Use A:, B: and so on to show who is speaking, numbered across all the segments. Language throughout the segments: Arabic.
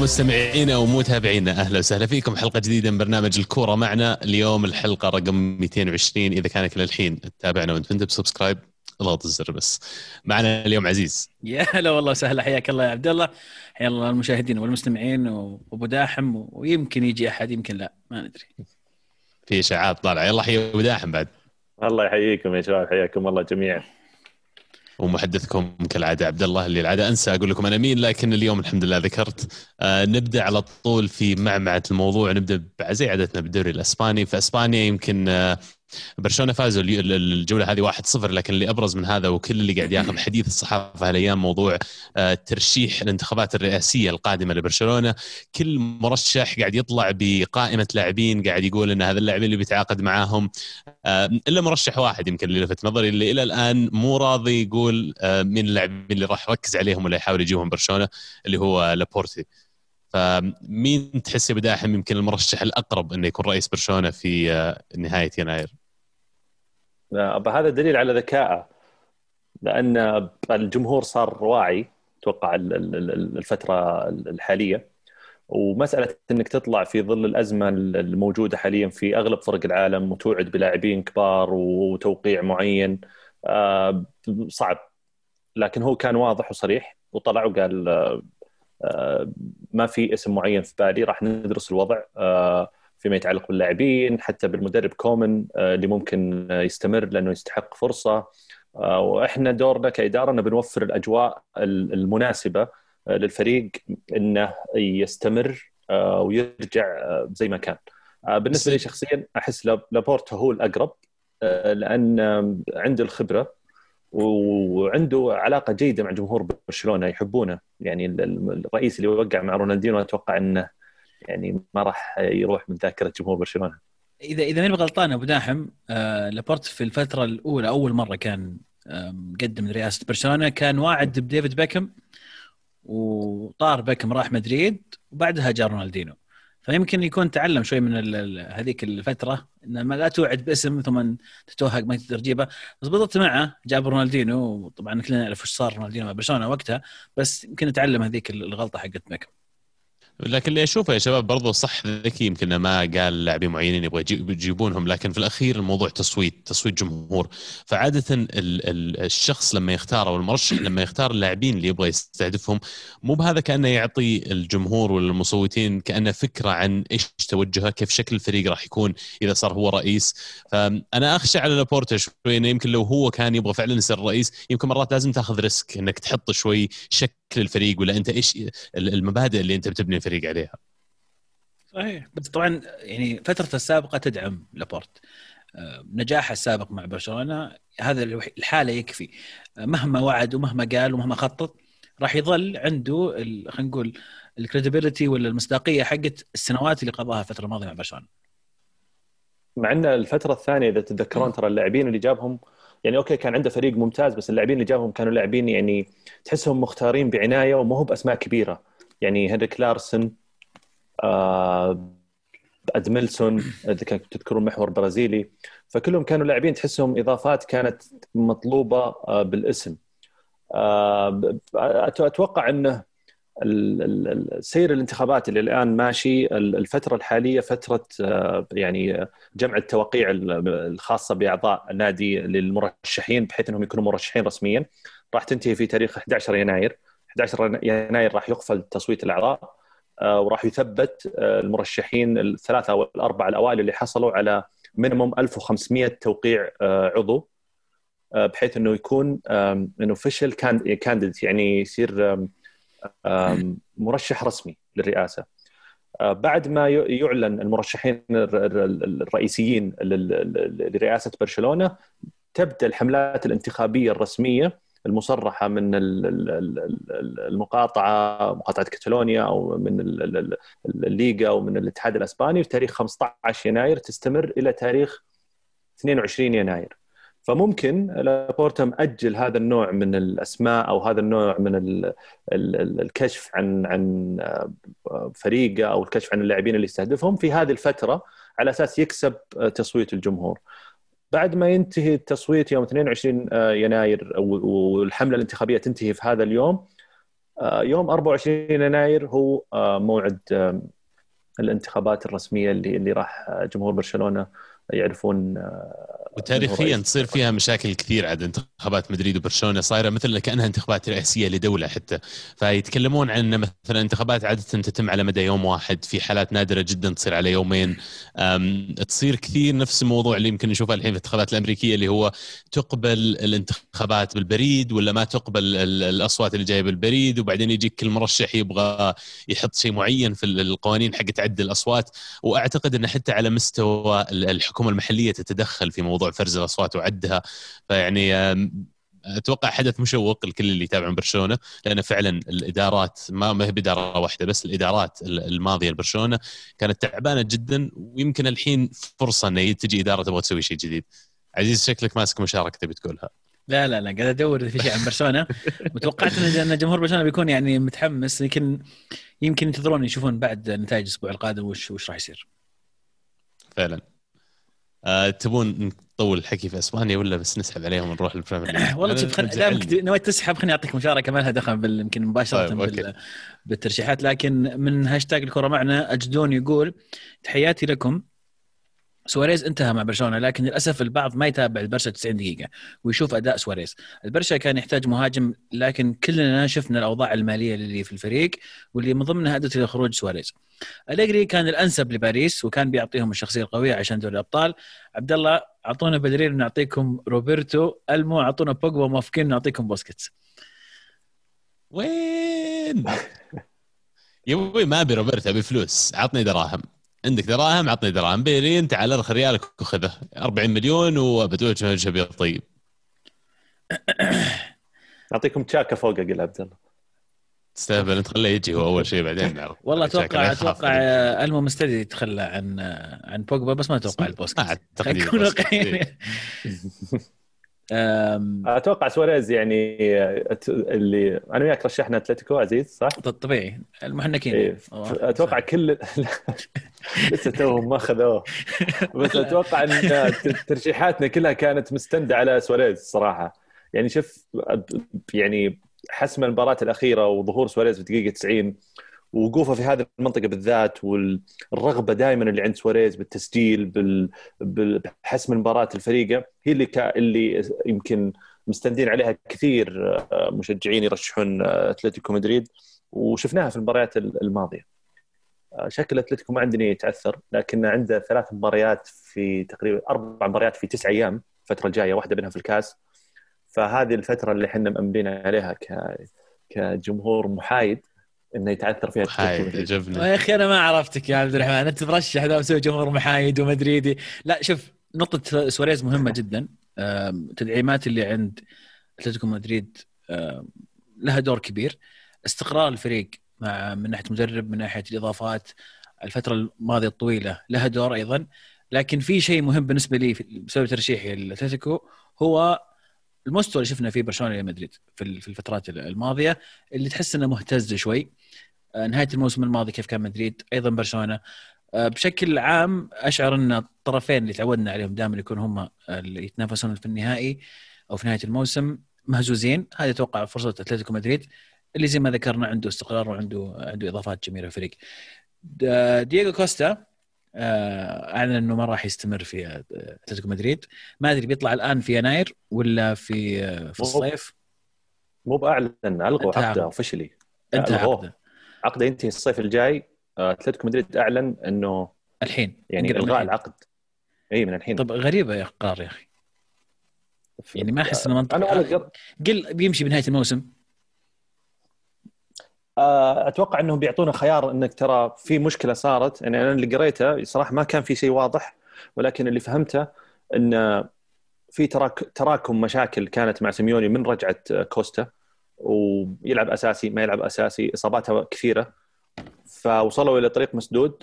A: مستمعينا ومتابعينا أهلا وسهلا فيكم. حلقة جديدة من برنامج الكورة معنا. اليوم الحلقة رقم 220 إذا كانك للحين تتابعنا وأنت انت بسبسكرايب اضغط الزر بس. معنا اليوم عزيز.
B: يا هلا والله وسهلا. حياك الله يا عبد الله. حيا الله المشاهدين والمستمعين وأبو داحم ويمكن يجي أحد يمكن لا. ما ندري.
A: في إشاعات طالعة. يلا حي أبو داحم بعد.
C: الله يحييكم يا شباب. حياكم الله جميعا.
A: ومحدثكم كالعادة. عبد الله اللي العادة أنسى أقول لكم أنا مين لكن اليوم الحمد لله ذكرت. آه نبدأ على طول في معمعة الموضوع. نبدأ زي عادتنا بالدوري الإسباني. في إسبانيا يمكن آه برشلونة فازوا الجولة هذه 1-0 لكن اللي أبرز من هذا وكل اللي قاعد ياخذ حديث الصحافة هالأيام موضوع آه، ترشيح الانتخابات الرئاسية القادمة لبرشلونة. كل مرشح قاعد يطلع بقائمة لاعبين قاعد يقول إن هذا اللاعبين اللي بيتعاقد معاهم. آه، إلا مرشح واحد يمكن اللي لفت نظري اللي إلى الآن مو راضي يقول آه، مين اللاعبين اللي راح يركز عليهم ولا يحاول يجيبهم برشلونة اللي هو لابورتي. فمين تحس يا بداحم يمكن المرشح الأقرب إنه يكون رئيس برشلونة في نهاية يناير؟
C: هذا دليل على ذكائه لأن الجمهور صار واعي أتوقع الفترة الحالية. ومسألة إنك تطلع في ظل الأزمة الموجودة حاليا في أغلب فرق العالم وتوعد بلاعبين كبار وتوقيع معين آه، صعب. لكن هو كان واضح وصريح وطلع وقال آه، ما في اسم معين في بالي راح ندرس الوضع آه، فيما يتعلق باللاعبين حتى بالمدرب كومن آه، اللي ممكن يستمر لأنه يستحق فرصة آه، وإحنا دورنا كإدارة أنه بنوفر الأجواء المناسبة آه، للفريق إنه يستمر ويرجع زي ما كان. بالنسبة لي شخصيا أحس لابورتا هو الأقرب لأن عنده الخبرة وعنده علاقة جيدة مع جمهور برشلونة يحبونه يعني الرئيس اللي وقع مع رونالدينو أتوقع إنه يعني ما راح يروح من ذاكرة جمهور برشلونة.
B: اذا إذا ماني غلطان أبو داحم آه لابورت في الفترة الأولى أول مرة كان مقدم لرئاسة برشلونة كان واعد بديفيد بيكم وطار بيكم راح مدريد وبعدها جاء رونالدينو. فيمكن يكون تعلم شوي من هذيك الفترة إن لا توعد باسم ثم تتوهق ما تقدر تجيبه بس بالضبط معه جاب رونالدينو وطبعا كلنا نعرف وش صار رونالدينو مع برشلونة وقتها بس يمكن نتعلم هذيك الغلطة حقت بيكم
A: لكن اللي أشوفه يا شباب برضو صح ذكي يمكن ما قال لاعبين معينين يبغى يجيبونهم لكن في الأخير الموضوع تصويت تصويت جمهور. فعادة ال ال الشخص لما يختار أو المرشح لما يختار اللاعبين اللي يبغى يستهدفهم مو بهذا كأنه يعطي الجمهور والمصوتين كأنه فكرة عن إيش توجهه كيف شكل الفريق راح يكون إذا صار هو رئيس. فأنا أخشى على لابورتا شوي إنه يمكن لو هو كان يبغى فعلا يصير رئيس يمكن مرات لازم تاخذ risk إنك تحط شوي شك الفريق ولا أنت إيش المبادئ اللي أنت بتبني الفريق عليها؟
B: صحيح بس طبعا يعني فترته السابقة تدعم لابورتا. آه، نجاحه السابق مع برشلونة هذا الحالة يكفي. آه، مهما وعد ومهما قال ومهما خطط راح يظل عنده خلينا نقول ال credibility ولا المصداقية حقت السنوات اللي قضاها الفترة الماضية مع برشلونة.
C: مع إن الفترة الثانية إذا تتذكرون ترى اللاعبين اللي جابهم يعني okay كان عنده فريق ممتاز بس اللاعبين اللي جابهم كانوا لاعبين يعني تحسهم مختارين بعناية وما هو بأسماء كبيرة. يعني هنريك لارسن آه ادميلسون إذا تذكرون محور برازيلي. فكلهم كانوا لاعبين تحسهم إضافات كانت مطلوبة آه بالاسم. آه أتوقع إنه سير الانتخابات اللي الآن ماشي الفترة الحالية فترة آه، يعني جمع التوقيع الخاصة بأعضاء النادي للمرشحين بحيث إنهم يكونوا مرشحين رسميا. راح تنتهي في تاريخ 11 يناير. 11 يناير راح يقفل تصويت الأعضاء آه، وراح يثبت آه، المرشحين الثلاثة أو الأربعة الأوائل اللي حصلوا على مينيموم 1500 توقيع عضو بحيث إنه يكون إنه official candidate يعني يصير مرشح رسمي للرئاسة. آه، بعد ما يعلن المرشحين الرئيسيين لرئاسة برشلونة تبدأ الحملات الانتخابية الرسمية المصرحة من المقاطعة مقاطعة كاتالونيا أو من الليغا أو من الاتحاد الأسباني في تاريخ 15 يناير تستمر إلى تاريخ 22 يناير. فممكن لابورتا مأجل هذا النوع من الأسماء أو هذا النوع من الكشف عن عن فريقه أو الكشف عن اللاعبين اللي يستهدفهم في هذه الفترة على أساس يكسب تصويت الجمهور. بعد ما ينتهي التصويت يوم 22 يناير والحملة الانتخابية تنتهي في هذا اليوم آه، يوم 24 يناير هو آه، موعد آه، الانتخابات الرسمية اللي اللي راح جمهور برشلونة يعرفون
A: وتاريخيا تصير فيها مشاكل كثير عاد انتخابات مدريد وبرشلونة صايرة مثل كأنها انتخابات رئاسية لدولة حتى. فيتكلمون عن إن مثلا انتخابات عادة تتم على مدى يوم واحد في حالات نادرة جدا تصير على يومين. تصير كثير نفس الموضوع اللي يمكن نشوفه الحين في الانتخابات الأمريكية اللي هو تقبل الانتخابات بالبريد ولا ما تقبل الأصوات اللي جاية بالبريد وبعدين يجيك كل مرشح يبغى يحط شيء معين في القوانين حق تعدل الأصوات. وأعتقد إن حتى على مستوى الحكومة المحلية تتدخل في موضوع فرز الأصوات وعدها فيعني أتوقع حدث مشوق لكل اللي يتابعون برشلونة لأن فعلا الإدارات ما ما هي بإدارة واحدة بس الإدارات الماضية لبرشلونة كانت تعبانة جدا ويمكن الحين فرصة ان تجي إدارة تبغى تسوي شيء جديد. عزيز شكلك ماسك مشاركة تبي تقولها.
B: لا لا لا قاعد أدور في شيء عن برشلونة وتوقعت ان جمهور برشلونة بيكون يعني متحمس لكن يمكن ينتظرون يشوفون بعد نتائج الأسبوع القادم وش وش راح يصير.
A: فعلا. أه تبون نطول الحكي في إسبانيا ولا بس نسحب عليهم ونروح البريمير
B: والله شوف خل... دامك نويت تسحب خليني أعطيك مشاركة ما لها دخل بال... يمكن مباشرة طيب، بال... بالترشيحات. لكن من هاشتاج الكره معنا أجدون يقول تحياتي لكم. سواريز انتهى مع برشلونة لكن للأسف البعض ما يتابع البرشا 90 دقيقة ويشوف أداء سواريز. البرشا كان يحتاج مهاجم لكن كلنا شفنا الأوضاع المالية اللي في الفريق واللي من ضمنها أدت إلى خروج سواريز. أليجري كان الأنسب لباريس وكان بيعطيهم الشخصية القوية عشان دوري الأبطال. عبد الله أعطونا بدرير نعطيكم روبرتو ألمو أعطونا بوجبا موافقين نعطيكم بوسكيتس.
A: وين؟ يا أبوي ما أبي روبرتو أبي فلوس. عطني دراهم. عندك دراهم عطني دراهم. بيرين تعال ارخ ريالك وخذه. 40 مليون وبدوج شبيه طيب.
C: أعطيكم تشاكا فوق أقل عبد الله.
A: تستهبل انت خليه يجي هو أول شيء بعدين. نعرف
B: والله أتوقع أتوقع ألمو مستدي يتخلى عن عن بوجبا بس ما أتوقع البوست
A: ما أعتقد
C: أتوقع سواريز يعني اللي أنا وياك رشحنا أتلتيكو عزيز صح؟
B: طبيعي. المحنكين.
C: إيه. أتوقع كل لسه توهم ما أخذوه. بس أتوقع إن ترشيحاتنا كلها كانت مستندة على سواريز صراحة. يعني شوف يعني حسم المباراة الأخيرة وظهور سواريز في الدقيقه 90 وقوفه في هذه المنطقة بالذات والرغبة دائما اللي عند سواريز بالتسجيل بحسم المباراه الفريقة هي اللي اللي يمكن مستندين عليها كثير آه، مشجعين يرشحون آه، أتلتيكو مدريد وشفناها في المباريات الماضية. آه، شكل أتلتيكو ما عندنا يتعثر لكن عنده ثلاث مباريات في تقريبا أربع مباريات في تسع أيام الفترة الجاية واحدة منها في الكاس فهذه الفترة اللي إحنا مأملين عليها ك كجمهور محايد إنه يتعثر فيها
A: عجبني
B: يا أخي أنا ما عرفتك يا عبد الرحمن. أنت مرشح ده مسوي جمهور محايد ومدريدي لا شوف نقطة سواريز مهمة جدا. التدعيمات اللي عند أتلتيكو مدريد لها دور كبير. استقرار الفريق مع من ناحية مدرب من ناحية الإضافات الفترة الماضية الطويلة لها دور أيضا. لكن في شيء مهم بالنسبة لي بسبب ترشيحي لأتلتيكو هو المستوى اللي شفنا فيه برشلونة ريال مدريد في الفترات الماضية اللي تحس إنه مهتز شوي. آه، نهاية الموسم الماضي كيف كان مدريد أيضا برشلونة. آه، بشكل عام أشعر إن الطرفين اللي تعودنا عليهم دائما يكونوا هم اللي يتنافسون في النهائي أو في نهاية الموسم مهزوزين. هذه أتوقع فرصة أتلتيكو مدريد اللي زي ما ذكرنا عنده استقرار وعنده عنده إضافات جميلة في الفريق. دييغو كوستا اعلن انه ما راح يستمر في اتلتيكو مدريد ما ادري بيطلع الان في يناير ولا في آه، في الصيف
C: مو باعلن الغوا عقده officially انتهى عقده عقده ينتهي الصيف الجاي آه، اتلتيكو مدريد اعلن انه
B: الحين
C: يعني الغاء العقد اي من الحين
B: طب غريبه يا قرار يا أخي يعني ما احس انه منطقي قل بيمشي بنهايه الموسم
C: آه، أتوقع إنهم بيعطونا خيار إنك ترى في مشكلة صارت. يعني أنا اللي قريته صراحة ما كان في شيء واضح ولكن اللي فهمته إن في تراك تراكم مشاكل كانت مع سيميوني من رجعة كوستا ويلعب أساسي ما يلعب أساسي إصاباتها كثيرة. فوصلوا إلى طريق مسدود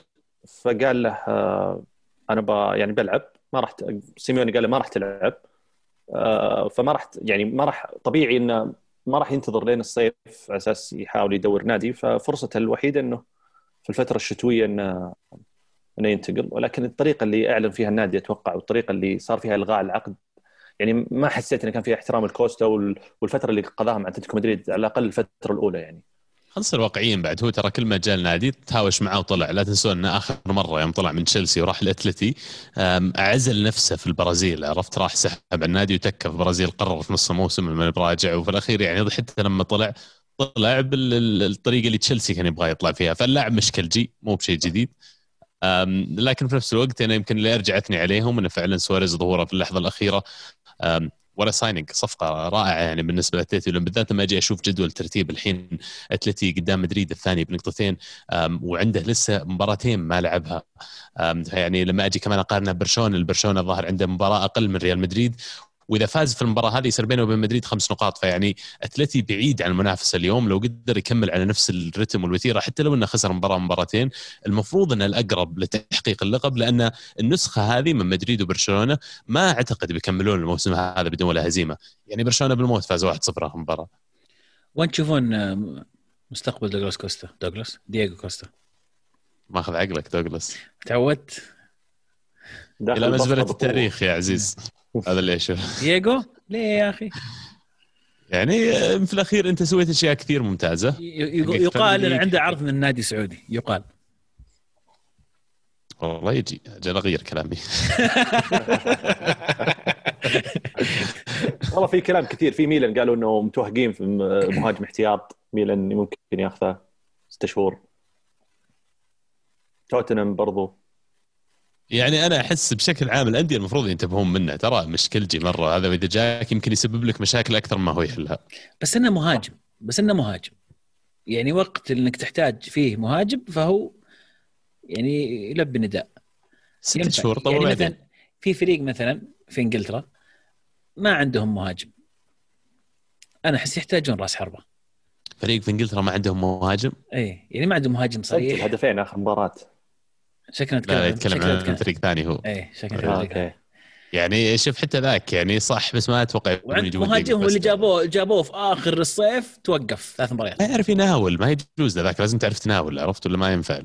C: فقال له آه، أنا ب... يعني بلعب ما راح سيميوني قال له ما راح تلعب. آه، فما راح يعني ما راح طبيعي انه ما راح ينتظر لين الصيف على أساس يحاول يدور نادي ففرصته الوحيدة إنه في الفترة الشتوية إنه إنه ينتقل. ولكن الطريقة اللي أعلن فيها النادي أتوقع والطريقة اللي صار فيها إلغاء العقد يعني ما حسيت إنه كان فيها احترام الكوستا والفترة اللي قضاها مع أتلتيكو مدريد على الأقل الفترة الأولى يعني.
A: نصير واقعيين بعد. هو ترى كل ما جاء النادي تهاوش معاه وطلع. لا تنسون إنه آخر مرة يوم طلع من تشيلسي وراح الأتلتي عزل نفسه في البرازيل. عرفت؟ راح سحب على النادي وتكه في البرازيل قرر في نص الموسم لما براجع وفي الأخير يعني حتى لما طلع طلع بالطريقة اللي تشيلسي كان يبغى يطلع فيها. فاللاعب مشكلجي مو بشيء جديد. لكن في نفس الوقت أنا يمكن اللي ارجع اثني عليهم إنه فعلا سواريز ظهوره في اللحظة الأخيرة. ولا signing صفقة رائعة يعني بالنسبة لاتلتي بالذات لما أجي أشوف جدول ترتيب الحين اتلتي قدام مدريد الثاني بنقطتين وعنده لسه مباراتين ما لعبها. يعني لما أجي كمان أقارنه برشلونه البرشلونة ظهر عنده مباراة أقل من ريال مدريد وإذا فاز في المباراة هذه يصير بينه وبين مدريد خمس نقاط. فيعني أتلتي بعيد عن المنافسة اليوم. لو قدر يكمل على نفس الرتم والوتيرة حتى لو إنه خسر مباراة مباراتين المفروض إنه الأقرب لتحقيق اللقب لأن النسخة هذه من مدريد وبرشلونة ما أعتقد بيكملون الموسم هذا بدون ولا هزيمة. يعني برشلونة بالموت فاز 1-0 آخر مباراة.
B: وين تشوفون آه، مستقبل دوغلاس كوستا؟ دوغلاس؟ دييغو كوستا.
A: ماخذ عقلك دوغلاس.
B: تعودت؟
A: إلى مزبلة التاريخ يا عزيز. هذا اللي أشوف.
B: دييغو؟ ليه يا أخي؟
A: يعني في الأخير أنت سويت أشياء كثير ممتازة.
B: يقال ان عنده عرض من نادي سعودي يقال.
A: والله يجي أجل أغير كلامي.
C: والله في كلام كثير. في ميلان قالوا إنه متوهقين في مهاجم احتياط. ميلان ممكن ياخذه ست شهور. توتنهام برضو.
A: يعني أنا أحس بشكل عام الأندية المفروض ينتبهون منه. ترى مشكلجي مرة هذا إذا جاك يمكن يسبب لك مشاكل أكثر ما هو يحلها.
B: بس إنه مهاجم. بس إنه مهاجم. يعني وقت إنك تحتاج فيه مهاجم فهو يعني يلبي نداء
A: ست شهور
B: طول يعني مثلا في فريق مثلا في إنجلترا ما عندهم مهاجم. أنا أحس يحتاجون راس حربة.
A: فريق في إنجلترا ما عندهم مهاجم؟
B: إيه يعني ما عندهم مهاجم صريح.
C: هدفين آخر مباراة.
A: شكلنا نتكلم يتكلم عن فريق ثاني هو.
B: إيه شكلنا آه، أوكي.
A: يعني شوف حتى ذاك يعني صح بس ما أتوقع
B: مهاجمهم اللي جابوه جابوه في آخر الصيف توقف ثلاث مباريات.
A: ما يعرف يناول ما يجوز ذاك لازم تعرف تناول عرفت ولا ما ينفع؟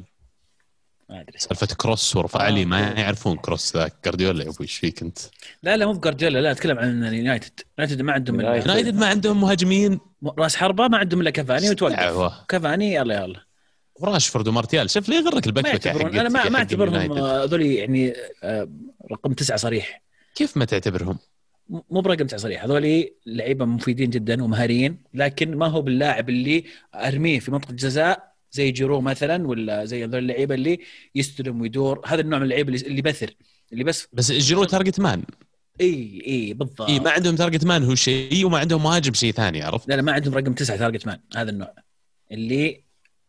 B: ما أدري.
A: سالفة cross ورفع لي ما يعرفون cross ذاك جارديولا يا أبوي إيش فيك أنت؟
B: لا لا مو بجارديولا لا أتكلم عن اليونايتد. اليونايتد ما عندهم
A: اليونايتد ما عندهم مهاجمين.
B: راس حربة ما عندهم إلا كافاني وتوقف. كافاني يلا يلا.
A: وراشفورد ومارتيال. شوف ليه يغرك البكبكه
B: أنا ما ما أعتبرهم هذول يعني آه، رقم تسعة صريح.
A: كيف ما تعتبرهم؟
B: مو برقم تسعة صريح. هذول لعيبة مفيدين جدا ومهاريين لكن ما هو باللاعب اللي أرميه في منطقة الجزاء زي جيرو مثلا ولا زي هذول اللعيبة اللي يستلم ويدور. هذا النوع من اللعيبة اللي بثر اللي بس
A: بس جيرو target man
B: إي إي بالضبط.
A: إي ما عندهم target man هو شيء وما عندهم مهاجم شيء ثاني عرفت؟
B: لا لا ما عندهم رقم تسعة target man هذا النوع. اللي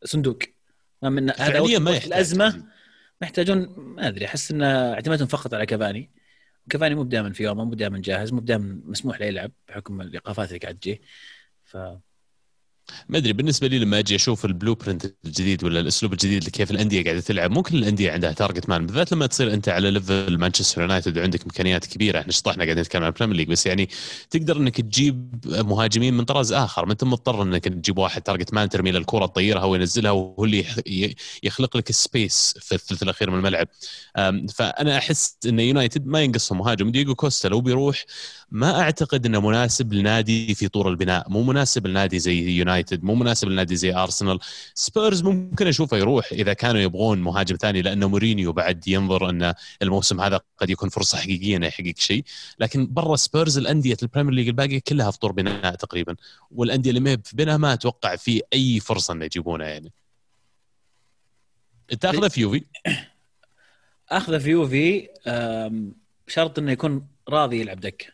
B: صندوق. من هذا ما الأزمة؟ محتاجون ما أدري أحس إن اعتمادهم فقط على كافاني. كافاني مو دائما في يوم مو دائما جاهز مو دائما مسموح له يلعب بحكم الإيقافات اللي قاعد تجيه ف
A: ما أدري بالنسبة لي لما أجي أشوف ال blueprint الجديد ولا الأسلوب الجديد لكيف الأندية قاعدة تلعب مو كل الأندية عندها target man بالذات لما تصير أنت على level مانشستر يونايتد وعندك إمكانيات كبيرة. إحنا شطحنا قاعدين نتكلم عن البريمير ليج بس يعني تقدر إنك تجيب مهاجمين من طراز آخر. ما أنت مضطر إنك تجيب واحد target man ترمي له الكرة تطيرها وينزلها وهو اللي يخلق لك ال space في الثلث الأخير من الملعب. فأنا أحس إن يونايتد ما ينقصهم مهاجم. ديجو كوستا لو بيروح ما أعتقد إنه مناسب لنادي في طور البناء. مو مناسب لنادي زي يونايتد مو مناسب لنادي زي أرسنال. سبيرز ممكن أشوفه يروح إذا كانوا يبغون مهاجم ثاني لأنه مورينيو بعد ينظر إن الموسم هذا قد يكون فرصة حقيقية إنه يحقق شيء. لكن برا سبيرز الأندية البريمير ليج الباقية كلها في طور بناء تقريبا. والأندية اللي ما في بناء ما أتوقع في أي فرصة إنه يجيبونها يعني. تأخذه في يوفي؟
B: أخذه في يوفي بشرط إنه يكون راضي يلعب دكه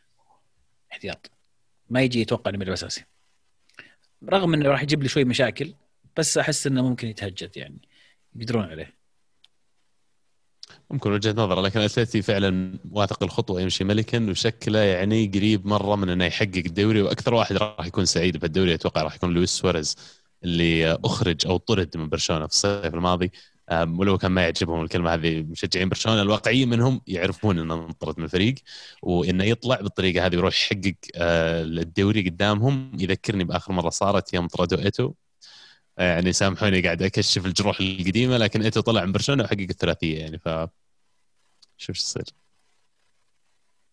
B: احتياط. ما يجي يتوقع إنه أساسي. رغم إنه راح يجيب لي شوي مشاكل بس أحس إنه ممكن يتهجد يعني. يقدرون عليه.
A: ممكن وجهة نظر لكن اتلتي فعلا واثق الخطوة يمشي ملكا وشكله يعني قريب مرة من إنه يحقق الدوري وأكثر واحد راح يكون سعيد بالدوري أتوقع راح يكون لويس سواريز اللي أخرج أو طرد من برشلونة في الصيف الماضي. ولو كان ما يعجبهم الكلمة هذه مشجعين برشلونة الواقعيين منهم يعرفون إنه انطرد من الفريق وإنه يطلع بالطريقة هذه ويروح يحقق آه، الدوري قدامهم. يذكرني بآخر مرة صارت يوم طردوا إيتو. يعني سامحوني قاعد أكشف الجروح القديمة لكن إيتو طلع من برشلونة وحقق الثلاثية يعني ف شوف إيش يصير.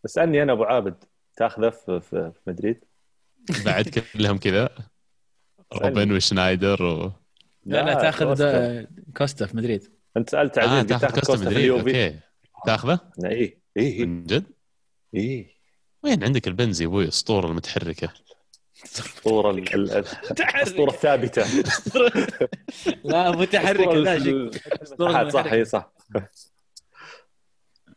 C: اسألني أنا أبو عابد تاخذه في مدريد؟
A: بعد كلهم كذا. روبن وشنايدر و...
B: لا لا تاخذ
C: كوستا.
B: في مدريد.
C: انت
A: سألت
C: عزيز قلت
A: تاخذ
C: تاخذ
A: كوستا
C: كوستا في
A: مدريد
C: اليوفي.
A: أوكي. تاخذه؟
C: اي اي
A: من جد؟
C: اي
A: وين عندك البنزي أبوي؟ الأسطورة المتحركة.
C: الأسطورة ال- ال- ال- الأسطورة الثابتة.
B: لا متحرك لا شيء أسطورة
C: صح صح اي صح.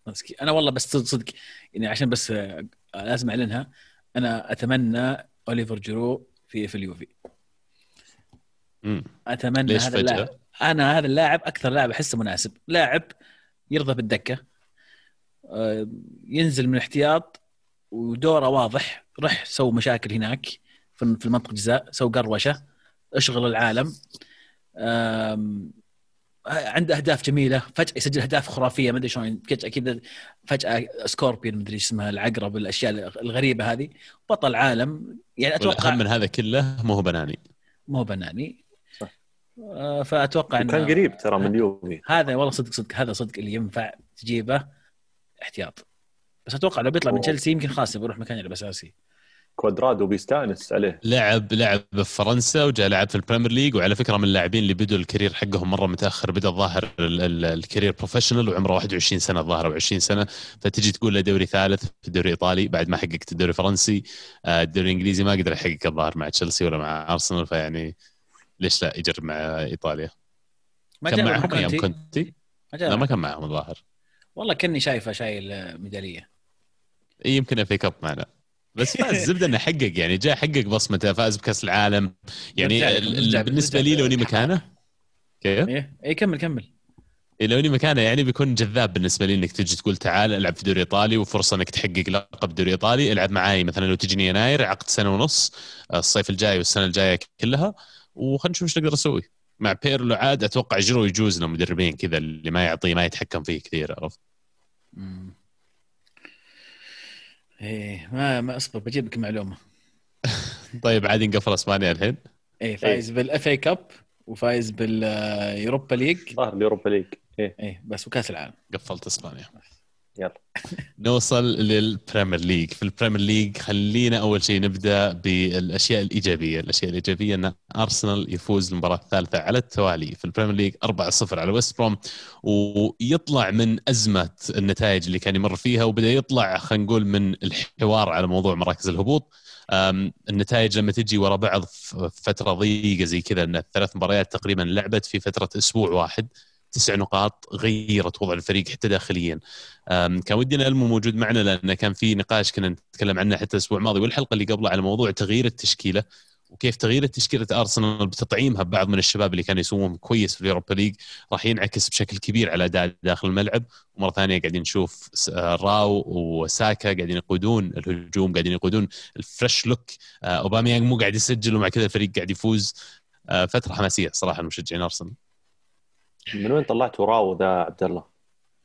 B: مسكين. أنا والله بس صدق يعني عشان بس آه، لازم اعلنها أنا أتمنى أوليفر جيرو في في اليوفي.
A: مم.
B: أتمنى
A: ليش
B: هذا
A: فجأة؟
B: اللاعب. أنا هذا اللاعب أكثر لاعب أحسه مناسب. لاعب يرضى بالدكة آه، ينزل من الاحتياط ودوره واضح رح سوي مشاكل هناك في المنطقة الجزاء سوي قروشة أشغل العالم. عنده أهداف جميلة فجأة يسجل أهداف خرافية ما أدري شلون فجاه كذا فجأة scorpion ما أدري اسمها العقرب الأشياء الغريبة هذه. بطل عالم يعني
A: أتوقع من هذا كله مو هو بناني.
B: مو بناني. آه، فأتوقع
C: كان
B: إنه
C: قريب ترى من اليوفي
B: هذا والله صدق صدق هذا صدق اللي ينفع تجيبه احتياط. بس أتوقع لو بيطلع من. تشيلسي يمكن خلاص بيروح مكان يلعب أساسي.
C: كوادرادو بيستانس عليه.
A: لعب لعب في فرنسا وجاء لعب في البريمير ليج وعلى فكرة من اللاعبين اللي بدوا ال career حقهم مرة متأخر بدأ الظاهر ال- ال- ال career professional وعمره 21 سنة الظاهر أو 20 سنة. فتجي تقول له دوري ثالث في الدوري الإيطالي بعد ما حققت الدوري الفرنسي آه، الدوري الإنجليزي ما قدر يحقق الظاهر مع تشيلسي ولا مع أرسنال فيعني ليش لا يجرب مع إيطاليا؟
B: ما
A: كان معهم أيام
B: كونتي ما
A: لا ما كان معهم الظاهر.
B: والله كاني شايفه شايل ميدالية.
A: إيه، يمكن في كاب معنا. بس فاز الزبده إنه حقق يعني جاء حقق بصمته فاز بكأس العالم. يعني
B: بالنسبة
A: لي لو اني. مكانه. كيف؟
B: إيه إيه كمل كمل.
A: إيه، لو اني مكانه يعني بيكون جذاب بالنسبة لي إنك تجي تقول تعال ألعب في دوري إيطالي وفرصة إنك تحقق لقب دوري إيطالي. ألعب معاي مثلا لو تجيني يناير عقد سنة ونص الصيف الجاي والسنة الجاية كلها. وخلينا نشوف إيش نقدر أسوي مع بيرلو عاد أتوقع جيرو يجوز له مدربين كذا اللي ما يعطيه ما يتحكم فيه كثير عرفت.
B: إيه ما ما أصبر بجيب لك معلومه
A: طيب عادي نقفل أسبانيا الحين؟
B: إيه فايز بال F A Cup وفايز بال Europa League
C: ظهر ال Europa League.
B: إيه. إيه بس وكأس العالم.
A: قفلت أسبانيا.
C: يلا.
A: نوصل لل Premier League. في ال Premier League خلينا أول شيء نبدأ بالأشياء الإيجابية. الأشياء الإيجابية أن أرسنال يفوز المباراة الثالثة على التوالي. في ال Premier League 4-0 على ويست بروم ويطلع من أزمة النتائج اللي كان يمر فيها وبدأ يطلع خلينا نقول من الحوار على موضوع مراكز الهبوط. النتائج لما تجي ورا بعض فترة ضيقة زي كذا أن الثلاث مباريات تقريبا لعبت في فترة أسبوع واحد تسع نقاط غيرت وضع الفريق حتى داخليا. كان ودنا المو موجود معنا لأن كان في نقاش كنا نتكلم عنه حتى الأسبوع الماضي والحلقة اللي قبله على موضوع تغيير التشكيلة وكيف تغيير تشكيله أرسنال بتطعيمها ببعض من الشباب اللي كانوا يسوون كويس في اليوروبا ليج راح ينعكس بشكل كبير على أداء داخل الملعب ومرة ثانية قاعدين نشوف آه، راو وساكا قاعدين يقودون الهجوم قاعدين يقودون ال fresh look آه، أوباميانج مو قاعد يسجل ومع كذا الفريق قاعد يفوز آه، فترة حماسية صراحة لمشجعين أرسنال
C: من وين طلعتوا راو ذا عبد الله؟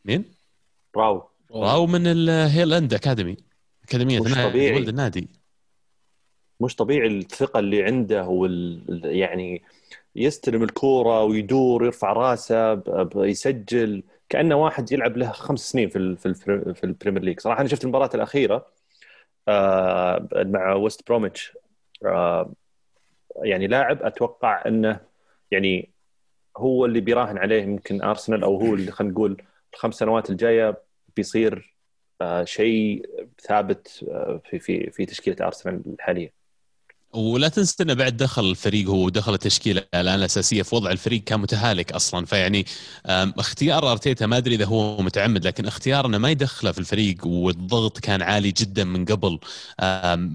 A: مين؟
C: راو
A: راو من ال Hale End
C: Academy.
A: أكاديمية مش
C: طبيعي.
A: ولد النادي.
C: مش طبيعي الثقة اللي عنده وال ال- يعني يستلم الكورة ويدور يرفع راسه يسجل. كأنه واحد يلعب له خمس سنين في ال في ال في ال Premier League. صراحة أنا شفت المباراة الأخيرة آه، مع ويست بروميتش. آه، يعني لاعب أتوقع أنه يعني هو اللي بيراهن عليه يمكن أرسنال أو هو اللي خلينا نقول الخمس سنوات الجاية بيصير آه، شيء ثابت آه، في في في تشكيلة أرسنال الحاليه
A: ولا تنسى إنه بعد دخل الفريق هو ودخل التشكيلة الآن الأساسية في وضع الفريق كان متهالك أصلا. فيعني اختيار أرتيتا ما أدري إذا هو متعمد لكن اختيار إنه ما يدخله في الفريق والضغط كان عالي جدا من قبل.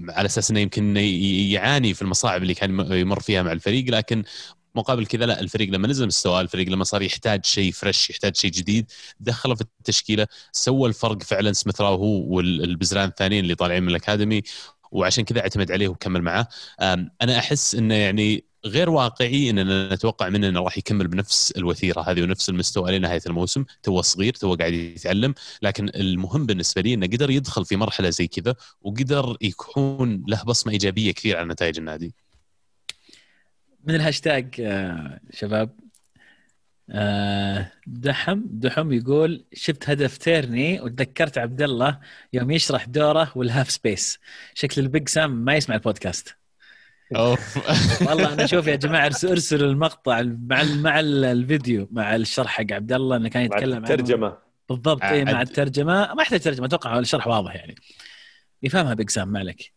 A: على أساس إنه يمكن يعاني في المصاعب اللي كان يمر فيها مع الفريق لكن مقابل كذا لا الفريق لما نزل مستواه الفريق لما صار يحتاج شيء فريش يحتاج شيء جديد دخله في التشكيلة سوى الفرق فعلا سميث راو هو والبزران الثانيين اللي طالعين من الأكاديمي وعشان كذا اعتمد عليه وكمل معاه. أنا أحس إنه يعني غير واقعي إننا نتوقع منه إنه راح يكمل بنفس الوتيره هذه ونفس المستوى لنهايه الموسم تو صغير تو قاعد يتعلم لكن المهم بالنسبة لي إنه قدر يدخل في مرحلة زي كذا وقدر يكون له بصمة إيجابية كثير على نتائج النادي.
B: من الهاشتاج آه، شباب. آه، دحم دحم يقول شفت هدف تيرني وتذكرت عبد الله يوم يشرح دوره وال half space. شكل ال Big Sam ما يسمع البودكاست.
A: اوف
B: والله أنا شوف يا جماعة ارس- ارسلوا المقطع مع مع ال- الفيديو مع الشرح حق عبد الله إنه كان
C: مع
B: يتكلم عنه.
C: الترجمة.
B: بالضبط اي مع
A: عد-
B: الترجمة. ما يحتاج ترجمة أتوقع الشرح واضح يعني. يفهمها Big Sam ما عليك.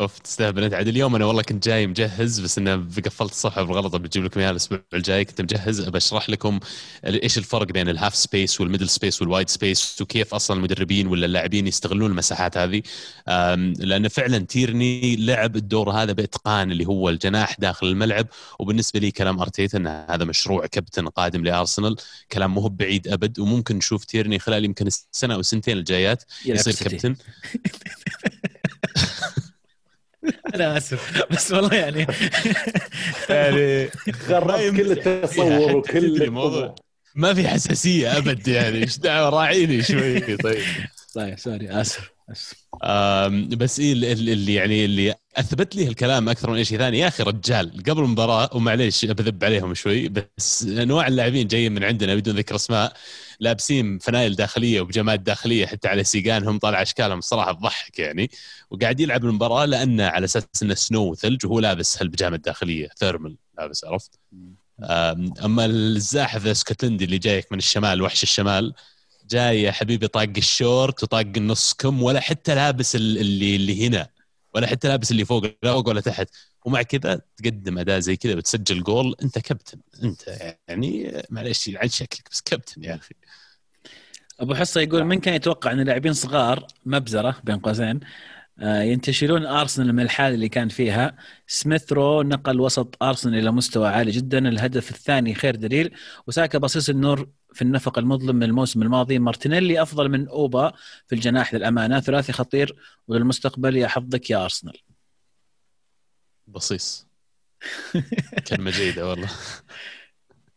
A: أوف تستهبل انت عاد اليوم أنا والله كنت جاي مجهز بس إنه قفلت الصفحه بالغلط. بجيب لكم إياها الأسبوع الجاي. كنت مجهز بشرح لكم إيش الفرق بين ال half space وال middle space وال wide space وكيف أصلا المدربين ولا اللاعبين يستغلون المساحات هذه. لأن فعلا تيرني لعب الدور هذا بإتقان اللي هو الجناح داخل الملعب. وبالنسبة لي كلام أرتيتا إن هذا مشروع كابتن قادم لأرسنال كلام مو بعيد أبد. وممكن نشوف تيرني خلال يمكن السنة أو السنتين الجايات يصير. كابتن.
B: أنا آسف بس والله يعني.
A: يعني
C: خرب كل التصور وكل
A: الموضوع ما في حساسية أبد يعني. إيش دعوة؟ راعيني شوي. طيب.
B: طيب سوري
A: آسف. بس. إيه اللي- اللي يعني اللي أثبت لي الكلام أكثر من أي شيء ثاني. يا أخي رجال قبل المباراة ومعليش بذب عليهم شوي بس انواع اللاعبين جايين من عندنا بدون ذكر أسماء لابسين فنايل داخلية وبيجامات داخلية حتى على سيقانهم طالع أشكالهم صراحة تضحك يعني. وقاعد يلعب المباراة لأنه على أساس إنه snow وثلج وهو لابس هالبيجامه الداخلية thermal لابس عرفت؟ أما الزاحف الاسكتلندي اللي جايك من الشمال وحش الشمال جاي يا حبيبي طاق الشورت وطاق النص كم ولا حتى لابس ال- اللي اللي هنا ولا حتى لابس اللي فوق لا فوق ولا تحت. ومع كذا تقدم أداء زي كذا وتسجل جول. أنت كابتن. أنت يعني معلش عن شكلك بس كابتن يا أخي.
B: أبو حصة يقول من كان يتوقع أن لاعبين صغار مبزرة بين قوسين آه، ينتشلون أرسنال من الحاله اللي كان فيها؟ سميث رو نقل وسط أرسنال إلى مستوى عالي جدا. الهدف الثاني خير دليل. وساكا بصيص النور في النفق المظلم من الموسم الماضي. مارتينيلي أفضل من أوبا في الجناح للأمانة. ثلاثي خطير وللمستقبل يا حظك يا أرسنال.
A: بصيص. كلمة جيدة والله.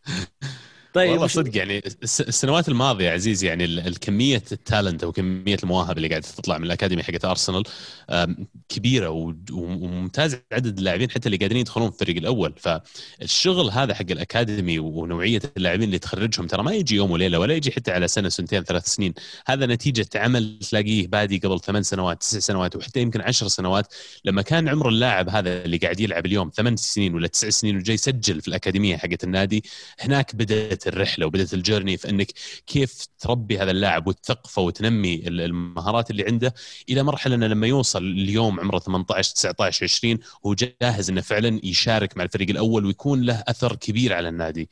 B: طيب
A: والله صدق يعني الس- السنوات الماضية عزيز يعني ال- الكميه التالنت أو كمية المواهب اللي قاعدة تطلع من الاكاديمي حقت ارسنال كبيرة وممتاز عدد اللاعبين حتى اللي قاعدين يدخلون في الفريق الأول. فالشغل هذا حق الأكاديمي ونوعية اللاعبين اللي تخرجهم ترى ما يجي يوم وليلة ولا يجي حتى على سنة سنتين ثلاث سنين. هذا نتيجة عمل تلاقيه بادي قبل ثمان سنوات تسع سنوات وحتى يمكن عشر سنوات. لما كان عمر اللاعب هذا اللي قاعد يلعب اليوم ثمان سنين ولا تسع سنين وجاي يسجل في الأكاديمية حقت النادي هناك بدأت الرحلة وبدات الجيرني في إنك كيف تربي هذا اللاعب وتثقفه وتنمي ال- المهارات اللي عنده إلى مرحلة إنه لما يوصل اليوم عمره 18 19 20 هو جاهز إنه فعلا يشارك مع الفريق الأول ويكون له أثر كبير على النادي.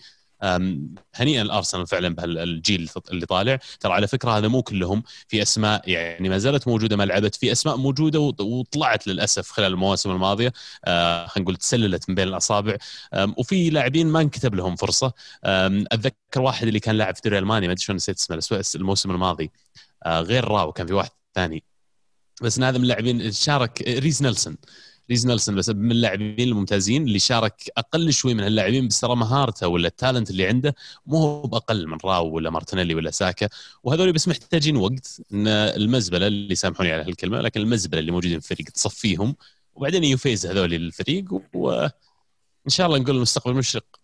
A: هنيئا الأرسنال فعلا بهالجيل اللي طالع. ترى على فكرة هذا مو كلهم في أسماء يعني ما زالت موجودة ما لعبت في أسماء موجودة وط- وطلعت للأسف خلال المواسم الماضية. آه خلينا نقول تسللت من بين الأصابع. وفي لاعبين ما انكتب لهم فرصة. أتذكر واحد اللي كان لاعب في الدوري الالماني ما أدري شلون نسيت اسمه الموسم الماضي. آه، غير راو كان في واحد ثاني. بس هذا من اللاعبين شارك ريز نيلسون. ريز نيلسون بس من اللاعبين الممتازين اللي شارك أقل شوي من اللاعبين بس ترى مهارته ولا ال talent اللي عنده مو هو بأقل من راو ولا مارتينيلي ولا ساكا. وهذول بس محتاجين وقت إن المزبلة اللي سامحوني على هالكلمة لكن المزبلة اللي موجودين في الفريق تصفيهم. وبعدين يفيز هذول الفريق وان شاء الله نقول المستقبل مشرق.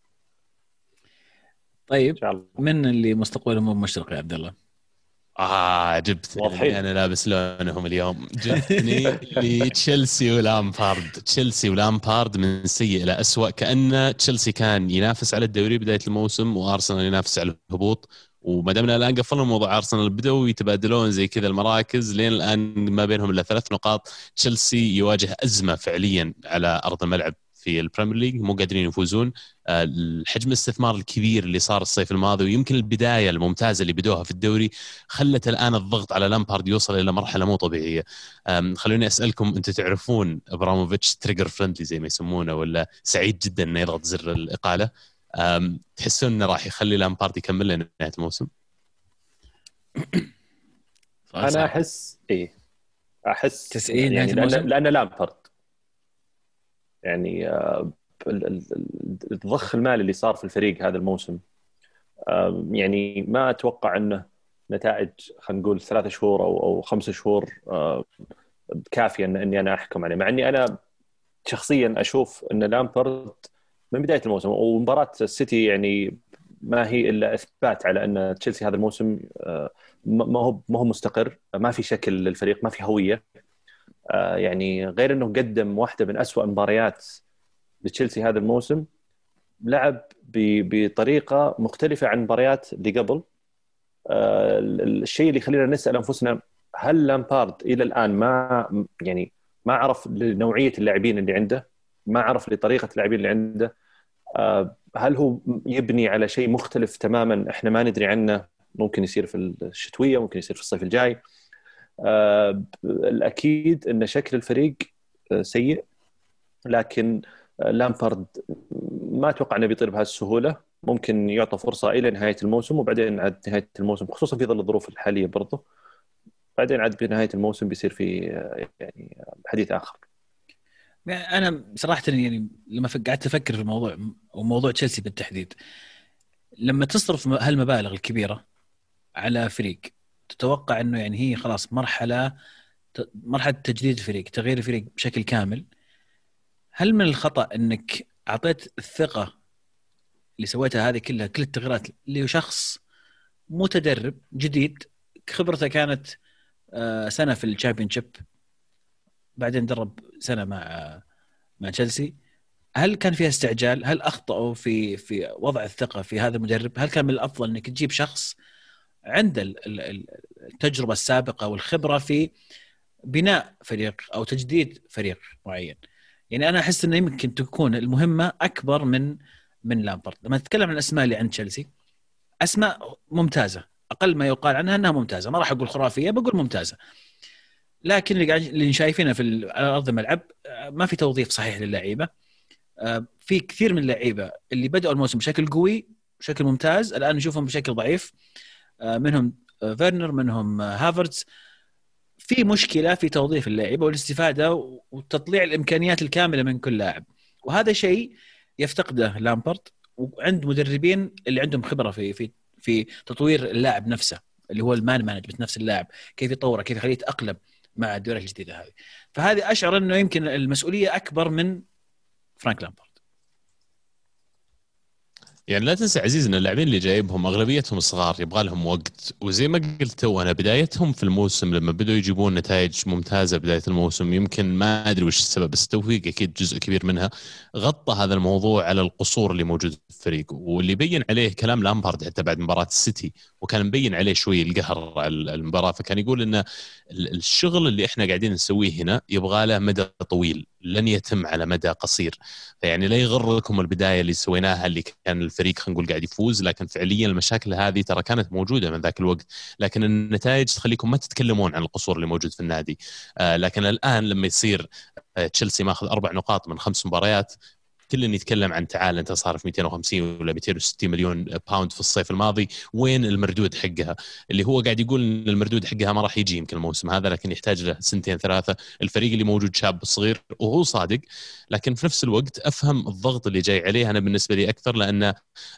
B: طيب من اللي مستقبله مو مشرق يا عبد الله؟
A: آه جبت
C: واضحين.
A: أنا لابس لونهم اليوم. جبتني لتشيلسي ولامبارد. تشيلسي ولامبارد من سيء إلى اسوء كأن تشيلسي كان ينافس على الدوري بداية الموسم وأرسنال ينافس على الهبوط. وما دامنا الآن قفلنا موضوع أرسنال بداوا يتبادلون زي كذا المراكز لين الآن ما بينهم إلا ثلاث نقاط. تشيلسي يواجه أزمة فعليا على أرض الملعب. في ال Premier League مو قادرين يفوزون آه، الحجم الاستثمار الكبير اللي صار الصيف الماضي ويمكن البداية الممتازة اللي بدوها في الدوري خلت الآن الضغط على لامبارد يوصل إلى مرحلة مو طبيعية خلوني أسألكم أنتم تعرفون إبراموفيتش trigger friendly زي ما يسمونه ولا سعيد جدا إنه يضغط زر الإقالة تحسون إنه راح يخلي لامبارد يكمل لين نهاية الموسم؟
B: أنا.
C: احس إيه أحس
B: 90
C: يعني؟ لأن لامبرد يعني آه، ال- ال- ال- الضخ المالي اللي صار في الفريق هذا الموسم يعني ما أتوقع أنه نتائج خلينا نقول ثلاثة شهور أو أو خمسة شهور كافية ان إني أنا أحكم عليه مع إني أنا شخصيا أشوف أن لامبرد من بداية الموسم ومباراه السيتي يعني ما هي إلا إثبات على أن تشيلسي هذا الموسم آه، ما هو ما هو مستقر ما في شكل للفريق ما في هوية. يعني غير إنه قدم واحدة من أسوأ مباريات لتشيلسي هذا الموسم لعب بطريقة مختلفة عن المباريات اللي قبل. آه، الشيء اللي يخلينا نسأل أنفسنا هل لامبارد إلى الآن ما يعني ما عرف نوعيه اللاعبين اللي عنده؟ ما عرف لطريقة اللاعبين اللي عنده؟ آه، هل هو يبني على شيء مختلف تماما إحنا ما ندري عنه؟ ممكن يصير في الشتوية ممكن يصير في الصيف الجاي. آه، الأكيد إن شكل الفريق سيء. لكن لامبارد ما أتوقع إنه بيطير بهالسهوله ممكن يعطى فرصة إلى نهاية الموسم وبعدين عاد نهاية الموسم خصوصا في ظل الظروف الحالية برضه. بعدين عاد بنهايه الموسم بيصير في يعني حديث آخر.
B: يعني أنا صراحة يعني لما قعدت أفكر في الموضوع وموضوع تشيلسي بالتحديد لما تصرف هالمبالغ الكبيرة على فريق تتوقع إنه يعني هي خلاص مرحلة مرحلة تجديد الفريق تغيير الفريق بشكل كامل هل من الخطأ إنك أعطيت الثقة اللي سويتها هذه كلها كل التغييرات لشخص متدرب جديد خبرته كانت آه، سنة في الشامبيون شيب بعدين درب سنة مع مع تشيلسي هل كان فيها استعجال؟ هل أخطأوا في في وضع الثقة في هذا المدرب؟ هل كان من الأفضل إنك تجيب شخص عنده التجربة السابقة والخبرة في بناء فريق أو تجديد فريق معين؟ يعني أنا أحس إنه يمكن تكون المهمة أكبر من من لامبرد لما تتكلم عن الاسماء اللي عند تشيلسي أسماء ممتازة. أقل ما يقال عنها إنها ممتازة. ما راح أقول خرافية بقول ممتازة. لكن اللي شايفينه في على أرض الملعب ما في توظيف صحيح للعيبة. آه، في كثير من اللعيبة اللي بدأوا الموسم بشكل قوي بشكل ممتاز الآن نشوفهم بشكل ضعيف. آه، منهم آه، فيرنر منهم هافرتز في مشكلة في توظيف اللاعب والاستفادة وتطليع الإمكانيات الكاملة من كل لاعب. وهذا شيء يفتقده لامبارد وعند مدربين اللي عندهم خبرة في في في تطوير اللاعب نفسه اللي هو ال man management نفس اللاعب كيف يطوره كيف يخليه يتأقلم مع الدوري الجديدة هذه. فهذه أشعر إنه يمكن المسؤولية أكبر من فرانك لامبارد.
A: يعني لا تنسى عزيز إن اللاعبين اللي جايبهم أغلبيتهم صغار يبغى لهم وقت. وزي ما قلت تو أنا بدايتهم في الموسم لما بدوا يجيبون نتائج ممتازة بداية الموسم يمكن ما أدري وش السبب بس التوفيق أكيد جزء كبير منها. غطى هذا الموضوع على القصور اللي موجود في الفريق. واللي بين عليه كلام لامبارد حتى بعد مباراة السيتي وكان مبين عليه شوي القهر على المباراة. فكان يقول إن الشغل اللي إحنا قاعدين نسويه هنا يبغى له مدى طويل. لن يتم على مدى قصير. فيعني لا يغركم البداية اللي سويناها اللي كان الفريق خلينا نقول قاعد يفوز لكن فعليا المشاكل هذه ترى كانت موجودة من ذاك الوقت. لكن النتائج تخليكم ما تتكلمون عن القصور اللي موجود في النادي. آه لكن الآن لما يصير آه، تشيلسي ماخذ أربع نقاط من خمس مباريات كل يتكلم عن تعال انت صارف 250 ولا 260 مليون باوند في الصيف الماضي وين المردود حقها؟ اللي هو قاعد يقول إن المردود حقها ما راح يجي يمكن الموسم هذا لكن يحتاج له سنتين ثلاثة. الفريق اللي موجود شاب صغير وهو صادق لكن في نفس الوقت أفهم الضغط اللي جاي عليه. أنا بالنسبة لي أكثر لأن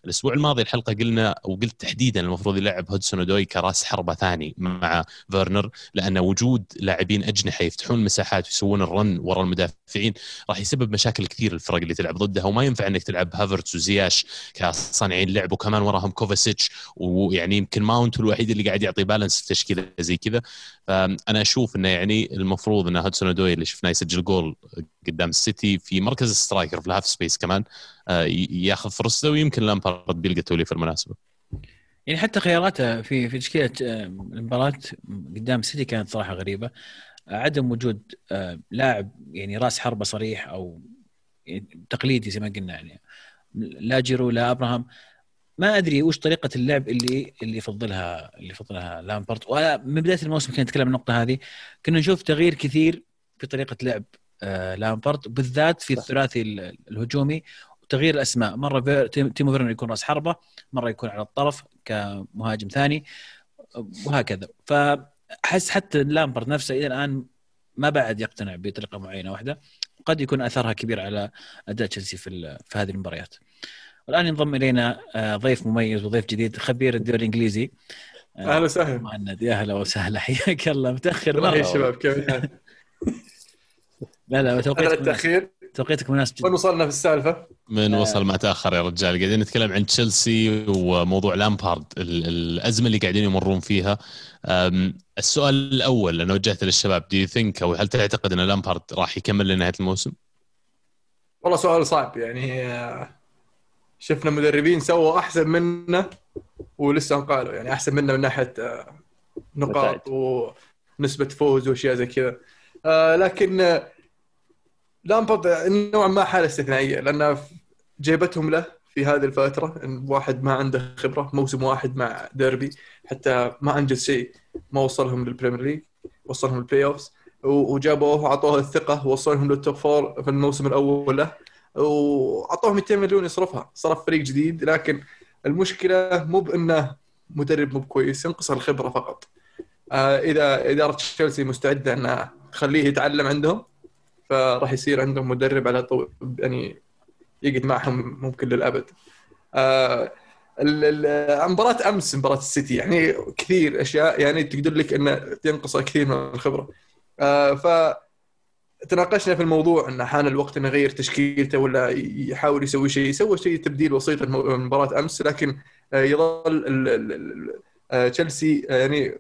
A: الأسبوع الماضي الحلقة قلنا وقلت تحديدا المفروض يلعب هودسون ودوي كراس حربة ثاني مع فيرنر لأن وجود لاعبين أجنحة يفتحون مساحات ويسوون ال run وراء المدافعين راح يسبب مشاكل كثير للفرق اللي تلعب ضدها وما ينفع إنك تلعب هافرتس وزياش كصانعين لعب وكمان وراهم كوفاسيتش ويعني يمكن ماونت الوحيد اللي قاعد يعطي balance في تشكيلة زي كذا. فأنا أشوف إنه يعني المفروض إن هودسون ودوي اللي شفناه يسجل جول قدام السيتي في مركز ال striker في ال half space كمان آه، ياخذ فرصته ويمكن لامبارد بيلقى توليفه المناسبة.
B: يعني حتى خياراته في في تشكيلة آه، المباراة قدام السيتي كانت صراحة غريبة. عدم وجود آه، لاعب يعني راس حربة صريح أو تقليدي زي ما قلنا يعني. لا جيرو لا أبراهام. ما أدري وش طريقة اللعب اللي اللي يفضلها اللي يفضلها لامبارد. ومن بداية الموسم كنا نتكلم عن النقطة هذه. كنا نشوف تغيير كثير في طريقة لعب آه لامبارد بالذات في الثلاثي الهجومي وتغيير الأسماء. مرة تيمو فيرنر يكون رأس حربة مرة يكون على الطرف كمهاجم ثاني وهكذا. فأحس حتى لامبرد نفسه إلى الآن ما بعد يقتنع بطريقة معينة واحدة. قد يكون أثرها كبير على أداء تشيلسي في في هذه المباريات. والآن ينضم إلينا آه، ضيف مميز وضيف جديد خبير الدوري الإنجليزي.
D: آه، أهلا وسهلا.
B: مهند يا أهلا وسهلا. حياك الله. متأخر
D: مرة. يا شباب كيف
B: لا لا توقيتك التأخير. توقيتك مناسب
D: جدا وين وصلنا في السالفة؟
A: من آه. وصل ما تأخر يا رجال. قاعدين نتكلم عن تشيلسي وموضوع لامبارد الأزمة اللي قاعدين يمرون فيها. السؤال الأول أنا وجهته للشباب do you think أو هل تعتقد أن لامبارد راح يكمل لنهاية الموسم؟
D: والله سؤال صعب يعني شفنا مدربين سووا أحسن منه ولسه قالوا يعني أحسن منه من ناحية آه، نقاط ونسبة فوز وأشياء زي كذا. آه، لكن آه، لامبرد نوعا ما حالة استثنائية لأن جيبتهم له في هذه الفترة إن واحد ما عنده خبرة موسم واحد مع ديربي. حتى ما أنجز شيء ما وصلهم لل Premier League وصلهم ال playoffs وجابوه وعطوه الثقة ووصلهم لل top four في الموسم الأول له وعطوه 200 مليون يصرفها. صرف فريق جديد لكن المشكلة مو بأنه مدرب مو كويس ينقص الخبرة فقط. آه، اذا إدارة تشيلسي مستعدة انها تخليه يتعلم عندهم فراح يصير عندهم مدرب على طول يعني يقعد معهم ممكن للأبد. آه، مباراة أمس مباراة السيتي يعني كثير أشياء يعني تقدر لك إنه ينقص كثير من الخبرة. آه، ف تناقشنا في الموضوع انه حان الوقت إنه يغير تشكيلته ولا يحاول يسوي شيء سوى شيء تبديل بسيط مباراة أمس لكن آه، يظل آه، تشيلسي يعني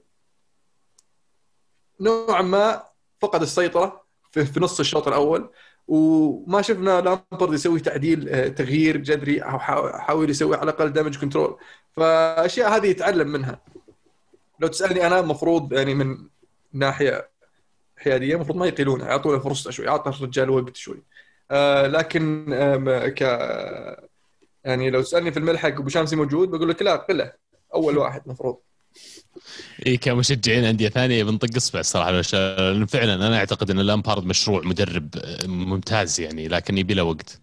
D: نوعا ما فقد السيطرة في في نص الشوط الأول. وما شفنا لامبرد يسوي تعديل آه، تغيير جذري أو حا- حاول يسوي على الأقل دامج كنترول فأشياء هذه يتعلم منها. لو تسألني أنا المفروض يعني من ناحية حيادية المفروض ما يقيلونه يعطونه فرصه شوي يعطى الرجال وقت شوي. آه لكن آه ك يعني لو تسألني في الملحق أبو شامسي موجود بقول لك لا قلة أول واحد المفروض
A: اي كمشجعين أندية ثانية بنطق إصبع الصراحه فعلا أنا أعتقد إن لامبارد مشروع مدرب ممتاز يعني لكن يبي له وقت.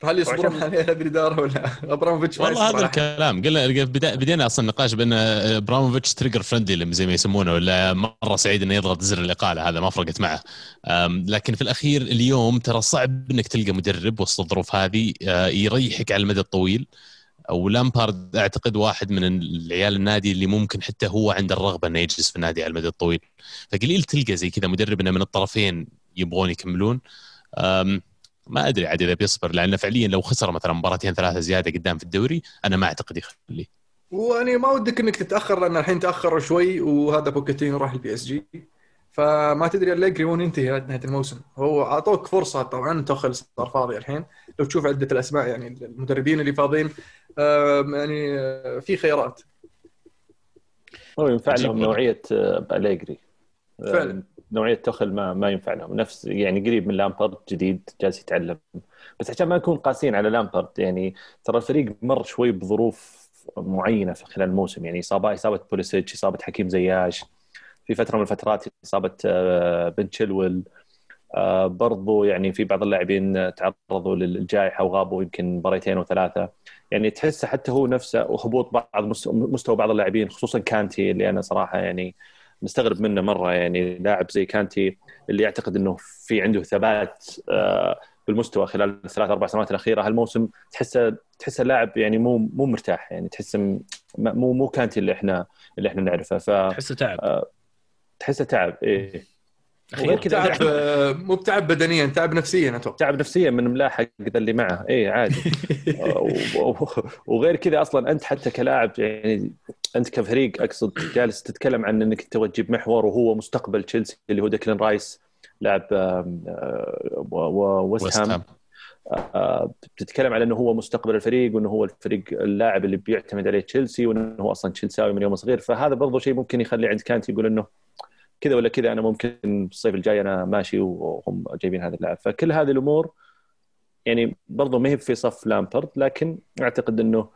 D: فهل يصبرون عليه الاداره ولا أبراموفيتش ما
A: والله هذا؟ الكلام. قلنا بدينا أصلا نقاش بأن أبراموفيتش trigger friendly زي ما يسمونه ولا مرة سعيد إنه يضغط زر الإقالة هذا ما فرقت معه. لكن في الأخير اليوم ترى صعب إنك تلقى مدرب وسط الظروف هذه آه، يريحك على المدى الطويل. ولامبارد أعتقد واحد من العيال النادي اللي ممكن حتى هو عنده الرغبة إنه يجلس في النادي على المدى الطويل. فقليل تلقى زي كذا مدرب انه من الطرفين يبغون يكملون. ما أدري عاد إذا بيصبر لأنه فعليا لو خسر مثلا مباراتين ثلاثة زيادة قدام في الدوري أنا ما أعتقد يخليه.
D: ويعني ما ودك إنك تتأخر لأن الحين تاخروا شوي وهذا بوكيتينو راح ال PSG فما تدري أليجري وين ينتهي نهاية الموسم. هو أعطوك فرصة طبعا توخيل صار فاضي الحين. لو تشوف عدة الأسماء يعني المدربين اللي فاضيين يعني آه، في خيارات.
C: هو ينفع لهم. نوعية آه، أليجري آه،
D: فعلا.
C: نوعية توخيل ما ما ينفع لهم. نفس يعني قريب من لامبرد جديد جالس يتعلم. بس عشان ما نكون قاسيين على لامبرد يعني ترى الفريق مر شوي بظروف معينة في خلال الموسم. يعني إصابة إصابة بوليسيتش إصابة حكيم زياش. في فترة من الفترات إصابة آه، بن تشيلويل آه، برضو يعني في بعض اللاعبين تعرضوا للجائحة وغابوا يمكن مباريتين وثلاثة. يعني تحس حتى هو نفسه وهبوط بعض مس- مستوى بعض اللاعبين خصوصا كانتي اللي أنا صراحة يعني مستغرب منه مرة. يعني لاعب زي كانتي اللي يعتقد إنه في عنده ثبات آه، بالمستوى خلال الثلاث أربع سنوات الأخيرة هالموسم تحسه تحسه لاعب يعني مو مو مرتاح. يعني تحسه مو مو كانتي اللي إحنا اللي إحنا نعرفه. فتحسه
B: تحسه تعب.
C: تعب
B: إيه.
C: وغير كذا
D: تعب مو بتعب بدنيا تعب نفسيا أتوقع.
C: تعب نفسيا من ملاحق ذا اللي معه. اي عادي. وغير كذا أصلا أنت حتى كلاعب يعني أنت كفريق أقصد جالس تتكلم عن إنك تبغى تجيب محور وهو مستقبل تشيلسي اللي هو ديكلان رايس لاعب آه، ويست هام.
A: هام.
C: آه، بتتكلم على إنه هو مستقبل الفريق وإنه هو الفريق اللاعب اللي بيعتمد عليه تشيلسي وإنه هو أصلا تشيلساوي من يوم صغير. فهذا برضو شيء ممكن يخلي عند كانتي يقول إنه كذا ولا كذا أنا ممكن الصيف الجاي أنا ماشي وهم جايبين هذا اللاعب فكل هذه الأمور يعني برضو ما هي في صف لامبرد لكن أعتقد إنه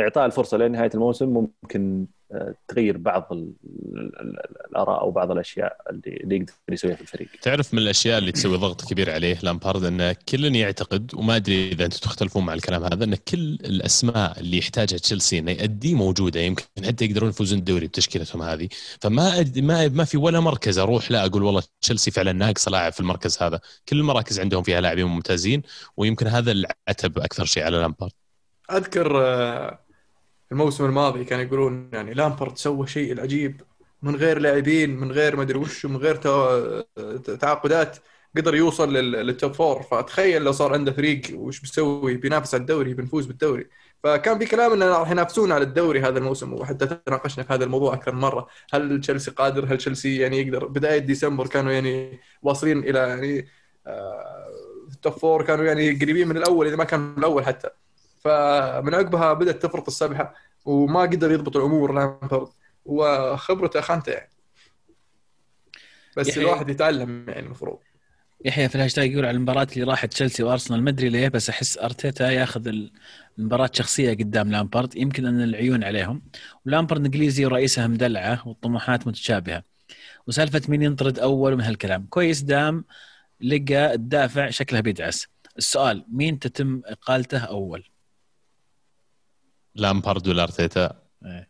C: إعطاء الفرصة لنهاية الموسم ممكن آه، تغير بعض ال- ال- ال- الآراء أو بعض الأشياء اللي اللي يقدر يسويها في الفريق.
A: تعرف من الأشياء اللي تسوي ضغط كبير عليه لامبارد؟ انه كل يعتقد وما أدري إذا أنتم تختلفون مع الكلام هذا إن كل الأسماء اللي يحتاجها تشيلسي إنه يأدي موجودة يمكن حتى يقدرون يفوزون الدوري بتشكيلتهم هذه. فما أد... ما ما في ولا مركز أروح لا أقول والله تشيلسي فعلا ناقصه لاعب في المركز هذا. كل المراكز عندهم فيها لاعبين ممتازين ويمكن هذا العتب أكثر شيء على لامبارد.
D: أذكر آه، الموسم الماضي كانوا يقولون يعني لامبرد سوى شيء العجيب من غير لاعبين من غير ما أدري وش من غير تعاقدات قدر يوصل لل- لل top four فتخيل لو صار عنده فريق وش بيسوي بينافس على الدوري بنفوز بالدوري. فكان في كلام انه راح ينافسون على الدوري هذا الموسم وحتى تناقشنا في هذا الموضوع أكثر من مرة. هل تشيلسي قادر؟ هل تشيلسي يعني يقدر؟ بداية ديسمبر كانوا يعني واصلين إلى يعني آه، ال top four كانوا يعني قريبين من الأول إذا ما كانوا الأول حتى. فمن عقبها بدأت تفرط السبحة وما قدر يضبط الأمور لامبرد وخبرته خانته يعني. بس
B: يحيى-
D: الواحد يتعلم يعني المفروض
B: يحيى في الهاشتاج يقول على المباراة اللي راحت تشيلسي وأرسنال ما أدري ليه بس أحس أرتيتا ياخذ المباراة شخصية قدام لامبارد يمكن أن العيون عليهم. ولامبارد إنجليزي ورئيسها مدلعة والطموحات متشابهة. وسالفة مين ينطرد أول ومن هالكلام؟ كويس دام لقى الدافع شكله بيدعس. السؤال مين تتم إقالته أول؟
A: لامبارد ولا ارتيتا
B: إيه.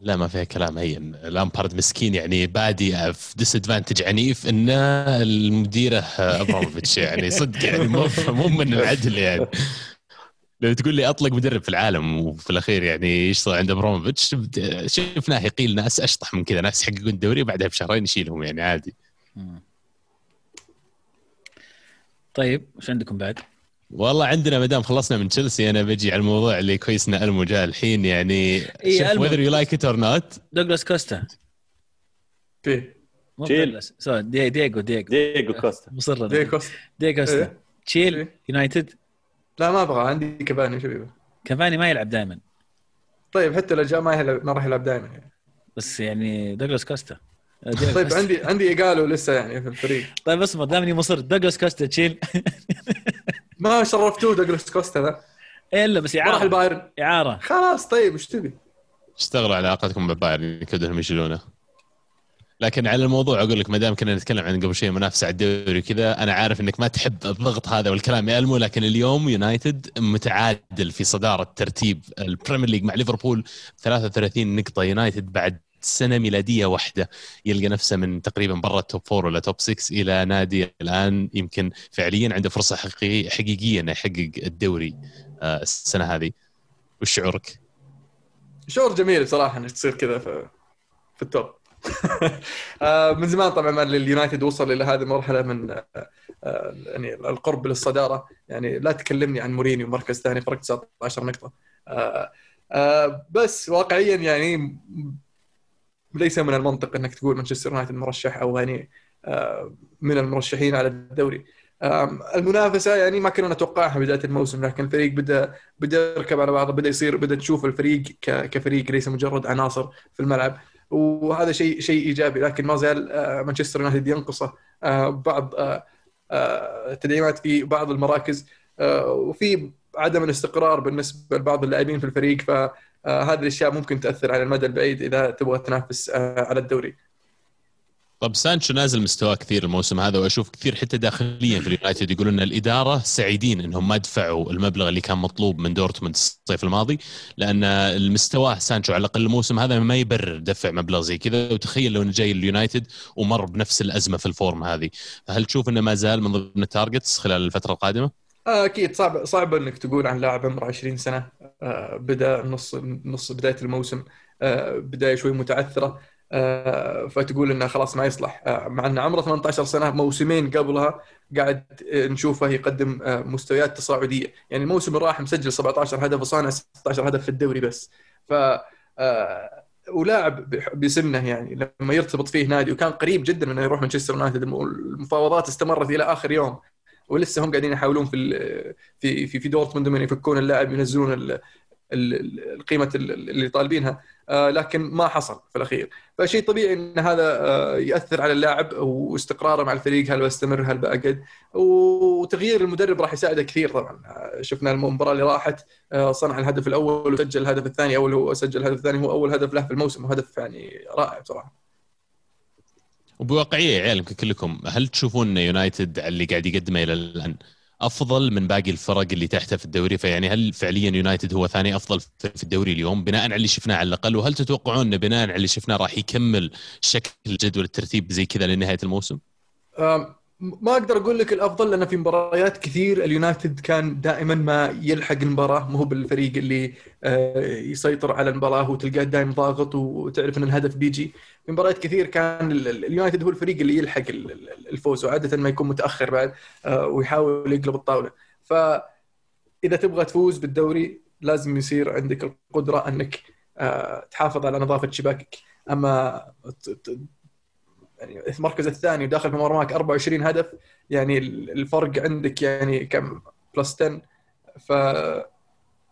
A: لا ما فيها كلام هين لامبارد مسكين يعني بادي في disadvantage عنيف انه مديره أبراموفيتش يعني صدق يعني مو مو من العدل يعني لو تقول لي أطلق مدرب في العالم وفي الأخير يعني يشتغل عند أبراموفيتش شفناه يقيل ناس أشطح من كذا ناس يحققون الدوري وبعدها بشهرين يشيلهم يعني عادي.
B: طيب وش عندكم بعد؟
A: والله عندنا ما دام خلصنا من تشيلسي أنا بجي على الموضوع اللي كويسنا المو جاء الحين يعني
B: إيه،
A: whether you like it or not.
B: دوغلاس كوستا
C: تشيل.
B: دوغلاس سوري دي- دييغو دييغو
C: دييغو كوستا.
B: مصر أنا.
D: ديكوس
B: دييغو كوستا. تشيل. يونايتد
D: لا ما أبغى. عندي كباني شبيبه
B: كافاني ما يلعب دائما
D: طيب حتى لو جاء ما يلعب ما راح يلعب دائما يعني.
B: بس يعني دوغلاس كوستا.
D: طيب
B: كوستا.
D: عندي عندي ايجالو لسه يعني في الفريق.
B: طيب اصبر دامني مصر. دوغلاس كوستا تشيل
D: ما شرفتوه دوغلاس كوستا ذا.
B: إيه إلا بس
D: ما راح
B: اعاره
D: البايرن.
B: اعاره
D: خلاص طيب إيش تبي؟
A: اشتغلوا على علاقتكم بالبايرن انهم يشيلونه. لكن على الموضوع أقول لك ما دام كنا نتكلم عن قبل شوي منافسة على الدوري وكذا أنا عارف إنك ما تحب الضغط هذا والكلام يا المو لكن اليوم يونايتد متعادل في صدارة ترتيب ال Premier League مع ليفربول 33 نقطة يونايتد بعد سنة ميلادية واحدة يلقى نفسه من تقريبا برا ال top four ولا top 6 إلى نادي الآن يمكن فعليا عنده فرصة حقيقية حقيقية إنه يحقق الدوري آه، السنة هذه. وش شعورك؟
D: شعور جميل بصراحة إنك تصير كذا في في ال top آه، من زمان طبعا اليونايتد وصل إلى هذه المرحلة من آه، يعني القرب للصدارة. يعني لا تكلمني عن مورينيو مركز ثاني فرق 19 نقطة. بس واقعيا يعني ليس من المنطق أنك تقول مانشستر يونايتد مرشح أو يعني آه، من المرشحين على الدوري. المنافسة يعني ما كنا نتوقعها بداية الموسم لكن الفريق بدأ بدأ يركب على بعضه بدأ يصير بدأ تشوف الفريق كفريق ليس مجرد عناصر في الملعب. وهذا شيء شيء إيجابي لكن ما زال آه، مانشستر يونايتد ينقصه آه، بعض آه، آه، التدعيمات في بعض المراكز. آه، وفي عدم الاستقرار بالنسبة لبعض اللاعبين في الفريق فهذه الأشياء ممكن تأثر على المدى البعيد إذا تبغى تنافس آه، على الدوري.
A: طب سانشو نازل مستواه كثير الموسم هذا وأشوف كثير حتى داخليا في اليونايتد يقولون إن الإدارة سعيدين إنهم ما دفعوا المبلغ اللي كان مطلوب من دورتموند الصيف الماضي لأن المستوى سانشو على الأقل الموسم هذا ما يبرر دفع مبلغ زي كذا. وتخيل لو إنه جاي اليونايتد ومر بنفس الأزمة في ال form هذه. فهل تشوف إنه ما زال من ضمن التارجتس خلال الفترة القادمة؟
D: آه، أكيد صعب صعب إنك تقول عن لاعب عمره 20 سنة. آه، بدأ نص نص بداية الموسم. آه، بداية شوي متعثرة. فتقول إنه خلاص ما يصلح. مع ان عمره 18 سنة موسمين قبلها قاعد نشوفه يقدم مستويات تصاعدية. يعني الموسم اللي راح مسجل 17 هدف وصانع 16 هدف في الدوري بس. ف ولاعب بسنه يعني لما يرتبط فيه نادي وكان قريب جدا إنه يروح مانشستر يونايتد المفاوضات استمرت إلى آخر يوم. ولسه هم قاعدين يحاولون في في في في دورتموند من يفكون اللاعب ينزلون ال- ال- ال- القيمة ال- اللي طالبينها. آه، لكن ما حصل في الأخير. فشيء طبيعي إن هذا آه، يأثر على اللاعب واستقراره مع الفريق هل بيستمر هل بأقعد وتغيير المدرب راح يساعده كثير طبعا. آه، شفنا المباراة اللي راحت صنع الهدف الأول وسجل الهدف الثاني أو اللي هو سجل الهدف الثاني هو أول هدف له في الموسم وهدف يعني رائع بصراحة.
A: وبواقعية يا عيال يمكن كلكم هل تشوفون إن يونايتد اللي قاعد يقدمه إلى الآن أفضل من باقي الفرق اللي تحته في الدوري فيعني هل فعليا يونايتد هو ثاني أفضل في الدوري اليوم بناء على اللي شفناه على الأقل وهل تتوقعون انه بناء على اللي شفناه راح يكمل شكل جدول الترتيب زي كذا لنهاية الموسم؟
D: ما أقدر أقول لك الأفضل لأن في مباريات كثير اليونايتد كان دائما ما يلحق المباراة مو هو بالفريق اللي آه، يسيطر على المباراة وتلقاه دائما ضاغط وتعرف إن الهدف بيجي. في مباريات كثير كان ال- ال- اليونايتد هو الفريق اللي يلحق ال- ال- الفوز وعادة ما يكون متأخر بعد آه، ويحاول يقلب الطاولة. فاذا تبغى تفوز بالدوري لازم يصير عندك القدرة أنك آه، تحافظ على نظافة شباكك. أما يعني المركز الثاني وداخل في مرماك 24 هدف يعني الفرق عندك يعني كم؟ plus 10 ف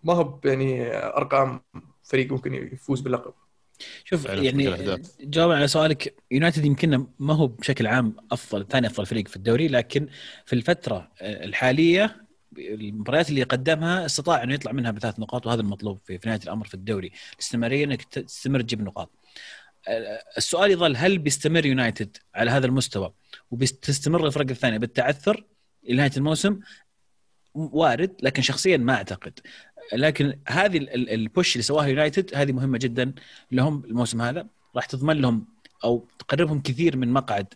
D: ما هو يعني أرقام فريق ممكن يفوز باللقب.
B: شوف يعني جوابا على سؤالك يونايتد يمكن ما هو بشكل عام أفضل ثاني أفضل فريق في الدوري لكن في الفترة الحالية المباريات اللي قدمها استطاع إنه يطلع منها بثلاث نقاط وهذا المطلوب في, نهاية الأمر في الدوري. الاستمراريه إنك تستمر تجيب نقاط. السؤال يظل هل بيستمر يونايتد على هذا المستوى وبتستمر الفرق الثانية بالتعثر إلى نهاية الموسم؟ وارد لكن شخصيا ما أعتقد. لكن هذه ال push اللي سواها يونايتد هذه مهمة جدا لهم الموسم هذا. راح تضمن لهم أو تقربهم كثير من مقعد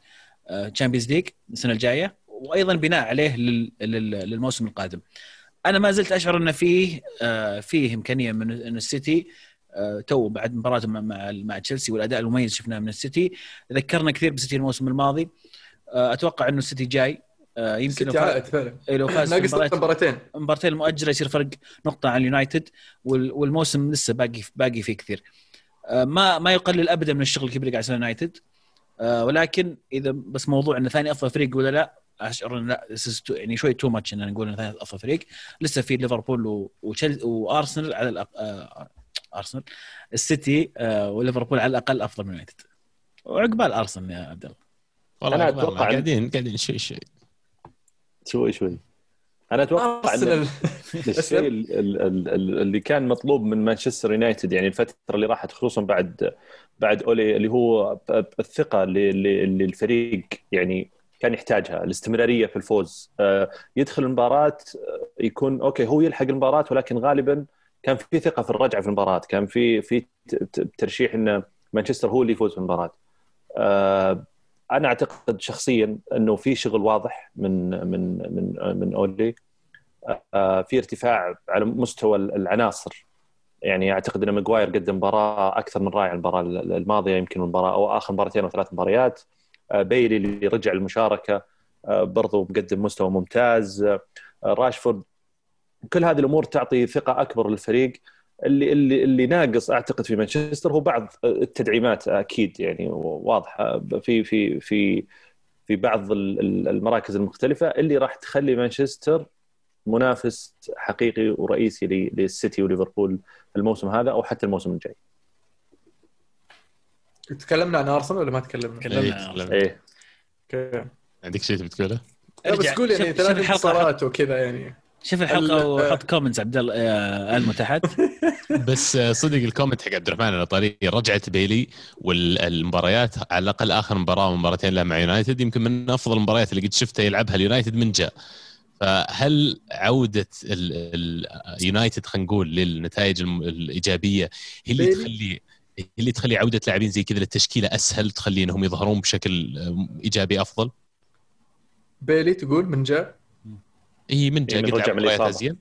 B: Champions League السنة الجاية وأيضا بناء عليه للموسم القادم. أنا ما زلت أشعر إن فيه آه، فيه إمكانية من السيتي آه، تو بعد مباراته مع مع تشيلسي والأداء المميز شفناه من السيتي. ذكرنا كثير بالسيتي الموسم الماضي. آه، أتوقع إنه السيتي جاي.
D: يمكن لو
B: فاز ناقص مباراتين. مباراتين المؤجلة يصير فرق نقطة عن اليونايتد والموسم لسه باقي باقي فيه كثير. ما ما يقلل ابدا من الشغل الكبير قاعد يسويه يونايتد ولكن إذا بس موضوع إنه ثاني أفضل فريق ولا لا أشعر ان لا يعني شوي too much إن نقول إنه ثاني أفضل فريق. لسه في ليفربول وأرسنال على. آه... أرسنال. السيتي آه... وليفربول على الأقل أفضل من يونايتد. وعقبال أرسنال يا عبد الله.
A: والله أنا أتوقع قاعدين قاعدين شوي شوي.
C: شوي شوي. أنا أتوقع إن الشيء اللي كان مطلوب من مانشستر يونايتد يعني الفترة اللي راحت خصوصا بعد بعد أولي اللي هو الثقة اللي الفريق يعني كان يحتاجها الاستمرارية في الفوز. آه، يدخل المباراة آه، يكون أوكي هو يلحق المباراة ولكن غالبا كان في ثقة في الرجعة في المباراة كان في في ترشيح إن مانشستر هو اللي يفوز في المباراة. آه، أنا أعتقد شخصيا إنه في شغل واضح من من من من أولي. في ارتفاع على مستوى العناصر. يعني أعتقد إن ماجواير قدم مباراة أكثر من رائعه المباراة الماضية يمكن المباراة أو آخر مباراتين أو ثلاث مباريات. آه، بيلي اللي رجع المشاركة آه، برضو مقدم مستوى ممتاز. آه، راشفورد كل هذه الأمور تعطي ثقة أكبر للفريق. اللي اللي اللي ناقص أعتقد في مانشستر هو بعض التدعيمات أكيد يعني واضحة. في في في في بعض المراكز المختلفة اللي راح تخلي مانشستر منافس حقيقي ورئيسي للسيتي وليفربول الموسم هذا أو حتى الموسم الجاي.
D: تكلمنا عن أرسنال ولا ما تكلمنا؟
A: تكلمنا
C: إيه.
A: أوكي. عندك شيء تبي تقوله؟
D: بس قول يعني ثلاث انتصارات وكذا يعني.
B: شوف الحلقة وحط comments عبد الله آه، المو تحت
A: بس آه، صدق ال comment حق عبد الرحمن طريقي رجعت بيلي والمباريات على الأقل آخر مباراة ومباراتين له مع يونايتد يمكن من أفضل المباريات اللي قد شفتها يلعبها اليونايتد من جاء. فهل عودة اليونايتد خلينا نقول للنتائج الإيجابية هي اللي تخلي اللي تخلي عودة لاعبين زي كذا للتشكيلة أسهل تخلي انهم يظهرون بشكل إيجابي أفضل؟
D: بيلي تقول من جاء؟
A: اي من جاء قد لعب أزين.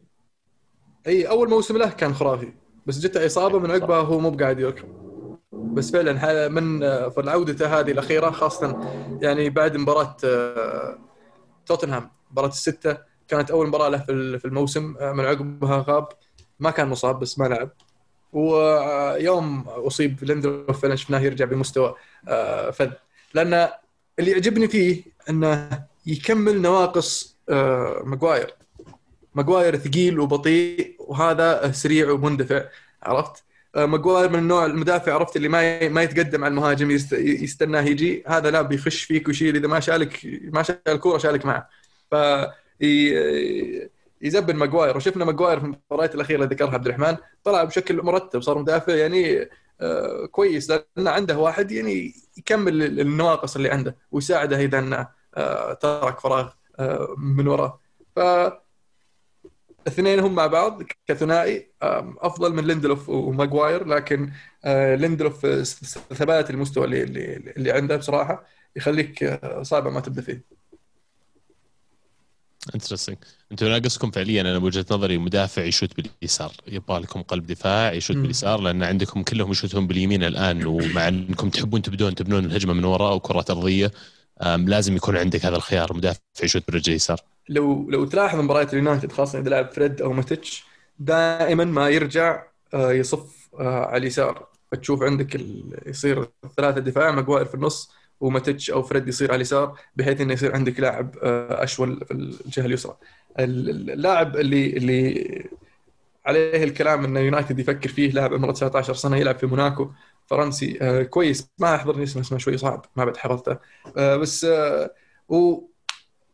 D: إي أول موسم له كان خرافي. بس جته إصابة من عقبها هو مو بقاعد يركب بس فعلا من في عودته هذه الأخيرة خاصة يعني بعد مباراة آه، توتنهام مباراة الستة كانت أول مباراة له في الموسم آه، من عقبها غاب. ما كان مصاب بس ما لعب. ويوم أصيب ليندروف فعلا شفناه يرجع بمستوى آه، فذ لأن اللي يعجبني فيه إنه يكمل نواقص آه، ماجواير. ماجواير ثقيل وبطيء وهذا سريع ومندفع عرفت؟ آه، ماجواير من النوع المدافع عرفت؟ اللي ما ما يتقدم على المهاجم يستناه يجي. هذا لا بيخش فيك ويشيل إذا ما شالك ما شال الكوره شالك معه. ف يزبن ماجواير. وشفنا ماجواير في المباريات الأخيرة اللي ذكرها عبد الرحمن طلع بشكل مرتب صار مدافع يعني آه كويس لأن عنده واحد يعني يكمل النواقص اللي عنده ويساعده إذا آه ترك فراغ. آه من وراه. ف الاثنين هم مع بعض كثنائي. أفضل من ليندلوف وماجواير لكن آه، ليندلوف ثبات المستوى اللي اللي عنده بصراحة يخليك آه، صعبة ما تبدأ فيه.
A: interesting أنتم ناقصكم فعليا أنا بوجهه نظري مدافع يشوت باليسار. يبغى لكم قلب دفاع يشوت باليسار لأن عندكم كلهم يشوتون باليمين الآن ومع أنكم تحبون تبدون تبنون الهجمة من وراء وكرات أرضية. لازم يكون عندك هذا الخيار مدافع يشوت بالرجل اليسار.
D: لو لو تلاحظ مباريات اليونايتد خاصة إذا لعب فريد أو ماتيتش دائما ما يرجع آه، يصف آه، على اليسار. فتشوف عندك يصير ثلاثة دفاع ماجواير في النص وماتش أو فريد يصير على اليسار بحيث إنه يصير عندك لاعب آه، أشول في الجهة اليسرى. اللاعب اللي اللي عليه الكلام إنه يونايتد يفكر فيه لاعب عمره 19 سنة يلعب في موناكو. فرنسي. آه كويس. ما أحضرني اسمه اسمه شوي صعب. ما بعد حفظته. آه بس آه و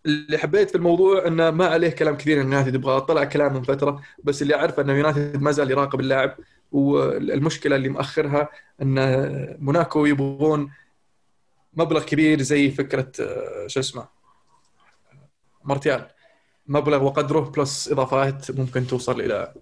D: اللي حبيت في الموضوع انه ما عليه كلام كثير. إن يونايتد يبغى طلع كلام من فترة. بس اللي أعرفه انه يونايتد ما زال يراقب اللاعب. والمشكلة اللي مأخرها إن موناكو يبغون مبلغ كبير زي فكرة آه، شو اسمه مارتيال. مبلغ وقدره plus إضافات ممكن توصل إلى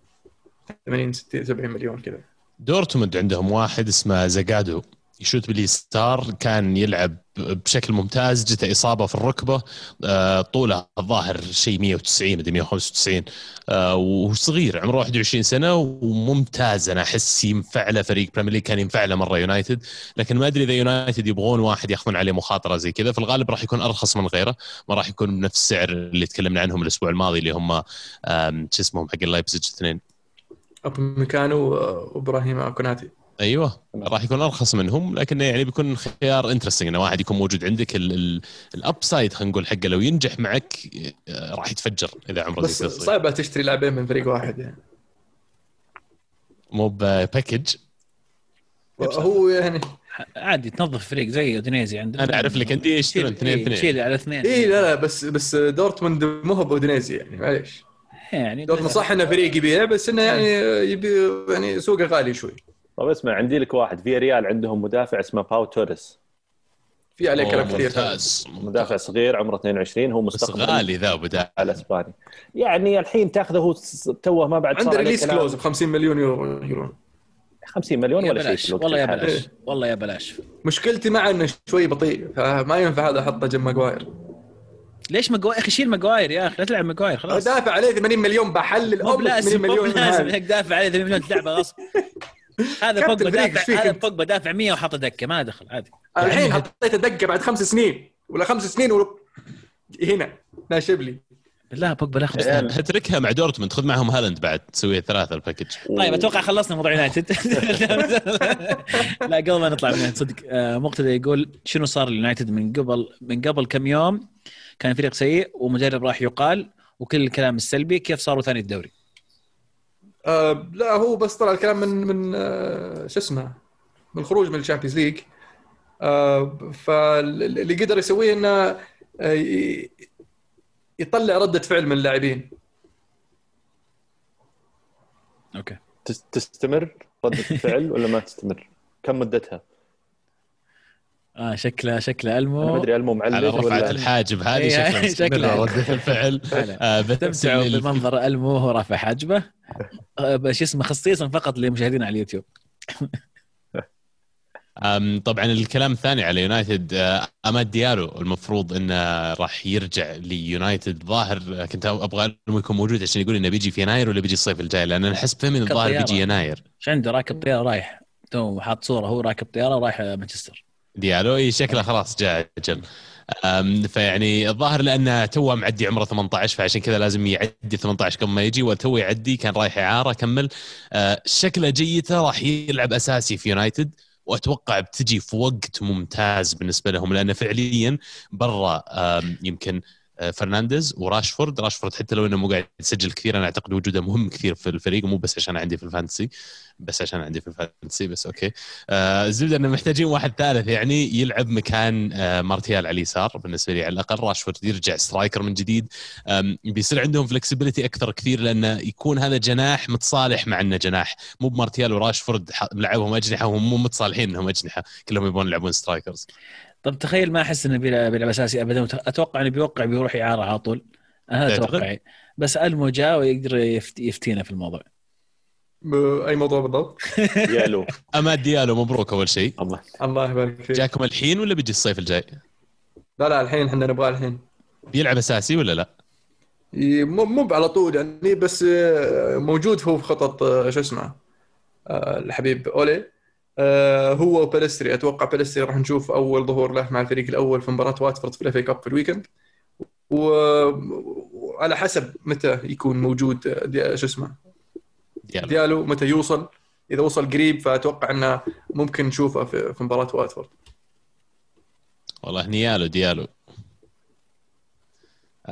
D: 80 60 70 مليون كذا.
A: دورتموند عندهم واحد اسمه زاجادو يشوت باليسار كان يلعب بشكل ممتاز جته إصابة في الركبة آه، طوله الظاهر شيء 190 مدري 195 آه، وصغير عمره 21 سنة وممتاز. أنا أحس ينفع له فريق Premier League كان ينفع له مرة يونايتد لكن ما أدري إذا يونايتد يبغون واحد ياخذون عليه مخاطرة زي كذا في الغالب راح يكون أرخص من غيره. ما راح يكون بنفس السعر اللي تكلمنا عنهم الأسبوع الماضي اللي هم شو اسمهم حق اللايبزيج اثنين.
D: أوباميكانو وإبراهيم كوناتي
A: أيوه راح يكون أرخص منهم لكنه يعني بيكون خيار interesting إنه واحد يكون موجود عندك ال upside خلينا نقول حقه لو ينجح معك آه، راح يتفجر إذا عمره
D: بس صعبه تشتري لاعبين من فريق واحد يعني.
A: مو package
D: هو يعني
B: عادي تنظف فريق زي اودينيزي عندنا.
A: أنا أعرف لك أندية يشترون اثنين اثنين.
B: شيل على اثنين.
D: اي لا لا بس بس دورتموند مو هو بأودينيزي يعني معليش.
B: يعني
D: دورتموند صح إنه فريق يبيع بس إنه يعني يبي يعني سوقه غالي شوي.
C: طيب اسمع عندي لك واحد. في ريال عندهم مدافع اسمه باو توريس.
D: في عليه كلام كثير.
A: ممتاز
C: مدافع صغير عمره 22 هو مستقبل
A: غالي ذا مدافع
C: الاسباني يعني الحين تأخذه هو توه ما بعد
D: عنده release clause ب 50 مليون يورو
C: 50 مليون ولا شيء
B: والله يا بلاش والله يا بلاش.
D: مشكلتي معه إنه شوي بطيء فما ينفع هذا أحطه جنب ماجواير
B: ليش ماجواير يا أخي شيل ماجواير يا أخي لا تلعب ماجواير خلاص.
D: دافع عليه 80 مليون بحلل
B: مو بلازم مو بلازم هيك دافع عليه 80 مليون تلعبه غصب. هذا فوق بدافع هذا فوق بدافع 100 وحاط دكة ما دخل عادي.
D: الحين حطيته دكه بعد خمس سنين ولا خمس سنين ولو هنا ناشب لي.
B: بالله بوجبا لا
A: اتركها مع دورتموند خذ معهم هالاند بعد تسوي ثلاثة ال package.
B: طيب أتوقع خلصنا موضوع يونايتد. لا قبل ما نطلع من صدق آه، مقتدى يقول شنو صار اليونايتد من قبل من قبل كم يوم؟ كان فريق سيء ومدرب راح يقال وكل الكلام السلبي كيف صاروا ثاني الدوري؟
D: آه لا هو بس طلع الكلام من من آه شو اسمه من الخروج من ال Champions League آه فاللي قدر يسويه إنه آه يطلع ردة فعل من اللاعبين
B: أوكي
C: تستمر ردة الفعل ولا ما تستمر؟ كم مدتها؟
B: آه شكله شكله ألمو.
C: ما أدري ألمو معلق على
A: رفعه الحاجب هذه شكله شكله رده الفعل
B: آه بتمتعوا بمنظر ألمو وهو رافع حاجبه. آه شو اسمه خصيصا فقط للمشاهدين على اليوتيوب.
A: طبعا الكلام الثاني على يونايتد آه، أماد ديالو المفروض إنه راح يرجع ليونايتد. ظاهر كنت أبغى انه يكون موجود عشان يقول إنه بيجي في يناير ولا بيجي الصيف الجاي لأن أنا أحس فهمي الظاهر بيجي يناير.
B: إيش عنده؟ راكب طيارة رايح. تو حاط صورة هو راكب طيارة رايح مانشستر.
A: ديالو. إي شكله خلاص جاء أجل. فيعني الظاهر لأنه توه معدي عمره 18 فعشان كذا لازم يعدي 18 قبل ما يجي وتو يعدي كان رايح إعارة كمل. أه، شكله جيته راح يلعب أساسي في يونايتد وأتوقع بتجي في وقت ممتاز بالنسبة لهم لأنه فعليا برا يمكن فرنانديز وراشفورد. راشفورد حتى لو إنه مو قاعد يسجل كثير أنا أعتقد وجوده مهم كثير في الفريق مو بس عشان عندي في ال Fantasy بس عشان عندي في ال Fantasy بس أوكي. آه الزبده إنه محتاجين واحد ثالث يعني يلعب مكان آه مارتيال على اليسار بالنسبة لي. على الأقل راشفورد يرجع striker من جديد. بيصير عندهم flexibility أكثر كثير لأنه يكون هذا جناح متصالح مع إنه جناح. مو بمارتيال وراشفورد لعبهم أجنحة وهم مو متصالحين إنهم أجنحة. كلهم يبغون يلعبون strikers
B: طب تخيل ما أحس إنه بيلعب اساسي ابدا أتوقع إنه بيوقع بيروح اعاره على طول. هذا توقعي بس ألمو جاء ويقدر يفتينا في الموضوع.
D: أي موضوع بالضبط؟
C: ديالو
A: اما ديالو مبروك أول شيء.
C: الله.
D: الله يبارك فيك.
A: جاكم الحين ولا بيجي الصيف الجاي؟
D: لا لا الحين إحنا نبغاه الحين.
A: بيلعب أساسي ولا لا؟
D: مو مو على طول يعني بس موجود هو في خطط شو اسمه آه، الحبيب أولي. هو وبالستري أتوقع بالستري راح نشوف أول ظهور له مع الفريق الأول في مباراة واتفورد في ال FA Cup في ال weekend. وعلى حسب متى يكون موجود شو اسمه ديالو. ديالو متى يوصل. إذا وصل قريب فأتوقع إنه ممكن نشوفه في, مباراة واتفورد.
A: والله نيالو ديالو. آه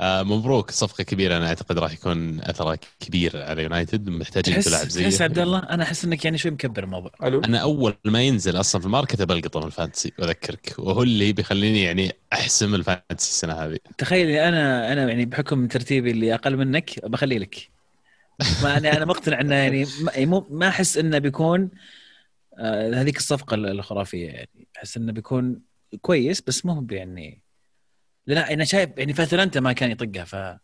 A: مبروك. صفقة كبيرة. أنا أعتقد راح يكون أثرها كبير على يونايتد. محتاجين
B: تحس
A: تلعب زيه.
B: تحس عبد الله؟ أنا أحس إنك يعني شوي مكبر الموضوع.
A: أنا أول ما ينزل أصلا في ال market بلقطه من ال Fantasy. وأذكرك. وهو اللي بيخليني يعني أحسم ال Fantasy السنة هذه.
B: تخيل أنا أنا يعني بحكم ترتيبي اللي أقل منك بخلي لك. ما أنا أنا مقتنع إنه يعني ما- يعني مو ما أحس إنه بيكون آه هذيك الصفقة الخرافية يعني. أحس إنه بيكون كويس بس مو هو يعني لا أنا شايف يعني فاتلانتا ما كان يطقها ف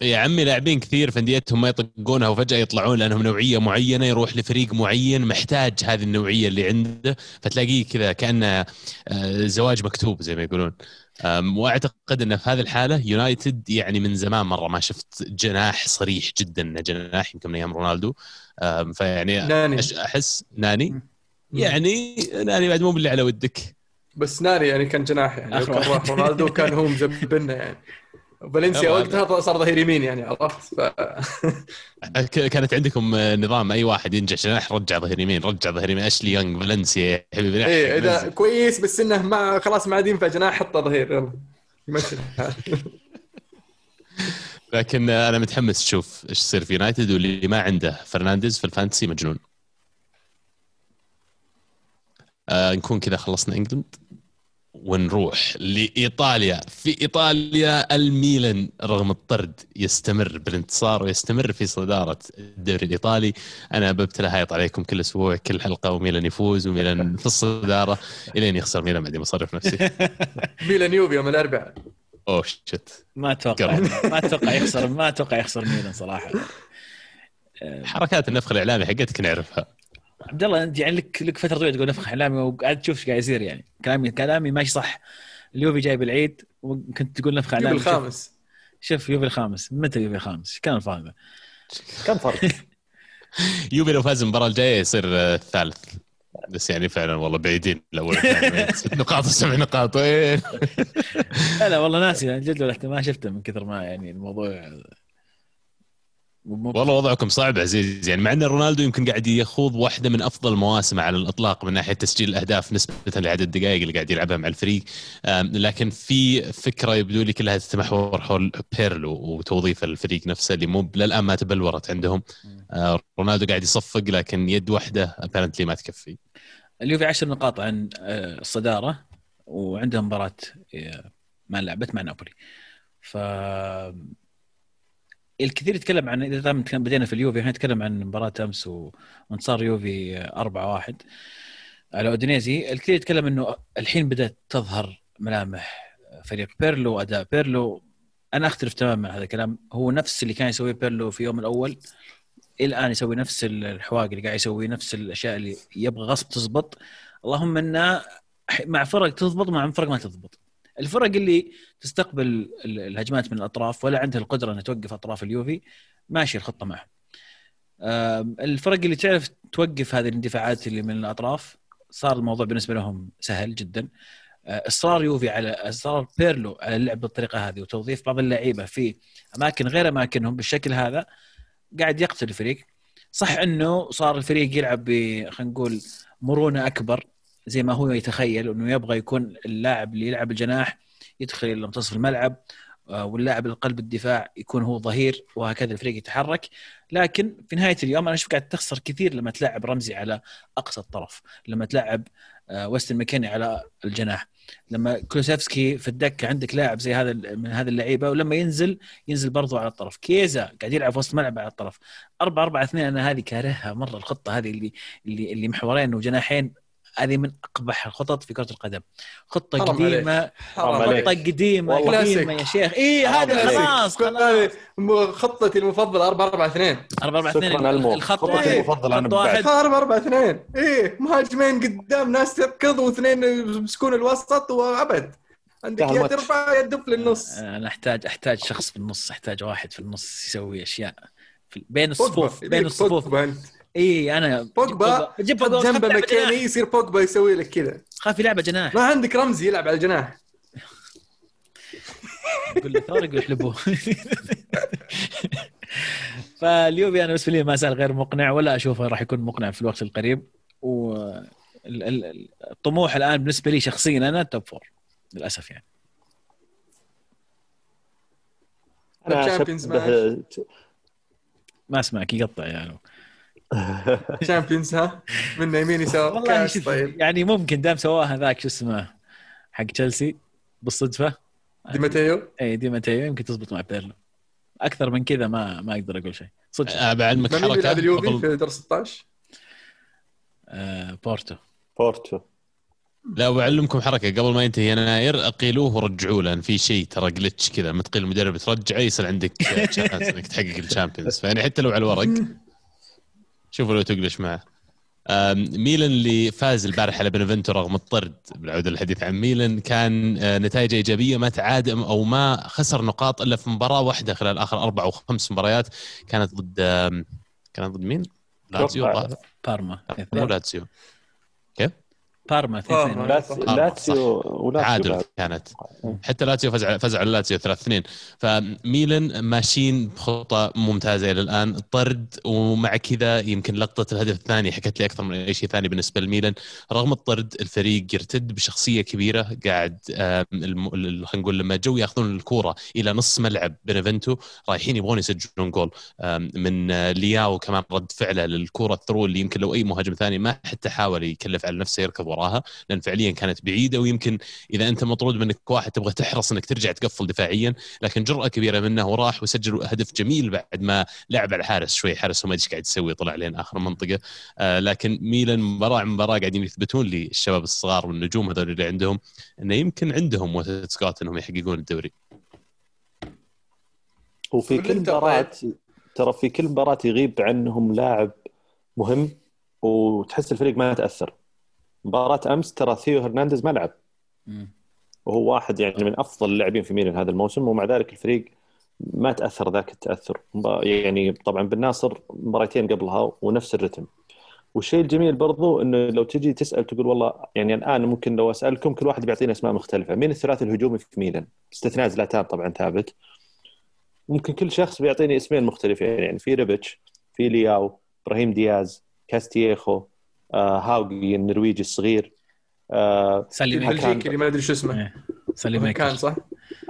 A: يا عمي لاعبين كثير في أنديتهم ما يطقونها وفجأة يطلعون لأنهم نوعية معينة يروح لفريق معين محتاج هذه النوعية اللي عنده فتلاقيه كذا كأنه آه، زواج مكتوب زي ما يقولون. وأعتقد إنه في هذه الحالة يونايتد يعني من زمان مرة ما شفت جناح صريح جدا إنه جناح يمكن من أيام رونالدو. فيعني
D: ناني.
A: أحس ناني. يعني ناني بعد مو باللي على ودك.
D: بس ناري يعني كان جناح يعني. راح رونالدو كان هو مزبلنا يعني فالنسيا. وقتها صار ظهير يمين يعني عرفت ف...
A: كانت عندكم نظام أي واحد ينجح جناح رجع ظهير يمين رجع ظهير يمين أشلي يونغ فالنسيا يا حبيبي
D: إيه
A: إذا.
D: كويس بس إنه ما خلاص ما عاد ينفع جناح حطه ظهير يلا يمشي.
A: لكن أنا متحمس أشوف إيش يصير في يونايتد واللي ما عنده فرنانديز في ال Fantasy مجنون آه نكون كذا خلصنا England ونروح لإيطاليا. في إيطاليا الميلان رغم الطرد يستمر بالانتصار ويستمر في صدارة الدوري الإيطالي. أنا ببتلى هايط عليكم كل أسبوع كل حلقة وميلان يفوز وميلان في الصدارة. إلين يخسر ميلان بعدين بصرف نفسي.
D: ميلان يوفي يوم الأربعاء.
A: أوه شت.
B: ما
A: أتوقع.
B: ما أتوقع يخسر ما أتوقع يخسر ميلان صراحة.
A: حركات النفخ الإعلامي حقتك نعرفها.
B: عبد الله انت يعني لك لك فترة طويلة تقول نفخ إعلامي وقاعد تشوف إيش قاعد يصير يعني. كلامي كلامي ماشي صح. اليوفي جايب العيد وكنت تقول نفخ شوف-
D: الخامس.
B: شوف يوفي الخامس. متى يوفي الخامس؟ إيش كان الفرق؟
C: كم فرق؟
A: يوفي لو فاز المباراة الجاية يصير الثالث. بس يعني فعلا والله بعيدين الأول. والثاني. ست نقاط وسبع نقاط وين
B: لا لا والله ناسي. جد ما شفته من كثر ما يعني الموضوع مو-
A: والله وضعكم صعب عزيز يعني مع إن رونالدو يمكن قاعد يخوض واحدة من أفضل مواسمه على الإطلاق من ناحية تسجيل الأهداف نسبة لعدد الدقائق اللي قاعد يلعبها مع الفريق. لكن في فكرة يبدو لي كلها تتمحور حول بيرلو وتوظيف الفريق نفسه اللي مو للآن ما تبلورت عندهم. آه، رونالدو قاعد يصفق لكن يد واحدة apparently ما تكفي.
B: اليوفي 10 نقاط عن آه، الصداره وعندهم مباراة آه، ما لعبت مع نابولي. ف الكثير يتكلم عن إذا بدينا في اليوفي إحنا نتكلم عن مباراة أمس وانتصار يوفي 4-1 على أودينيزي الكثير يتكلم إنه الحين بدأت تظهر ملامح فريق بيرلو اداء بيرلو. أنا أختلف تماما مع هذا الكلام. هو نفس اللي كان يسويه بيرلو في يوم الأول الآن يسوي نفس الحواق اللي قاعد يسوي نفس الأشياء اللي يبغى غصب تزبط. اللهم انه مع فرق تضبط ومع فرق ما تضبط الفرق اللي تستقبل ال- الهجمات من الأطراف ولا عندها القدرة إنها توقف أطراف اليوفي ماشي الخطة معهم. الفرق اللي تعرف توقف هذه الاندفاعات اللي من الأطراف صار الموضوع بالنسبة لهم سهل جدا. آه، إصرار يوفي على إصرار بيرلو على اللعب بالطريقة هذه وتوظيف بعض اللعيبة في أماكن غير أماكنهم بالشكل هذا قاعد يقتل الفريق. صح إنه صار الفريق يلعب ب خلينا نقول مرونة أكبر. زي ما هو يتخيل إنه يبغى يكون اللاعب اللي يلعب الجناح يدخل إلى منتصف الملعب آه، واللاعب القلب الدفاع يكون هو ظهير وهكذا الفريق يتحرك. لكن في نهاية اليوم أنا أشوف قاعد تخسر كثير لما تلعب رمزي على أقصى الطرف لما تلعب آه، ويستن ماكيني على الجناح لما كلوسيفسكي في الدكة عندك لاعب زي هذا من هذه اللعيبة ولما ينزل ينزل برضو على الطرف. كيزا قاعد يلعب في وسط الملعب على الطرف. 4 4 2 أنا هذه كارهها مرة الخطة هذه اللي اللي اللي محورين وجناحين هذه من أقبح الخطط في كرة القدم. خطة
D: حرام
B: قديمة
C: حرام عليك.
B: خطه قديمة
C: والله
B: قديمة يا شيخ. اي هذا
C: عليك.
B: خلاص
D: خطتي المفضلة 4 4 2
B: 4 4 2
C: شكراً ألمو.
B: الخط
C: خطتي أنا
B: خط واحد.
D: 4 4 2 إيه مهاجمين قدام ناس تركض واثنين يمسكون الوسط وأبد. عندك يا. ترفع يا تدف للنص
B: أنا أحتاج أحتاج شخص في النص أحتاج واحد في النص يسوي أشياء بين. الصفوف بين الصفوف. إي أنا
D: بوجبا جنبه مكاني يصير بوجبا يسوي لك كذا.
B: خاف يلعب جناح.
D: ما عندك رمزي يلعب على الجناح
B: يقول له ثور يحلبوه فاليوفي أنا بالنسبة لي ما زال غير مقنع ولا أشوفه راح يكون مقنع في الوقت القريب. والطموح الآن بالنسبة لي شخصيا أنا top four للأسف يعني.
C: أنا
B: ما أسمعك يقطع يعني
D: Champions ها من يمين يسار
B: والله
D: كاس
B: شوف
D: طيب.
B: يعني ممكن دام سواها ذاك شو اسمه حق تشيلسي بالصدفة.
D: دي ماتيو؟
B: اي دي ماتيو. يمكن تزبط مع بيرلو. أكثر من كذا ما ما أقدر أقول شيء. صدق.
A: أه، بعلمك
D: مين بيلعب
A: حركه
D: اليوفي في دور 16
B: آه بورتو.
C: بورتو.
A: لا بعلمكم حركة. قبل ما ينتهي يناير أقيلوه ورجعوه لأن في شيء ترى glitch كذا. لما تقيل المدرب ترجعه يصير عندك chance إنك تحقق ال Champions فيعني حتى لو على الورق شوفوا لو ت glitch معه ميلان اللي فاز البارح على بنفنتو رغم الطرد بالعودة للحديث عن ميلان كان آه، نتائج إيجابية ما تعادل أو ما خسر نقاط إلا في مباراة واحدة خلال آخر أربع أو خمس مباريات كانت ضد كانت ضد مين؟ لاتسيو.
B: بارما
A: مو لاتسيو؟
B: بارما
D: بارما.
B: 2
C: لاتس-
A: آه،
C: لاتسيو ولاتسيو
A: تعادل. كانت. حتى لاتسيو فاز على فاز على لاتسيو 3 2 فميلان ماشيين بخطى ممتازة إلى الآن. طرد ومع كذا يمكن لقطة الهدف الثاني حكت لي أكثر من أي شيء ثاني بالنسبة لميلان. رغم الطرد الفريق يرتد بشخصية كبيرة قاعد خلينا نقول لما جو ياخذون الكورة إلى نص ملعب بنفنتو رايحين يبغون يسجلون جول. من آه، لياو كمان رد فعله للكورة ال through اللي يمكن لو أي مهاجم ثاني ما حتى حاول يكلف على نفسه يركض وراها لأن فعليا كانت بعيدة ويمكن إذا أنت مطرود منك واحد تبغى تحرص إنك ترجع تقفل دفاعيا لكن جرأة كبيرة منه وراح وسجل هدف جميل بعد ما لعب على الحارس شوي حارس ما أدري إيش قاعد يسوي طلع لين آخر منطقة. آه لكن ميلان مباراة عن مباراة قاعدين يثبتون لي الشباب الصغار والنجوم هذول اللي عندهم إنه يمكن عندهم وسط سكوت إنهم يحققون الدوري.
C: وفي كل
D: والإنتر
C: مباراة ترى في كل مباراة يغيب عنهم لاعب مهم وتحس الفريق ما يتأثر. مباراة أمس ترى ثيو هرنانديز ما لعب. وهو واحد يعني من أفضل اللاعبين في ميلان هذا الموسم ومع ذلك الفريق ما تأثر ذاك التأثر. يعني طبعا بن ناصر مباراتين قبلها ونفس الرتم. والشيء الجميل برضو إنه لو تجي تسأل تقول والله يعني الآن ممكن لو أسألكم كل واحد بيعطينا أسماء مختلفة. مين الثلاثي الهجومي في ميلان؟ باستثناء زلاتان طبعا ثابت. ممكن كل شخص بيعطيني اسمين مختلفين يعني في ريبتش في لياو إبراهيم دياز كاستييخو آه هاوغي النرويجي الصغير. آه
B: سالي
C: هاكان.
B: ميكر.
D: البلجيكي اللي ما أدري شو اسمه.
B: إيه. سالي
D: كان
B: ميكر
D: صح؟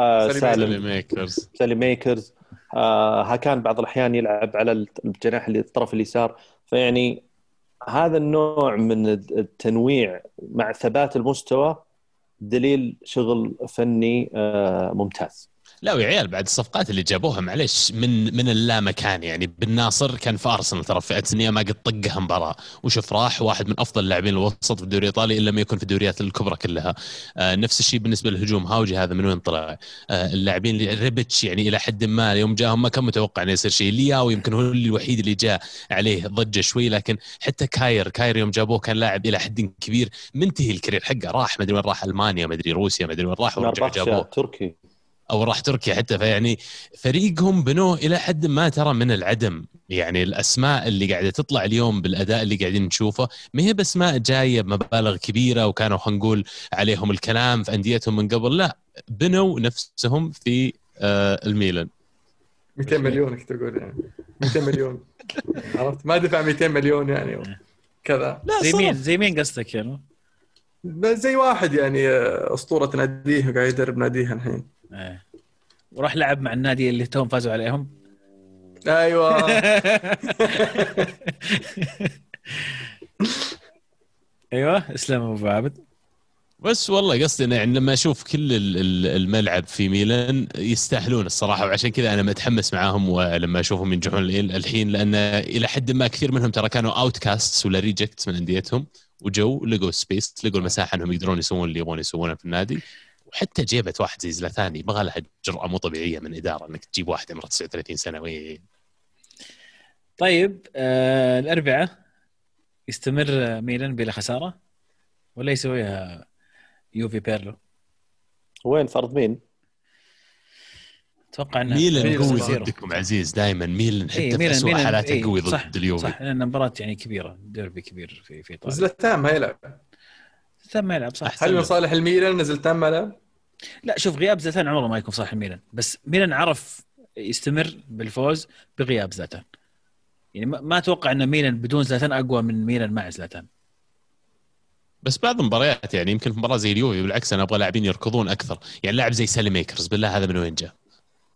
C: آه
D: سالم.
A: ميكرز.
C: سالي ميكرز. آه هاكان بعض الأحيان يلعب على الجناح اللي الطرف اليسار. فيعني هذا النوع من التنويع مع ثبات المستوى دليل شغل فني ممتاز.
A: لا ويا عيال بعد الصفقات اللي جابوها معلش من من اللامكان يعني. بن ناصر كان في أرسنال ترى في أرتيتا ما قد طقها مباراة. وشوف راح واحد من أفضل اللاعبين الوسط في الدوري الإيطالي ان لم يكن في الدوريات الكبرى كلها. آه نفس الشيء بالنسبة للهجوم. هاوجي هذا من وين طلع؟ آه اللاعبين اللي ريبتش يعني إلى حد ما يوم جاهم ما كان متوقع إنه يصير شيء. لياو يمكن هو الوحيد اللي جاء عليه ضجة شوي لكن حتى كاير كاير يوم جابوه كان لاعب إلى حد كبير. منتهي ال career حقه. راح ما أدري وين راح ألمانيا ما أدري روسيا ما أدري وين راح ورجع جابوه.
C: تركي.
A: أو راح تركيا حتى فيعني فريقهم بنوه إلى حد ما ترى من العدم. يعني الأسماء اللي قاعدة تطلع اليوم بالأداء اللي قاعدين نشوفه ما هي باسماء جاية بمبالغ كبيرة وكانوا خلينا نقول عليهم الكلام في أنديتهم من قبل لا بنوا نفسهم في آه الميلان.
D: 200 مليون كنت تقول يعني؟ 200 مليون. عرفت؟ ما دفع 200 مليون يعني كذا.
A: لا
B: زي مين. زي مين قصدك يعني؟
D: زي واحد يعني آه، أسطورة ناديه وقاعد يدرب ناديها الحين.
B: إيه. وراح لعب مع النادي اللي توم فازوا عليهم.
D: أيوه.
B: أيوه اسلم أبو عابد.
A: بس والله قصدي إنه يعني لما أشوف كل ال- ال- الملعب في ميلان يستاهلون الصراحة وعشان كذا أنا متحمس معاهم ولما أشوفهم ينجحون ال- الحين لأن إلى حد ما كثير منهم ترى كانوا outcast ولا reject من أنديتهم وجو لقوا space لقوا المساحة إنهم يقدرون يسوون اللي يبغون يسوونه في النادي. وحتى جيبت واحد زي زلاتان يبغى لها جرأة مو طبيعية من إدارة إنك تجيب واحد عمره 39 سنة وي
B: طيب آه الاربعاء يستمر ميلان بلا خسارة ولا يسويها يوفي بيرلو
C: وين فرض مين؟
B: أتوقع إنه
A: ميلان قوي. ضدكم عزيز دائما ميلان حتى
B: إيه
A: في اسوء حالاته
B: إيه
A: قوي ضد اليوفي
B: صح لأن مباراه يعني كبيرة ديربي كبير في في إيطاليا
D: زلتان ما يلعب
B: زلتان ما يلعب صح.
D: هل من صالح الميلان إن زلتان ما لعب؟
B: لا شوف غياب زلتان عمره ما يكون صالح الميلان بس ميلان عرف يستمر بالفوز بغياب زلتان يعني ما أتوقع إن ميلان بدون زلتان أقوى من ميلان مع زلتان
A: بس بعض المباريات يعني يمكن في مباراة زي اليوفي بالعكس أنا أبغى لاعبين يركضون أكثر. يعني لاعب زي سالي ميكرز بالله هذا من وين جاء؟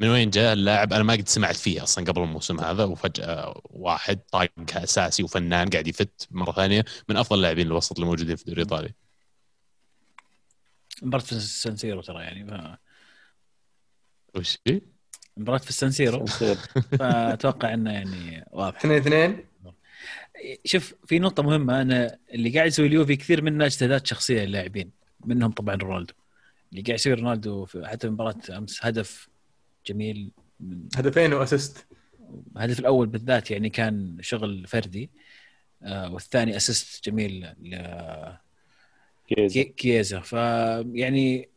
A: من وين جاء اللاعب؟ أنا ما قد سمعت فيه أصلا قبل الموسم هذا وفجأة واحد طاق أساسي وفنان قاعد يفت مرة ثانية من أفضل اللاعبين الوسط الموجودين في الدوري الإيطالي.
B: مباراة في السانسيرو ترى يعني ف...
A: وش هي؟
B: مباراة في السانسيرو فأتوقع إنه يعني واضح.
D: اثنين اثنين.
B: شوف في نقطة مهمة أنا اللي قاعد يسوي اليوفي كثير منه اجتهادات شخصية للاعبين منهم طبعا رونالدو. اللي قاعد يسوي رونالدو حتى في مباراة أمس هدف جميل من
D: هدفين و assist.
B: الهدف الأول بالذات يعني كان شغل فردي آه والثاني assist جميل
C: كيزا.
B: كي- كييزا فيعني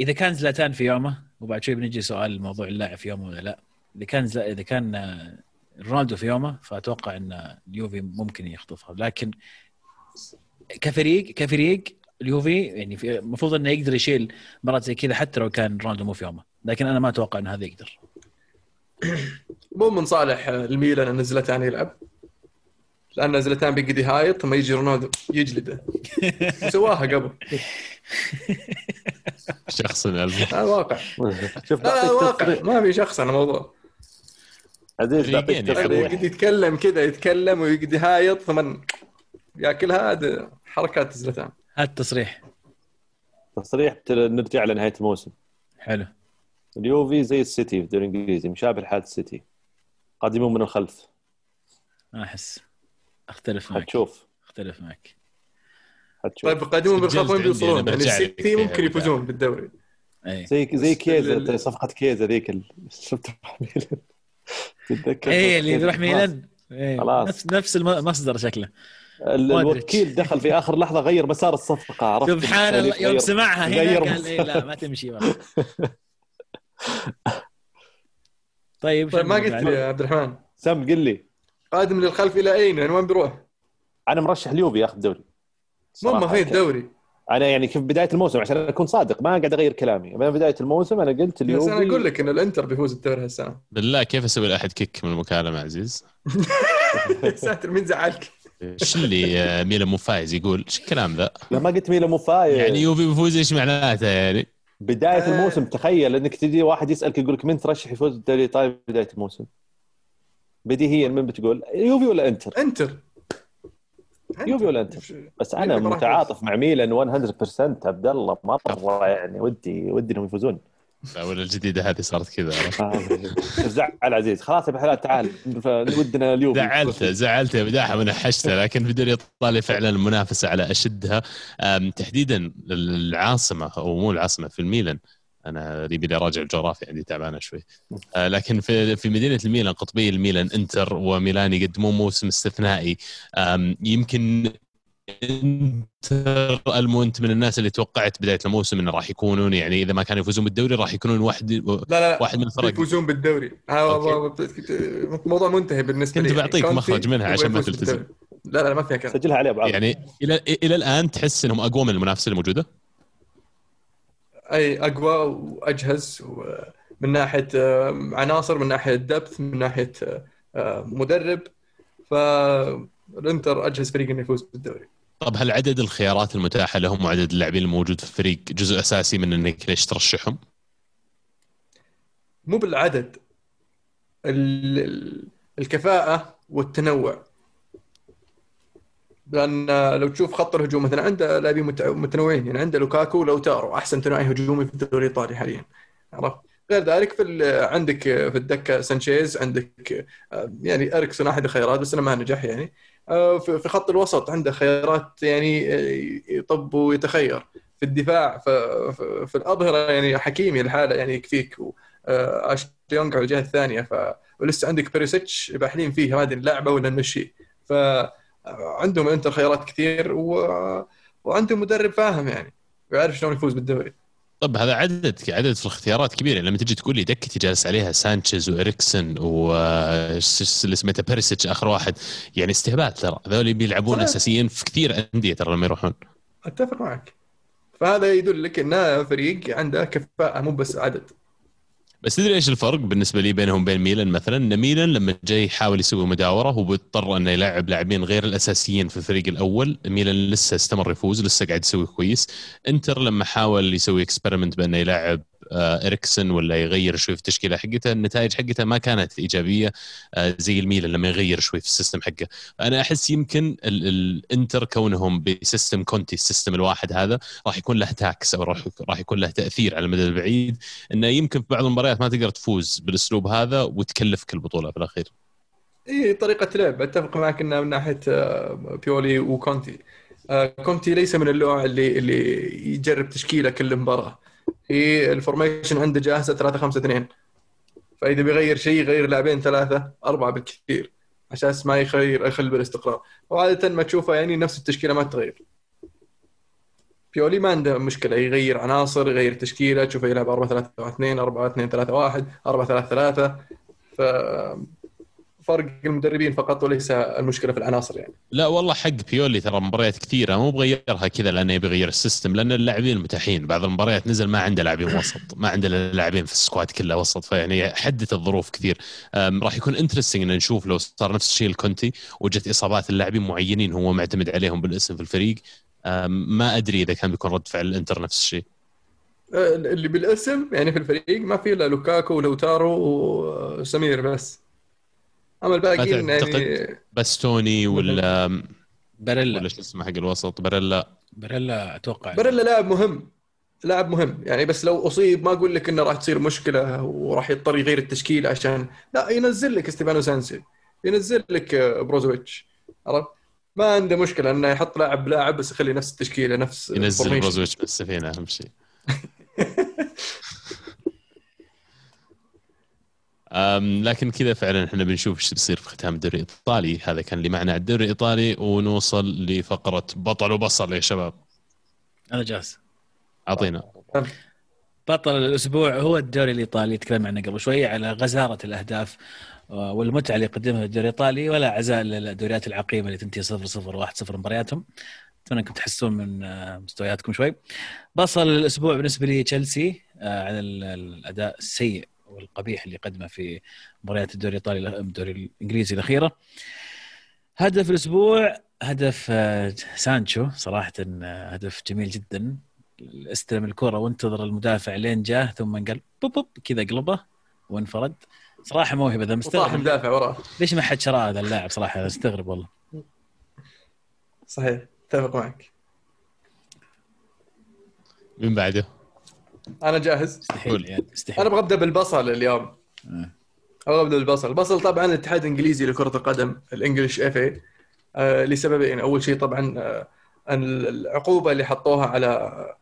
B: إذا كان زلاتان في يومه وبعد شوي بنجي سؤال موضوع اللاعب في يومه ولا لا. إذا كان زلا... إذا كان آه، رونالدو في يومه فأتوقع إن اليوفي ممكن يخطفها. لكن كفريق كفريق اليوفي يعني في- المفروض إنه يقدر يشيل مباراه زي كذا حتى لو كان رونالدو مو في يومه. لكن أنا ما أتوقع ان هذا يقدر.
D: مو من صالح الميلان إن زلتان يلعب. لأن زلتان بيقعد يهايط ثم يجي رونالدو يجلده. سواها قبل.
A: شخص
D: هذا واقع.
C: شوف
D: لا واقع. ما في شخص أنا موضوع
C: عزيز بعطيك.
D: يقعد يتكلم كذا يتكلم ويقعد يهايط ثم ياكلها هذا حركات زلتان
B: هذا التصريح
C: تصريح تل- نرجع لنهاية الموسم.
B: حلو.
C: اليوفي زي السيتي في الدوري الإنجليزي مشابه لحالة السيتي. قادمون من الخلف.
B: أحس. أختلف معك.
C: حتشوف
B: أختلف معك.
C: حتشوف
D: طيب قادمون بالخط
A: سجلت
D: وين بيوصلون. يعني السيتي ممكن. يفوزون بالدوري.
B: اي
C: زي زي كيزا
D: ال-
C: صفقة كيزا ذيك شفت ميلان تتذكر
B: اي اللي؟ يروح. ميلان؟ إيه،
C: خلاص.
B: نفس نفس المصدر شكله.
C: الوكيل دخل في آخر لحظة غير مسار الصفقة عرفت؟
B: سبحان الله يوم سمعها هنا قال إيه لا ما تمشي والله. طيب
D: طيب ما قلت؟ لي يا عبد الرحمن.
C: سم قل لي.
D: قادم للخلف إلى أين يعني وين بيروح؟
C: أنا مرشح اليوفي ياخذ الدوري
D: مو. في الدوري
C: أنا يعني كيف بداية الموسم عشان أكون صادق ما قاعد أغير كلامي من بداية الموسم أنا قلت
D: بس
C: اليوفي
D: أنا أقول لك إن الإنتر بيفوز الدوري هالسنة
A: بالله كيف أسوي لأحد كيك من المكالمة عزيز؟
D: يا ساتر مين زعلك؟
A: إيش اللي آه، ميلان مو فايز يقول إيش الكلام ذا؟
C: لا ما قلت ميلان مو فايز
A: يعني يوفي بيفوز إيش معناته يعني؟
C: بداية
D: آه.
C: الموسم تخيل إنك تجي واحد يسألك يقول لك من ترشح يفوز الدوري الايطالي بداية الموسم بديهيا من بتقول يوفي ولا إنتر؟
D: إنتر.
C: يوفي ولا إنتر؟ بس
D: أنا
C: متعاطف مع ميلان 100% عبد الله مرة يعني ودي ودي إنهم يفوزون.
A: لا، ولا الجديدة هذه صارت كذا عرفت؟
C: زعل عزيز. خلاص يا أبو حلال تعال. ودنا اليوفي
A: زعلته زعلته يا بداحه ونحشته لكن في الدوري الايطالي فعلا المنافسة على أشدها. تحديدا العاصمه أو مو العاصمة في الميلان. أنا يبي لي أراجع الجغرافيا عندي تعبانة شوي. آه، لكن في في مدينة الميلان قطبي الميلان إنتر وميلان يقدمون موسم استثنائي. يمكن إنتر المو انت من الناس اللي توقعت بداية الموسم إنه راح يكونون يعني إذا ما كانوا يفوزون بالدوري راح يكونون واحد
D: لا لا
A: واحد من الفرق.
D: يفوزون بالدوري. هذا الموضوع منتهي بالنسبة
A: كنت
D: لي.
A: بعطيك مخرج منها عشان ما تلتزم.
D: لا لا ما فيها كلام.
C: سجلها عليه أبو
A: يعني إلى إلى الآن تحس إنهم أقوى من المنافسة اللي موجوده؟
D: أي أقوى وأجهز من ناحية آه، عناصر من ناحية دبث من ناحية آه، آه، مدرب. فالانتر أجهز فريق إنه يفوز بالدوري.
A: طب هل عدد الخيارات المتاحة لهم وعدد اللاعبين الموجود في الفريق جزء أساسي من إنك ليش ترشحهم؟
D: مو بالعدد ال- ال- الكفاءة والتنوع. لأن لو تشوف خط الهجوم مثلا عنده لاعبين مت- متنوعين يعني عنده لوكاكو ولوتارو أحسن ثنائي هجومي في الدوري الإيطالي حاليا. عرفت؟ غير ذلك في عندك في الدكة سانشيز عندك آه، يعني إريكسون أحد الخيارات بس انه ما نجح يعني. آه، في خط الوسط عنده خيارات يعني آه، يطب ويتخير. في الدفاع في الأظهرة يعني حكيمي الحالة يعني يكفيك اشلي على الجهة الثانية ف ولسه عندك بيريسيتش باحلين فيه هذه اللعبة ولا نمشيه ف عندهم انتر خيارات كثير و... وعندهم مدرب فاهم يعني ويعرف شلون يفوز بالدوري.
A: طب هذا عدد عدد في الاختيارات كبير يعني لما تجي تقول لي دكتي جالس عليها سانشيز وإريكسن و اللي سميته بيرسيتش آخر واحد يعني استهبال ترى. هذول بيلعبون. أساسيين في كثير أندية ترى لما يروحون.
D: أتفق معك. فهذا يدل لك انه فريق عنده كفاءة مو بس عدد.
A: بس تدري إيش الفرق بالنسبة لي بينهم وبين ميلان مثلا؟ إن ميلان لما جاي يحاول يسوي مداورة هو بيضطر إنه يلعب لاعبين غير الأساسيين في الفريق الأول ميلان لسه استمر يفوز لسه قاعد يسوي كويس. إنتر لما حاول يسوي experiment بأنه يلعب اريكسن ولا يغير شوي في التشكيلة حقته. النتائج حقته ما كانت إيجابية آه، زي الميلان لما يغير شوي في ال system حقه. أنا أحس يمكن الإنتر كونهم ب system كونتي ال system الواحد هذا راح يكون له tax أو راح يكون له تأثير على المدى البعيد. إنه يمكن في بعض المباريات ما تقدر تفوز بالأسلوب هذا وتكلفك البطوله في الأخير.
D: إي طريقة لعب. أتفق معك إنها من ناحية آه، بيولي وكونتي. كونتي ليس من النوع اللي اللي يجرب تشكيلة كل مباراة. هي ال formation عنده جاهزة 3 5 2 فإذا بيغير شيء يغير لاعبين ثلاثة أربعة بالكثير عشان ما يخير يخل بالاستقرار. وعادة ما تشوفه يعني نفس التشكيلة ما تتغير بيولي ما عنده مشكلة يغير عناصر يغير تشكيلة تشوفه يلعب 4 3 2 4 2 3 1 4 3 3 ف فرق المدربين فقط وليس المشكلة في العناصر يعني.
A: لا والله حق بيولي ترى مباريات كثيرة مو بغيرها كذا لأنه يبي يغير ال system لأن اللاعبين متاحين. بعض المباريات نزل ما عنده لاعبين وسط ما عنده لاعبين في ال squad كله وسط فيعني حدت الظروف كثير. راح يكون interesting إن نشوف لو صار نفس الشيء لكونتي وجت إصابات اللاعبين معينين هو معتمد عليهم بالاسم في الفريق. ما أدري إذا كان بيكون رد فعل الإنتر نفس الشيء.
D: أه، اللي بالاسم يعني في الفريق ما في إلا لوكاكو ولوتارو وسمير بس. أما الباقيين يعني
A: باستوني ولا
B: باريلا
A: ولا شو اسمه حق الوسط؟ باريلا
B: باريلا أتوقع
D: باريلا لاعب مهم. لاعب مهم. يعني بس لو أصيب ما أقول لك إنه راح تصير مشكلة وراح يضطر يغير التشكيل عشان لا ينزل لك ستيفانو سينسي. ينزل لك بروزويتش. عرفت؟ ما عنده مشكلة إنه يحط لاعب بلاعب بس يخلي نفس التشكيله نفس
A: ينزل بروزويتش من السفينة أهم شيء. لكن كذا فعلا إحنا بنشوف إيش بيصير في ختام الدوري الإيطالي. هذا كان اللي معنا الدوري الإيطالي ونوصل لفقرة بطل وبصل يا شباب.
B: أنا جاهز.
A: أعطينا.
B: بطل الأسبوع هو الدوري الإيطالي تكلمنا عنه قبل شوي على غزارة الأهداف آه، والمتعة اللي يقدمها الدوري الإيطالي ولا عزاء للدوريات العقيمة اللي تنتهي 0 0 1 0 مبارياتهم. أتمنى أنكم تحسون من آه، مستوياتكم شوي. بصل الأسبوع بالنسبة لي تشيلسي آه، على الأداء السيء. والقبيح اللي قدمه في مباريات الدوري الإيطالي الدوري الإنجليزي الأخيرة. هدف الأسبوع هدف آه، سانشو صراحة آه، هدف جميل جدا. استلم الكرة وانتظر المدافع لين جاه ثم قال بوب بوب كذا قلبه وانفرد. صراحة موهبة ذا
D: مستغرب. المدافع وراه.
B: ليش ما حد شراه هذا اللاعب؟ صراحة استغرب والله.
D: صحيح أتفق معك.
A: من بعده؟
D: أنا جاهز.
B: استحيل يعني استحيل
D: أنا أبغى ابدا بالبصل اليوم. أه. أبغى ابدا بالبصل. البصل طبعا الاتحاد الإنجليزي لكرة القدم ال English FA آه لسببين أول شيء طبعا آه العقوبة اللي حطوها على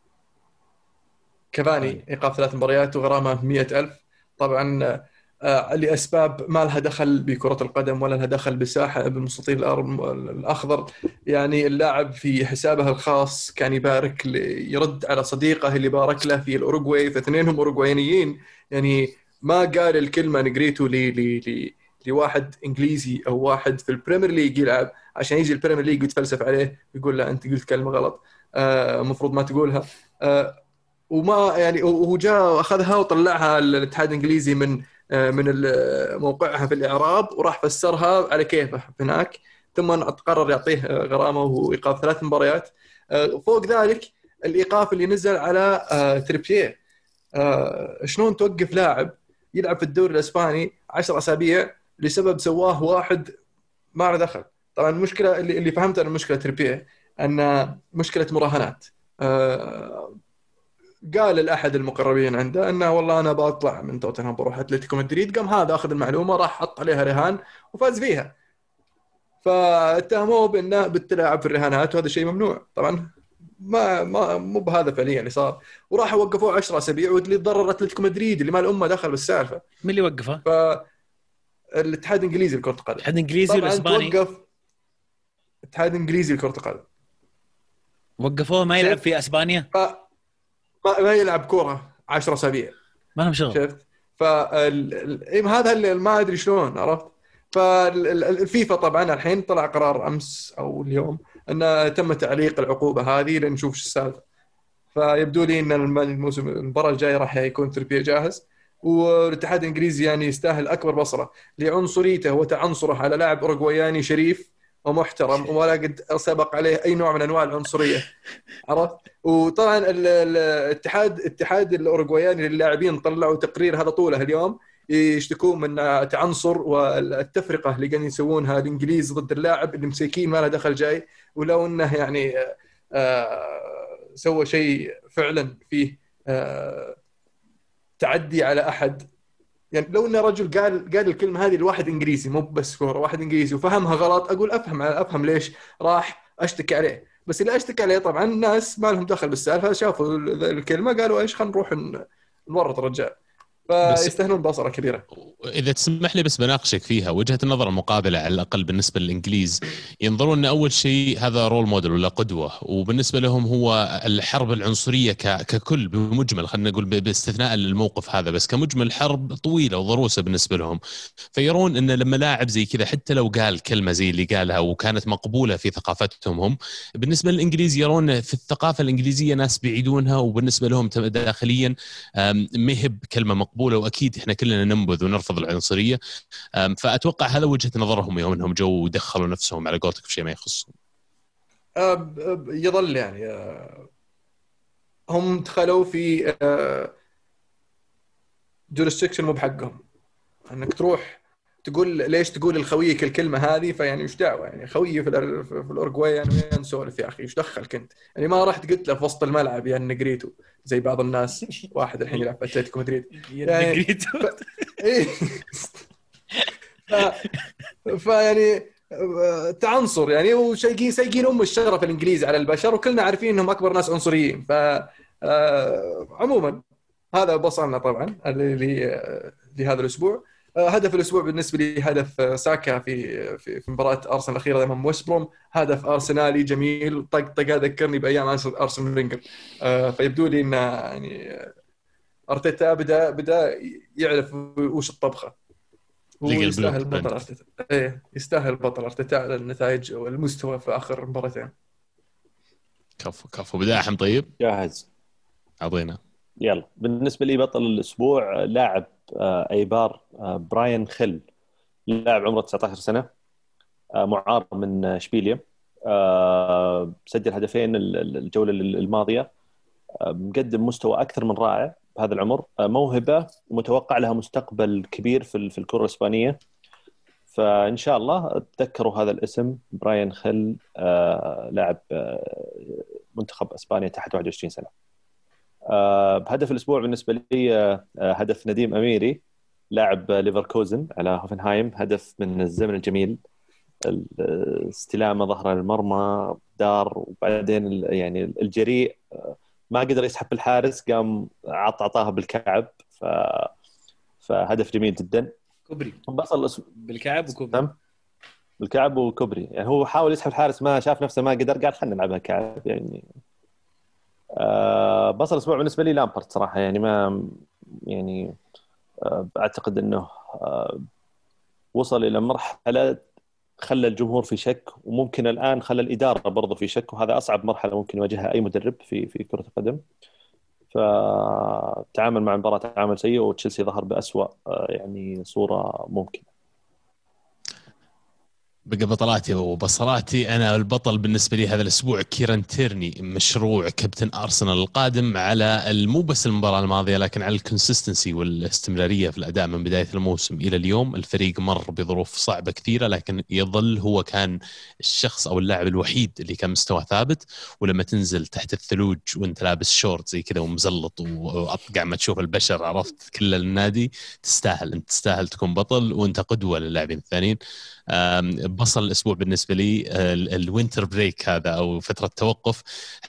D: كفاني إيقاف ثلاث مباريات وغرامه 100000 طبعا آه، لأسباب ما لها دخل بكرة القدم ولا لها دخل بالساحه بالمستطيل الأخضر. يعني اللاعب في حسابه الخاص كان يبارك يرد على صديقه اللي بارك له في الأوروغواي فاثنينهم اوروغوايانيين يعني ما قال الكلمة نجريتو لي لي لي لواحد إنجليزي أو واحد في البريمير ليج يلعب. عشان يجي البريمير ليج ويتفلسف عليه يقول له أنت قلت كلمة غلط. آه، المفروض آه ما تقولها. آه وما يعني وهو جاء وأخذها وطلعها الاتحاد الإنجليزي من آه، من موقعها في الإعراب وراح فسرها على كيفه هناك. ثم قرر يعطيه غرامة وإيقاف ثلاث مباريات. آه، فوق ذلك الإيقاف اللي نزل على آه، تريبيه شلون توقف لاعب يلعب في الدوري الإسباني 10 أسابيع لسبب سواه واحد ما له دخل. طبعا المشكلة اللي اللي فهمت أنا مشكله تريبيه أن مشكلة مراهنات. قال الأحد المقربين عنده إنه والله أنا بطلع من توتنهام بروح أتلتيكو مدريد. قام هذا أخذ المعلومة راح حط عليها رهان وفاز فيها. فاتهموه بإنه بالتلاعب في الرهانات وهذا شيء ممنوع. طبعا ما ما مو بهذا فعليا اللي صار. وراح وقفوه 10 أسابيع واللي ضرر أتلتيكو مدريد اللي ما الامه دخل بالسالفة.
B: مين اللي وقفه؟
D: ف الاتحاد الإنجليزي لكره القدم
B: الاتحاد الإنجليزي ولا الاسباني؟ توقف
D: الاتحاد الإنجليزي لكره القدم
B: وقفوه ما يلعب في أسبانيا؟ ف...
D: ما, ما يلعب كورة 10 أسابيع
B: ما لهم شغل
D: شفت؟ فال... هذا اللي ما أدري شلون عرفت؟ فالفيفا طبعا الحين طلع قرار أمس أو اليوم انه تم تعليق العقوبة هذه لنشوف شو السالفة. فيبدو لي إن الموسم المباراة الجاية راح يكون تربية جاهز والاتحاد الإنجليزي يعني يستاهل أكبر بصرة لعنصريته وتعنصره على لاعب أوروغواياني شريف ومحترم ولا قد سبق عليه أي نوع من أنواع العنصرية عرفت؟ وطبعا الاتحاد الاتحاد الأوروغواياني للاعبين طلعوا تقرير هذا طوله اليوم يشتكون من تعنصر والتفرقة اللي قاعدين يسوونها الإنجليز ضد اللاعب اللي مسيكين ما له دخل جاي ولو إنه يعني آه، سوى شيء فعلا فيه آه، تعدي على أحد يعني لو ان رجل قال قال الكلمة هذه لواحد إنجليزي مو بس كورة واحد إنجليزي وفهمها غلط أقول أفهم أفهم ليش راح أشتكي عليه. بس اللي أشتكي عليه طبعا الناس ما لهم دخل بالسالفة شافوا الكلمة قالوا إيش خلينا نروح نورط الرجال فيستاهلون بصره كبيرة.
A: إذا تسمح لي بس بناقشك فيها وجهة النظر المقابله على الأقل بالنسبة للإنجليز ينظرون إن أول شيء هذا رول موديل ولا قدوة وبالنسبة لهم هو الحرب العنصرية ككل بمجمل خلينا نقول باستثناء الموقف هذا بس كمجمل حرب طويلة وضروسة بالنسبة لهم. فيرون إن لما لاعب زي كذا حتى لو قال كلمة زي اللي قالها وكانت مقبولة في ثقافتهم هم بالنسبة للإنجليز يرون في الثقافة الإنجليزية ناس بيعيدونها وبالنسبة لهم داخليا ما هي كلمة مقبولة وأكيد إحنا كلنا ننبذ ونرفض العنصرية. فأتوقع هذا وجهة نظرهم يوم إنهم جو ودخلوا نفسهم على قولتك في شيء ما يخصهم.
D: يظل يعني هم دخلوا في jurisdiction مو بحقهم. إنك تروح تقول ليش تقول لخويك الكلمة هذه؟ فيعني وش دعوة؟ يعني خويي في, في الأورجواي يعني وين نسولف يا أخي؟ إيش دخلك أنت؟ يعني ما رحت قلت له في وسط الملعب يا negrito زي بعض الناس. واحد الحين يلعب في أتلتيكو مدريد.
B: يعني
D: negrito فيعني تعنصر يعني. وسايقين سايقين أم الشرف الإنجليزي على البشر وكلنا عارفين إنهم أكبر ناس عنصريين. ف آه، عموما هذا بصلنا طبعا لهذا الأسبوع. هدف الأسبوع بالنسبة لي هدف آه، ساكا في في, في مباراة أرسنال الأخيرة امام ويست بروم. هدف أرسنالي جميل. طق طق ذكرني بأيام ارسنال فينجر آه، فيبدو لي إنه يعني أرتيتا بدأ بدأ يعرف وش الطبخة. هو يستاهل بطل أرتيتا. إيه يستاهل بطل أرتيتا على النتائج والمستوى في آخر مباراتين.
A: كفو كفو. بداحم طيب؟
C: جاهز.
A: أعطينا.
C: يلا. بالنسبة لي بطل الأسبوع لاعب آه، ايبار آه، براين خيل لاعب عمره 19 سنة آه، معار من اشبيليا سجل هدفين الجولة الماضية مقدم مستوى أكثر من رائع بهذا العمر موهبة متوقع لها مستقبل كبير في في الكرة الإسبانية. فإن شاء الله تذكروا هذا الاسم براين خل لاعب منتخب إسبانيا تحت 21 سنة. بهدف الأسبوع بالنسبة لي آه، هدف نديم أميري لاعب ليفركوزن على هوفنهايم هدف من الزمن الجميل. استلامه ظهر المرمى دار وبعدين يعني الجريء آه، ما قدر يسحب الحارس قام عط عطاها بالكعب. ف فهدف جميل جدا.
B: كوبري.
C: بصل
B: بالكعب وكوبري.
C: نعم. بالكعب وكوبري. يعني هو حاول يسحب الحارس ما شاف نفسه ما قدر قال خلينا نلعبها كعب يعني آه، بصل الأسبوع بالنسبة لي لامبرت صراحة يعني ما يعني آه، أعتقد إنه آه، وصل إلى مرحلة خلى الجمهور في شك وممكن الآن خلى الإدارة برضه في شك وهذا أصعب مرحلة ممكن يواجهها أي مدرب في في كرة القدم. فتعامل مع المباراة تعامل سيء وتشيلسي ظهر باسوء يعني صورة
A: ممكنة. بطلاتي وبصلاتي. أنا البطل بالنسبة لي هذا الأسبوع كيران تيرني مشروع كابتن أرسنال القادم على مو بس المباراة الماضية لكن على ال consistency والاستمرارية في الأداء من بداية الموسم إلى اليوم. الفريق مر بظروف صعبة كثيرة لكن يظل هو كان الشخص أو اللاعب الوحيد اللي كان مستوى ثابت. ولما تنزل تحت الثلوج وأنت لابس شورت زي كذا ومزلط واطقع ما تشوف البشر عرفت كل النادي تستاهل. أنت تستاهل تكون بطل وأنت قدوة للاعبين الثانيين. بصل الأسبوع بالنسبة لي ال winter break هذا أو فترة توقف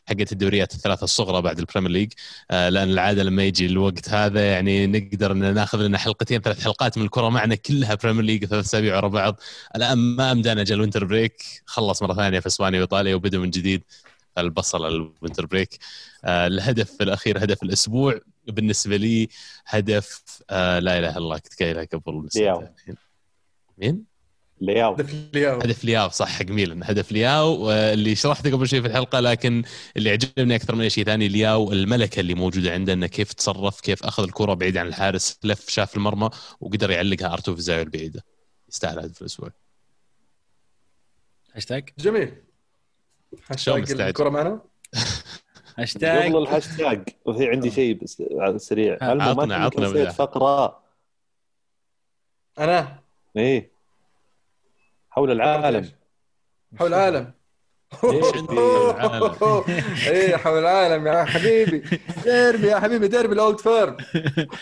A: حقت الدوريات الثلاثة الصغرى بعد البريمير ليج آه، لأن العادة لما يجي الوقت هذا يعني نقدر إن ناخذ لنا حلقتين ثلاث حلقات من الكرة معنا كلها بريمير ليج ثلاث أسابيع ورا بعض. الآن ما أمدانا جاء ال winter break خلص مرة ثانية في إسبانيا وإيطاليا وبدأ من جديد البصل ال winter break آه الهدف الأخير هدف الأسبوع بالنسبة لي هدف آه لا إله إلا الله كنت قايلها قبل مين؟
C: لياو.
D: هدف لياو.
A: هدف لياو صح حق ميلان. هدف لياو اللي شرحته قبل شوي في الحلقة لكن اللي عجبني أكثر من أي شيء ثاني لياو الملكة اللي موجودة عنده إنه كيف تصرف كيف أخذ الكرة بعيد عن الحارس لف شاف المرمى وقدر يعلقها أرتو في الزاوية البعيدة. يستاهل هدف الأسبوع.
B: هاشتاج
D: جميل. هاشتاج؟ الكرة معنا؟
B: هاشتاج
C: قبل الهاشتاج وفي عندي شيء بس على السريع
B: ها،
C: المهم ما
A: عطنا- عطنا.
C: فقرة؟
D: أنا؟
C: إيه. حول العالم.
D: حول العالم؟ إيه حول العالم يا حبيبي. ديربي يا حبيبي ديربي ال Old Firm.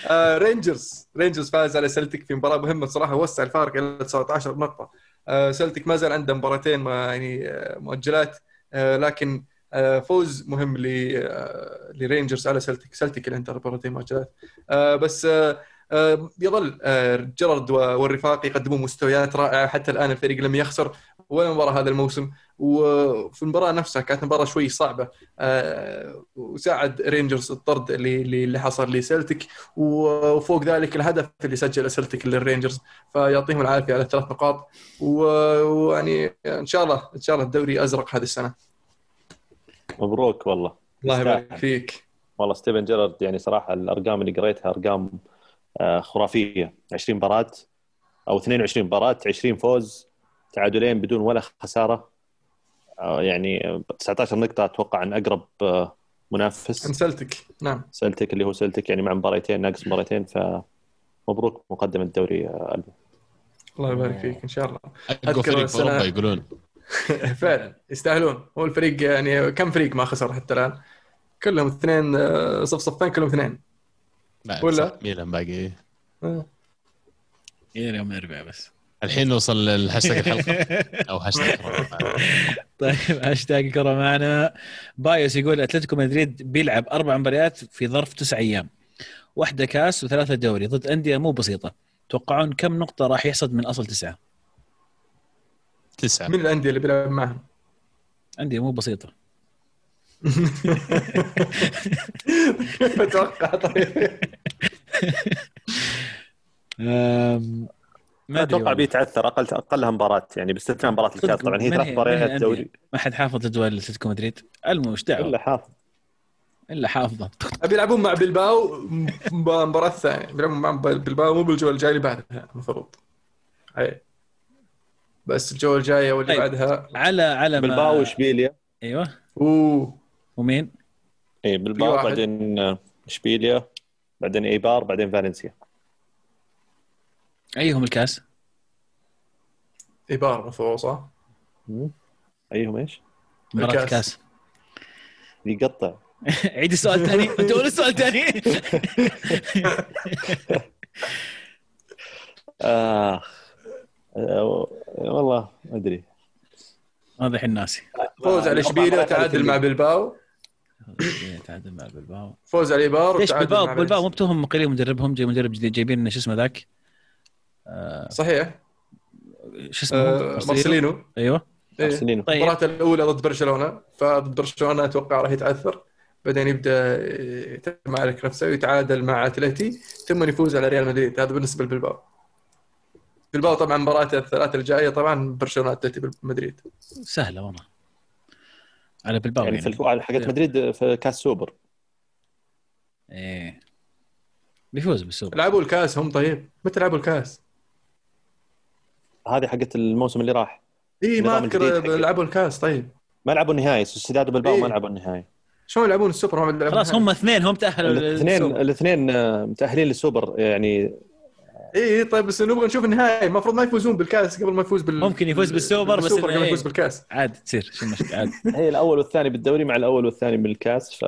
D: آه رينجرز. رينجرز فاز على سلتك في مباراة مهمة صراحة وسع الفارق إلى 19 نقطة. آه سلتك ما زال عنده مباراتين ما يعني آه مؤجلات آه لكن آه فوز مهم ل آه لرينجرز على سلتك سلتك اللي عنده مباراتين مؤجلات. آه بس آه، يظل آه، جيرارد والرفاق يقدمون مستويات رائعة حتى الآن الفريق لم يخسر ولا مباراة هذا الموسم. وفي المباراة نفسها كانت مباراة شوي صعبة آه، وساعد رينجرز الطرد اللي اللي حصل لسلتك وفوق ذلك الهدف اللي سجله سلتك للرينجرز فيعطيهم العافية على ثلاث نقاط. ويعني إن شاء الله إن شاء الله الدوري أزرق هذه السنة.
C: مبروك والله.
D: الله يبارك. فيك.
C: والله ستيفن جيرارد يعني صراحة الأرقام اللي قريتها أرقام آه، خرافية. 20 مباراة أو 22 مباراة 20 فوز تعادلين بدون ولا خسارة. آه، يعني آه، 19 نقطة أتوقع ان أقرب آه،
D: عن
C: منافس
D: سلتك. نعم.
C: سلتك اللي هو سلتك يعني مع مباراتين ناقص مباراتين فمبروك مقدم الدوري آه،.
D: الله يبارك فيك إن شاء الله.
A: أقوى
D: أذكر
A: فريق في
D: السنة-
A: اوروبا يقولون.
D: فعلا. يستاهلون. هو الفريق يعني كم فريق ما خسر حتى الآن؟ كلهم اثنين آه، صف صفين كلهم اثنين. ولا؟
A: ميلان باقي
D: آه.
B: إلى يوم الاربعاء بس.
A: الحين نوصل للهاشتاج الحلقة. أو هاشتاج
B: طيب هاشتاج كرة معنا. بايوس يقول أتلتيكو مدريد بيلعب أربع مباريات في ظرف تسع أيام. واحدة كاس وثلاثة دوري. ضد أندية مو بسيطة. توقعون كم نقطة راح يحصد من أصل تسعة؟
A: تسعة.
D: من الأندية اللي بيلعب معهم.
B: أندية مو
D: بسيطة. أتوقع طيب.
B: ما أتوقع.
C: بيتعثر أقل أقلها مباراة يعني باستثناء مباراة الكاس. طبعا هي ثلاث مباريات؟ دوري.
B: ما حد حافظ جدول أتلتيكو مدريد. المو إيش دعوة.
C: إلا حافظ.
B: إلا حافظه.
D: أبي يلعبون مع بلباو مباراة الثانية بيلعبون مع بلباو مو بالجوله الجاي اللي بعدها المفروض. بس الجوله الجايه واللي
B: طيب.
D: بعدها.
B: على على ما
C: بالباو واشبيليا
B: أيوه.
D: أوه.
B: ومين؟
C: اي بالباو
D: واحد.
C: بعدين آه، إشبيليا بعدين إيبار بعدين فالنسيا
B: ايهم الكاس؟
D: إيبار المفروض صح؟
C: أيهم إيش؟
B: مباراة
D: الكاس.
B: الكاس
C: يقطع
B: عيد السؤال الثاني انت قول السؤال الثاني
C: آه. آه. والله ما أدري
B: هذا الحين ناسي
D: فوز على إشبيليا وتعادل مع بلباو
B: تعادل مع بلباو.
D: فوز على إيبار
B: ليش
D: مع
B: بلباو مو. بتوهم مقيلين مدربهم جاي مدرب جديد جايبين شو اسمه ذاك؟ آه،
D: صحيح.
B: شو اسمه؟
D: آه، مارسيلينو.
B: أيوه.
D: إيه.
C: ارسنال
B: طيب.
D: المباراة الأولى ضد برشلونة فضد برشلونة أتوقع راح يتعثر. بعدين يبدأ يتمالك نفسه ويتعادل مع أتلتي ثم يفوز على ريال مدريد. هذا بالنسبة لبلباو. بلباو طبعا مباراته الثلاثة الجاية طبعا برشلونة أتلتي مدريد.
B: سهلة والله. على بلباو
C: يعني
B: يعني,
C: في الفو... على حقت مدريد في كاس سوبر.
B: إيه. بيفوز بالسوبر.
D: لعبوا الكاس هم طيب. متى لعبوا الكاس؟
C: هذه حقت الموسم اللي راح.
D: اي ما
C: أذكر
D: لعبوا الكاس طيب.
C: ما لعبوا النهائي سوسيداد وبلباو
D: إيه.
C: ما لعبوا النهائي.
D: شلون يلعبون السوبر؟ لعبوا
B: خلاص هم اثنين هم تأهلوا
C: الاثنين. الاثنين آه، متأهلين للسوبر يعني
D: اي طيب بس نبغى نشوف النهائي المفروض ما يفوزون بالكاس قبل ما يفوز بال
B: ممكن يفوز بالسوبر، بس
D: بالسوبر قبل ما
B: إيه.
D: يفوز بالكاس.
B: عاد تصير شو المشكلة؟ عاد.
C: هي الأول والثاني بالدوري مع الأول والثاني بالكاس ف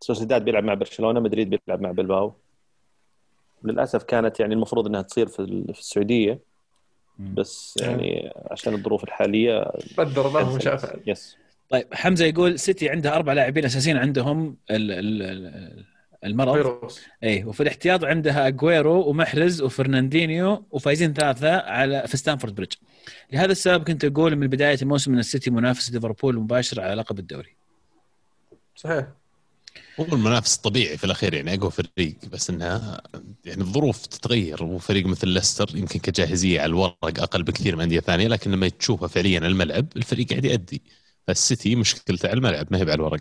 C: سوسيداد بيلعب مع برشلونة مدريد بيلعب مع بلباو. للأسف كانت يعني المفروض إنها تصير في ال- في السعودية بس يعني عشان الظروف الحالية
D: قدر الله ما شاء
C: yes
B: طيب حمزة يقول سيتي عنده أربع لاعبين أساسيين عندهم ال- ال- ال- المرض.
D: فيروس.
B: اي وفي الاحتياط عندها أجويرو ومحرز وفرناندينيو وفايزين ثلاثة على في ستامفورد بريدج. لهذا السبب كنت أقول من بداية الموسم ان السيتي منافس ليفربول مباشر على لقب الدوري.
D: صحيح.
A: هو المنافس الطبيعي في الأخير يعني أقوى فريق بس إنها يعني الظروف تتغير. وفريق مثل ليستر يمكن كجاهزية على الورق أقل بكثير من أندية ثانية لكن لما تشوفه فعليا على الملعب الفريق قاعد يأدي. فالسيتي مشكلته على الملعب ما هي على الورق.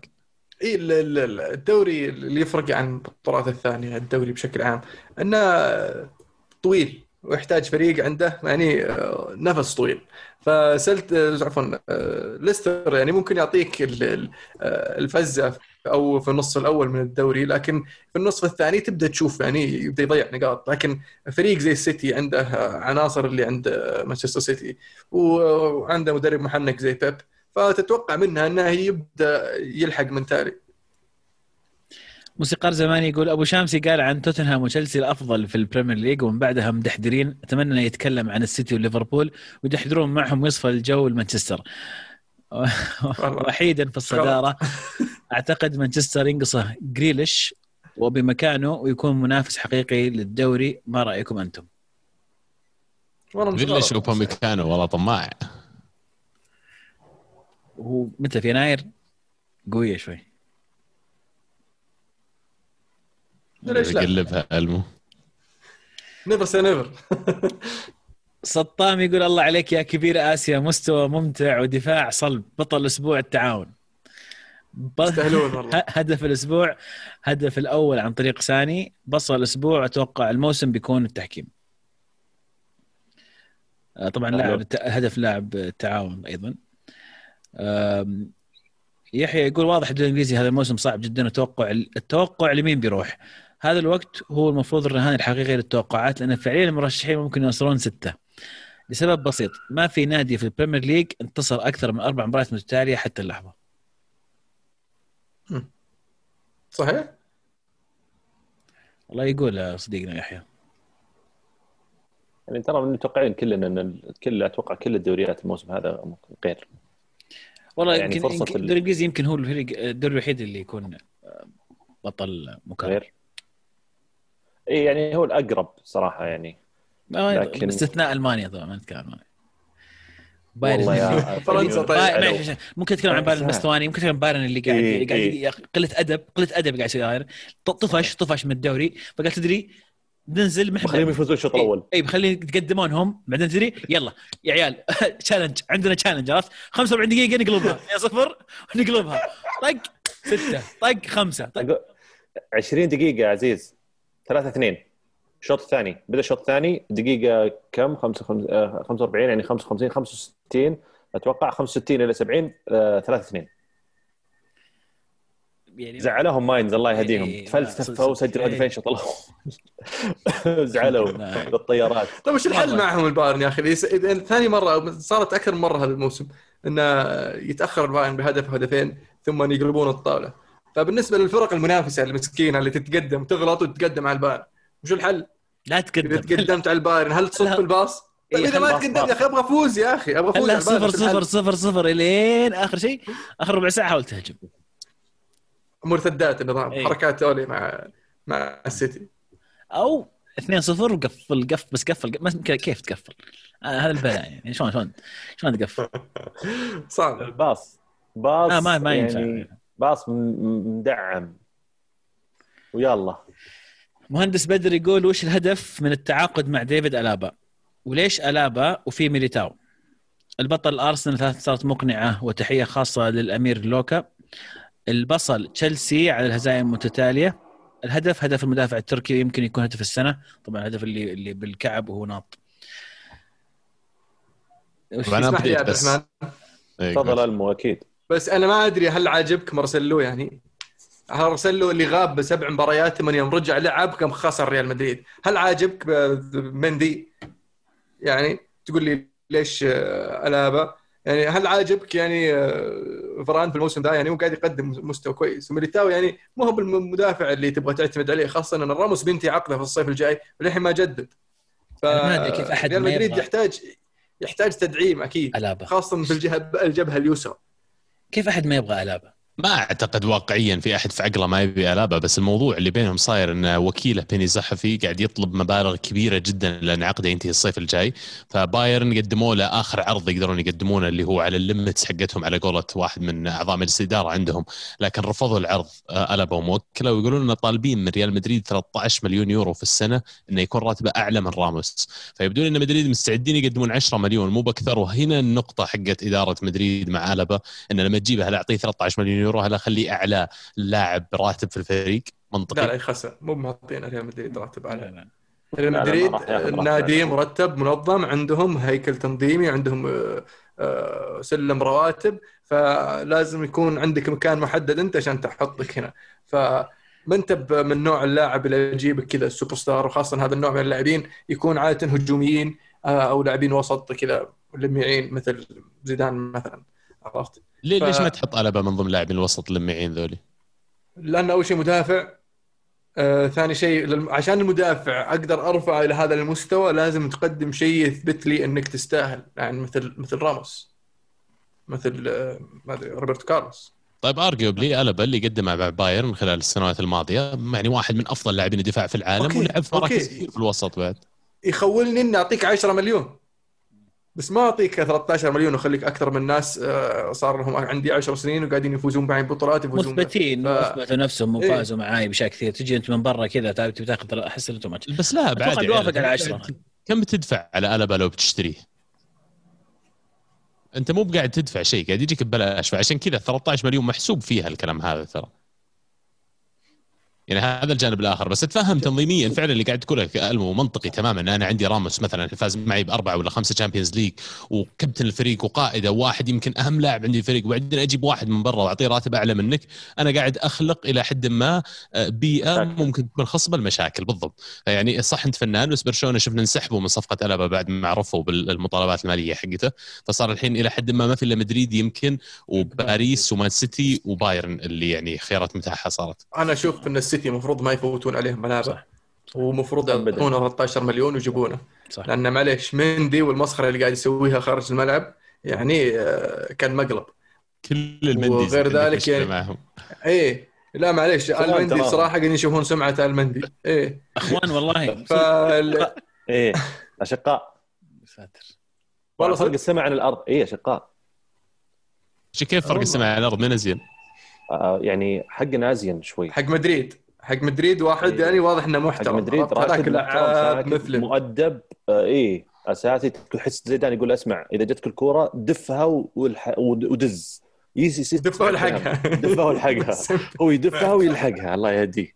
D: اي الدوري اللي يفرق عن البطولات الثانية الدوري بشكل عام. إنه طويل ويحتاج فريق عنده يعني آه، نفس طويل. فسلت آه، عفوا آه، ليستر يعني ممكن يعطيك الفزه أو في النص الأول من الدوري لكن في النصف الثاني تبدأ تشوف يعني يبدأ يضيع نقاط. لكن فريق زي السيتي عنده عناصر اللي عند مانشستر سيتي وعنده مدرب محنك زي بيب. فتتوقع منها إنه يبدأ يلحق من تالي
B: موسيقار زمان يقول أبو شامسي قال عن توتنهام وتشيلسي الأفضل في البريمير ليج ومن بعدها مدحدرين أتمنى انه يتكلم عن السيتي وليفربول ويدحدرون معهم ويصفى الجو لمانشستر وحيدا في الصدارة أعتقد مانشستر ينقصه جريليش وبامكانو ويكون منافس حقيقي للدوري. ما رأيكم أنتم؟
A: جريليش وبامكانو والله طماع.
B: وهو متى في يناير؟ قوية شوي.
A: ليش لا؟ قلبها ألمو.
D: never say never
B: سطام يقول الله عليك يا كبير آسيا مستوى ممتع ودفاع صلب. بطل أسبوع التعاون. هدف الأسبوع هدف الأول عن طريق ساني. بصل الأسبوع أتوقع الموسم بيكون التحكيم. آه، طبعا لاعب هدف لاعب التعاون أيضا. يحيى يقول واضح الدوري الانجليزي هذا الموسم صعب جدا التوقع التوقع لمين بيروح؟ هذا الوقت هو المفروض الرهان الحقيقي للتوقعات لأن فعليا المرشحين ممكن يوصلون ستة. لسبب بسيط ما في نادي في البريمير ليج انتصر أكثر من أربع مباريات متتالية حتى اللحظة.
D: صحيح؟
B: والله يقول صديقنا يحيى.
C: يعني ترى متوقعين كلنا إن كل أتوقع كل الدوريات الموسم هذا غير.
B: والله يعني يمكن الدوري الانجليزي يمكن هو الفريق الدوري الوحيد اللي يكون بطل مكرر
C: اي يعني هو الأقرب صراحة يعني.
B: لكن استثناء ألمانيا طبعا ما نتكلم المانيا
C: بايرن
B: فرنسا طيب ممكن نتكلم عن بايرن المستواني ممكن نتكلم عن بايرن اللي قاعد إيه قاعد إيه. قلة ادب قلة أدب قاعد يصير طفش طفش من الدوري. فقال تدري ننزل
C: بخليهم يفوزون الشوط الأول.
B: اي بخلي يتقدمون هم بعدين تدري يلا. يا عيال challenge عندنا challenge عرفت؟ 45 دقيقة نقلبها. يا صفر ونقلبها. طق ستة. طق خمسة. طق.
C: 20 دقيقة عزيز. 3 2 الشوط الثاني. بدا الشوط الثاني. دقيقة كم؟ 45 يعني 55 65 أتوقع 65 إلى 70 3 2 يعني زعلهم ماينز الله يهديهم. يعني تفلسفوا وسجلوا هدفين شوط زعلوا بالطيارات
D: طيب وش الحل معهم البايرن يا أخي؟ ثاني مرة صارت أكثر من مرة هذا الموسم إنه يتأخر البايرن بهدف هدفين ثم يقلبون الطاولة. فبالنسبة للفرق المنافسة المسكينة اللي تتقدم تغلط وتتقدم على البايرن وش الحل؟
B: لا تقدم.
D: إذا تقدمت على البايرن هل تصف الباص؟ طيب إذا ما تقدم يا أخي أبغى أفوز يا أخي أبغى أفوز
B: صفر صفر صفر صفر إلين آخر شيء. آخر ربع ساعة حاول تهجم.
D: مرتدات النظام أيه. حركات اولي مع مع السيتي
B: أو 2 0 وقفل قفل بس قفل كيف تقفل؟ آه هذا البلاء يعني شلون شلون شلون تقفل؟
D: صعب
C: الباص باص
B: آه ما ما ينفع يعني
C: باص مدعم ويلا
B: مهندس بدر يقول وش الهدف من التعاقد مع ديفيد ألابا؟ وليش ألابا وفي ميليتاو؟ البطل الارسنال صارت مقنعة وتحية خاصة للأمير لوكا البصل تشيلسي على الهزائم المتتالية. الهدف هدف المدافع التركي يمكن يكون هدف السنة. طبعا الهدف اللي اللي بالكعب وهو ناط
D: عبد الرحمن؟
C: إيه، تفضل ألمو أكيد.
D: بس أنا ما أدري هل عاجبك مارسيلو يعني. هل مارسيلو اللي غاب بسبع مباريات ثمان يوم رجع لعب كم خسر ريال مدريد. هل عاجبك مندي؟ يعني تقول لي ليش آه، ألابا؟ يعني هل عاجبك يعني آه، فران في الموسم ذا؟ يعني هو قاعد يقدم مستوى كويس. وميليتاو يعني مو هو المدافع اللي تبغى تعتمد عليه خاصة أن راموس ينتهي عقده في الصيف الجاي وللحين ما جدد. ف كيف أحد ريال مدريد يحتاج يحتاج تدعيم أكيد
B: ألابا.
D: خاصة في الجهة الجبهة اليسرى.
B: كيف أحد ما يبغى ألابا؟
A: ما أعتقد واقعيا في أحد في عقله ما يبي الابا بس الموضوع اللي بينهم صاير إن وكيله بيني زهافي قاعد يطلب مبالغ كبيرة جدا لأن عقده ينتهي الصيف الجاي. فبايرن قدموا له آخر عرض يقدرون يقدمونه اللي هو على ال limits حقتهم على قولة واحد من أعضاء مجلس الإدارة عندهم. لكن رفضوا العرض آه، الابا وموكله ويقولون إنه طالبين من ريال مدريد 13 مليون يورو في السنة إنه يكون راتبه أعلى من راموس. فيبدون إن مدريد مستعدين يقدمون 10 مليون. مو بأكثر وهنا النقطة حقت إدارة مدريد مع الابا انه لما تجيبه هل أعطيه 13 مليون يورو هل اخليه أعلى لاعب راتب في الفريق منطقي.
D: لا لا يخسر. مو معطين ريال مدريد راتب اعلى ريال مدريد نادي مرتب منظم عندهم هيكل تنظيمي عندهم آه، آه، سلم رواتب فلازم يكون عندك مكان محدد انت عشان تحطك هنا. ف ما انت من نوع اللاعب اللي يجيبك كذا السوبر ستار وخاصة هذا النوع من اللاعبين يكون عادة هجوميين آه، أو لاعبين وسط كذا لميعين مثل زيدان مثلا. عرفت؟
A: ليه ف... ليش ما تحط ألابا من ضمن لاعبين الوسط اللميعين ذولي؟
D: لأن أول شيء مدافع آه، ثاني شيء عشان المدافع أقدر ارفع إلى هذا المستوى لازم تقدم شيء يثبت لي إنك تستاهل يعني مثل مثل راموس مثل آه، ما أدري روبرتو كارلوس
A: طيب arguably ألابا اللي قدمه مع بايرن خلال السنوات الماضية يعني واحد من أفضل لاعبين الدفاع في العالم ولعب في مراكز كثير في الوسط بعد
D: يخولني إني أعطيك 10 مليون بس ما أعطيك 13 مليون واخليك أكثر من ناس آه، صار لهم عندي 10 سنين وقاعدين يفوزون معي بطولات يفوزون
B: مثبتين ف... واثبتوا نفسهم وفازوا إيه؟ معاي بشكل كثير. تجي أنت من برا كذا تبي تاخذ أحس إنه ماتش
A: بس لا بعد
B: يعني على 10
A: كم بتدفع على البا لو بتشتريه؟ أنت مو بقاعد تدفع شيء قاعد يجيك ببلاش. فعشان كذا 13 مليون محسوب فيها الكلام هذا ترى. يعني هذا الجانب الآخر. بس اتفهم تنظيميا فعلا اللي قاعد تقوله ألمو منطقي تماما. ان أنا عندي راموس مثلا فاز معي بأربعة ولا خمسة Champions League وكابتن الفريق وقائده واحد يمكن أهم لاعب عندي الفريق وبعدين أجيب واحد من برا وأعطيه راتب أعلى منك. أنا قاعد أخلق إلى حد ما بيئة ممكن تكون خصبة للمشاكل. بالضبط. يعني صح أنت فنان بس برشلونه شفنا انسحبوا من صفقة ألابا بعد ما عرفوا بالمطالبات المالية حقته. فصار الحين إلى حد ما ما في إلا مدريد يمكن وباريس ومان سيتي وبايرن اللي يعني خيارات متاحة صارت.
D: أنا أشوف إن السيتي المفروض ما يفوتون عليهم ملابه ومفروض يعطونه 13 مليون ويجيبونه. صح. لأن معليش مندي والمسخرة اللي قاعد يسويها خارج الملعب يعني آه، كان مقلب.
A: كل المندي
D: وغير ذلك يعني معهم. إيه. لا معليش المندي صراحة قاعدين يشوفون سمعة المندي. إيه.
B: أخوان والله.
C: فال... إيه. أشقاء. ساتر والله فرق السمع عن الأرض. إيه أشقاء.
A: كيف فرق السمع عن الأرض؟ من أزين؟
C: آه يعني حقنا أزين شوي.
D: حق مدريد. حق مدريد واحد إيه. يعني واضح إنه محترم.
C: حق مدريد راتب محترم مؤدب. آه إيه أساسي تحس زيدان يقول أسمع إذا جتك الكورة دفها ودز.
D: دفها والحقها.
C: دفها والحقها. هو يدفها ويلحقها الله يهديه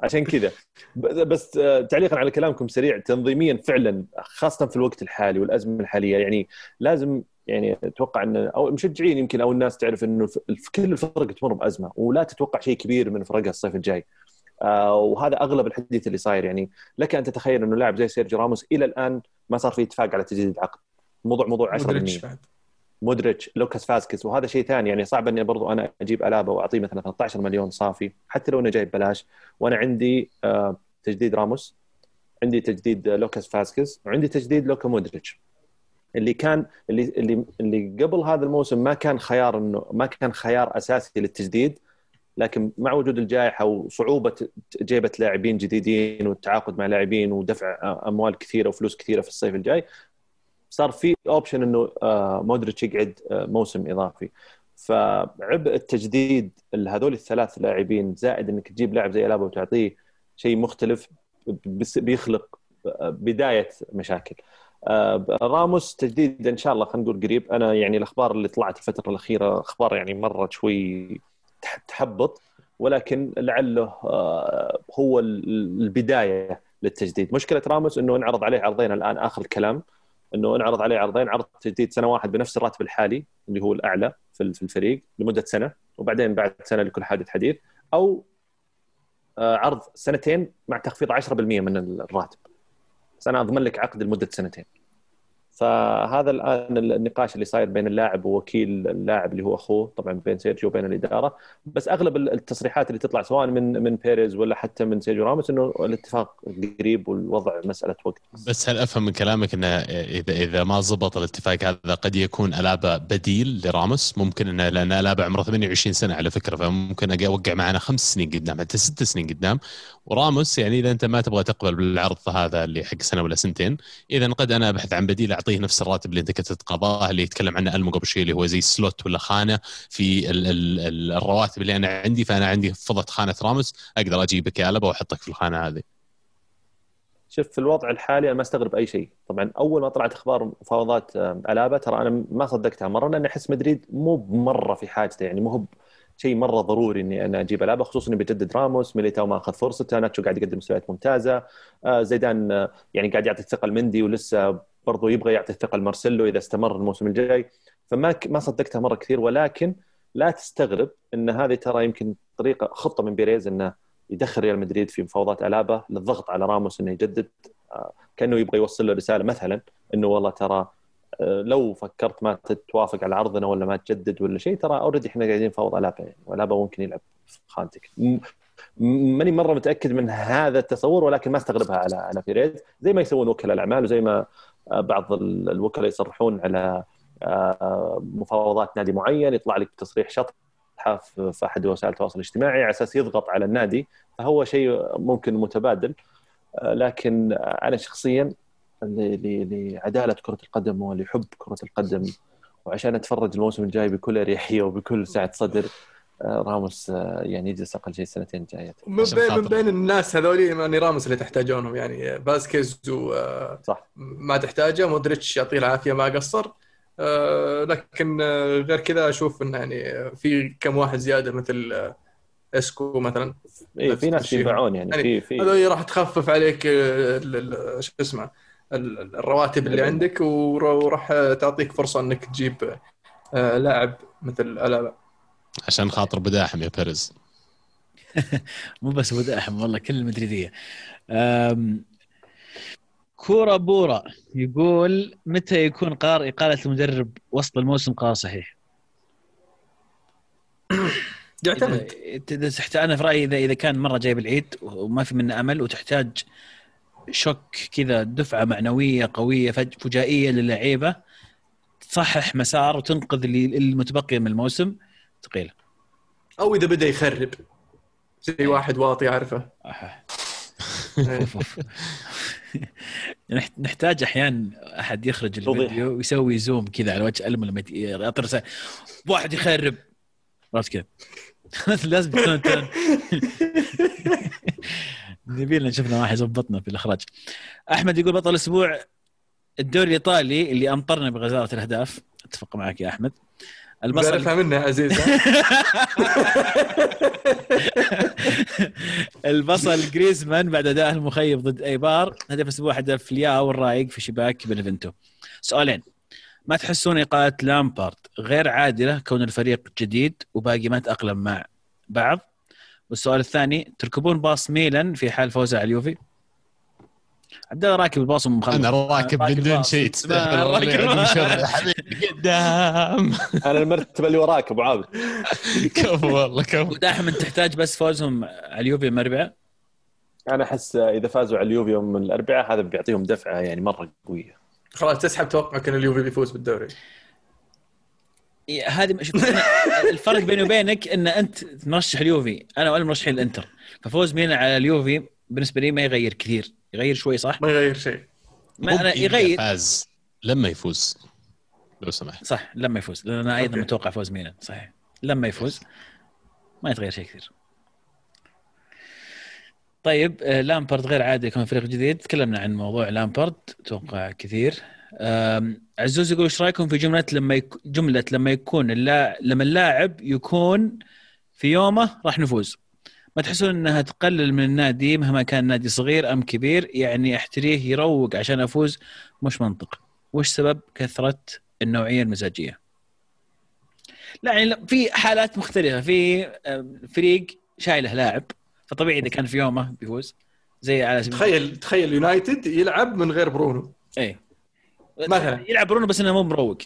C: عشان كذا. بس آه، تعليقا على كلامكم سريع تنظيميا فعلا خاصة في الوقت الحالي والأزمة الحالية يعني لازم يعني أتوقع إن أو المشجعين يمكن أو الناس تعرف إنه كل الفرق تمر بأزمة ولا تتوقع شيء كبير من فرقها الصيف الجاي. آه وهذا أغلب الحديث اللي صاير. يعني لك أن تتخيل أنه لاعب زي سيرجيو راموس إلى الآن ما صار في اتفاق على تجديد العقد. موضوع موضوع 10% مودريتش مودريتش لوكاس فاسكس وهذا شيء ثاني. يعني صعب أني برضو أنا أجيب ألابا وأعطيه مثلا 13 مليون صافي حتى لو إنه جاي ببلاش وأنا عندي آه تجديد راموس عندي تجديد لوكاس فاسكس وعندي تجديد لوكا مودريتش. اللي كان اللي اللي اللي قبل هذا الموسم ما كان خيار انه ما كان خيار أساسي للتجديد لكن مع وجود الجائحة وصعوبة جيبة لاعبين جديدين والتعاقد مع لاعبين ودفع أموال كثيرة وفلوس كثيرة في الصيف الجاي صار في option إنه آه، مودريتش يقعد آه، موسم إضافي. فعبء التجديد هذول الثلاث لاعبين زائد إنك تجيب لاعب زي ألابا وتعطيه شيء مختلف بيخلق آه، بداية مشاكل. راموس تجديد إن شاء الله خلينا نقول قريب. أنا يعني الأخبار اللي طلعت الفترة الأخيرة أخبار يعني مره شوي تحبط ولكن لعله آه، هو البداية للتجديد. مشكلة راموس إنه انعرض عليه عرضين الآن آخر الكلام إنه انعرض عليه عرضين عرض تجديد سنة واحد بنفس الراتب الحالي اللي هو الأعلى في الفريق لمدة سنة وبعدين بعد سنة لكل حادث حديث أو آه، عرض سنتين مع تخفيض 10% من الراتب. بس أنا اضمن لك عقد لمدة سنتين. فهذا الآن النقاش اللي صاير بين اللاعب ووكيل اللاعب اللي هو أخوه طبعا بين سيرجيو وبين الإدارة. بس أغلب التصريحات اللي تطلع سواء من من بيريز ولا حتى من سيرجيو راموس إنه الاتفاق قريب والوضع مسألة وقت.
A: بس هل أفهم من كلامك إنه اذا إذا ما زبط الاتفاق هذا قد يكون الابا بديل لراموس؟ ممكن إنه لأن الابا عمره 28 سنة على فكرة فممكن أوقع معنا خمس سنين قدام حتى ست سنين قدام. وراموس يعني إذا أنت ما تبغى تقبل بالعرض هذا اللي حق سنة ولا سنتين إذا قد أنا أبحث عن بديل اعطيه نفس الراتب اللي انت كنت تتقاضاه اللي يتكلم عنه ألمو قبل شوي اللي هو زي سلوت ولا خانة في ال ال الرواتب اللي أنا عندي. فأنا عندي فضت خانة راموس أقدر أجيبك يا ألبا وأحطك في الخانة هذه.
C: شوف في الوضع الحالي أنا ما أستغرب أي شيء، طبعا أول ما طلعت أخبار مفاوضات ألابا ترى أنا ما صدقتها مرة لأن أحس مدريد مو مره في حاجته. يعني مو هو شيء مرة ضروري إني أنا أجيب ألابا خصوصا إنه بيجدد راموس. ميليتاو ما أخذ فرصته. ناتشو قاعد يقدم مستويات ممتازة. آه زيدان آه يعني قاعد يعطي الثقة لمندي ولسه برضو يبغى يعطي الثقه لمارسيلو إذا استمر الموسم الجاي. فما ما صدقتها مرة كثير ولكن لا تستغرب إن هذه ترى يمكن طريقة خطة من بيريز إنه يدخل ريال مدريد في مفاوضات ألابا للضغط على راموس إنه يجدد آه كأنه يبغى يوصل له رسالة مثلا إنه والله ترى لو فكرت ما تتوافق على عرضنا ولا ما تجدد ولا شيء ترى already إحنا قاعدين نفاوض ألابا يعني وألابا ممكن يلعب في خانتك. ماني مرة متأكد من هذا التصور ولكن ما استغربها على على بيريز زي ما يسوون وكلاء الأعمال وزي ما بعض الوكلاء يصرحون على مفاوضات نادي معين يطلع لك تصريح شطحه في أحد وسائل التواصل الاجتماعي على أساس يضغط على النادي. فهو شيء ممكن متبادل. لكن أنا شخصيا لعدالة كرة القدم ولحب كرة القدم وعشان أتفرج الموسم الجاي بكل أريحية وبكل سعة صدر راموس يعني يجلس أقل شيء السنتين الجاية.
D: من بين من بين الناس هذول يعني راموس اللي تحتاجونهم يعني باسكيز و صح. ما تحتاجه مودريتش يعطيه العافية ما قصر. لكن غير كذا أشوف انه يعني في كم واحد زيادة مثل إسكو مثلا.
C: اي في ناس ينفعون يعني, يعني في في
D: هذول راح تخفف عليك شو اسمه الرواتب اللي عندك وراح تعطيك فرصة إنك تجيب لاعب مثل ألابا.
A: عشان خاطر بو داحم يا بيريز
B: مو بس بو داحم والله كل المدريدية. كورة بورا يقول متى يكون قرار إقالة المدرب وسط الموسم قرار صحيح؟
D: يعتمد.
B: اذا تحت أنا في رأيي اذا إذا كان مرة جايب العيد وما في منه أمل وتحتاج شوك كذا دفعة معنوية قوية فجائية للعيبة تصحح مسار وتنقذ المتبقي من الموسم. ثقيلة.
D: أو إذا بدأ يخرب. زي واحد واطي عارفه
B: نحتاج أحيانا أحد يخرج الفيديو ويسوي زوم كذا على وجه المه لما يطر واحد يخرب. عرفت كذا لازم تكون نبينا شفنا واحد يظبطنا في الإخراج. أحمد يقول بطل الأسبوع الدوري الإيطالي اللي أمطرنا بغزارة الأهداف. أتفق معك يا أحمد.
D: البصل منا عزيز
B: البصل جريزمان بعد أداء المخيب ضد إيبار. هدف الأسبوع هدف لياو الرايق في شباك بنفنتو. سؤالين. ما تحسون اقاله لامبارد غير عادلة كون الفريق جديد وباقي ما تأقلم مع بعض؟ والسؤال الثاني تركبون باص ميلان في حال فوزه على اليوفي؟ عبد الله راكب الباص ومخلص.
A: أنا راكب بدون شيء. قدام.
C: أنا المرتبة اللي وراك أبو عابد.
A: كفو والله كفو.
B: وداحم تحتاج بس فوزهم على اليوفي يوم الأربعاء؟
C: أنا أحس إذا فازوا على اليوفي يوم الأربعاء هذا بيعطيهم دفعة يعني مرة قوية.
D: خلاص تسحب توقعك إن اليوفي بيفوز بالدوري.
B: هذه شوف الفرق بيني وبينك إن أنت مرشح اليوفي. أنا وأنا مرشحين الإنتر. ففوز ميلان على اليوفي بالنسبة لي ما يغير كثير. يغير شوي صح؟
D: ما يغير شيء.
B: ما أنا يغير.
A: فاز لما يفوز لو سمحت.
B: صح لما يفوز. لأن أنا أيضا متوقع فوز ميلان صحيح. لما يفوز ما يتغير شيء كثير. طيب لامبارد غير عادي يكون فريق جديد. تكلمنا عن موضوع لامبارد أتوقع كثير. عزوز يقول إيش رأيكم في جملة لما يك... جملة لما يكون اللا... لما اللاعب يكون في يومه راح نفوز؟ ما تحسون إنها تقلل من النادي مهما كان نادي صغير أم كبير؟ يعني أحتريه يروق عشان أفوز مش منطق. وش سبب؟ كثرة النوعية المزاجية. لا يعني في حالات مختلفة. في فريق شايله لاعب فطبيعي إذا كان في يومه بيفوز. زي على
D: تخيل تخيل يونايتد يلعب من غير برونو.
B: إيه.
D: مثلا.
B: يلعب برونو بس إنه مو مروق.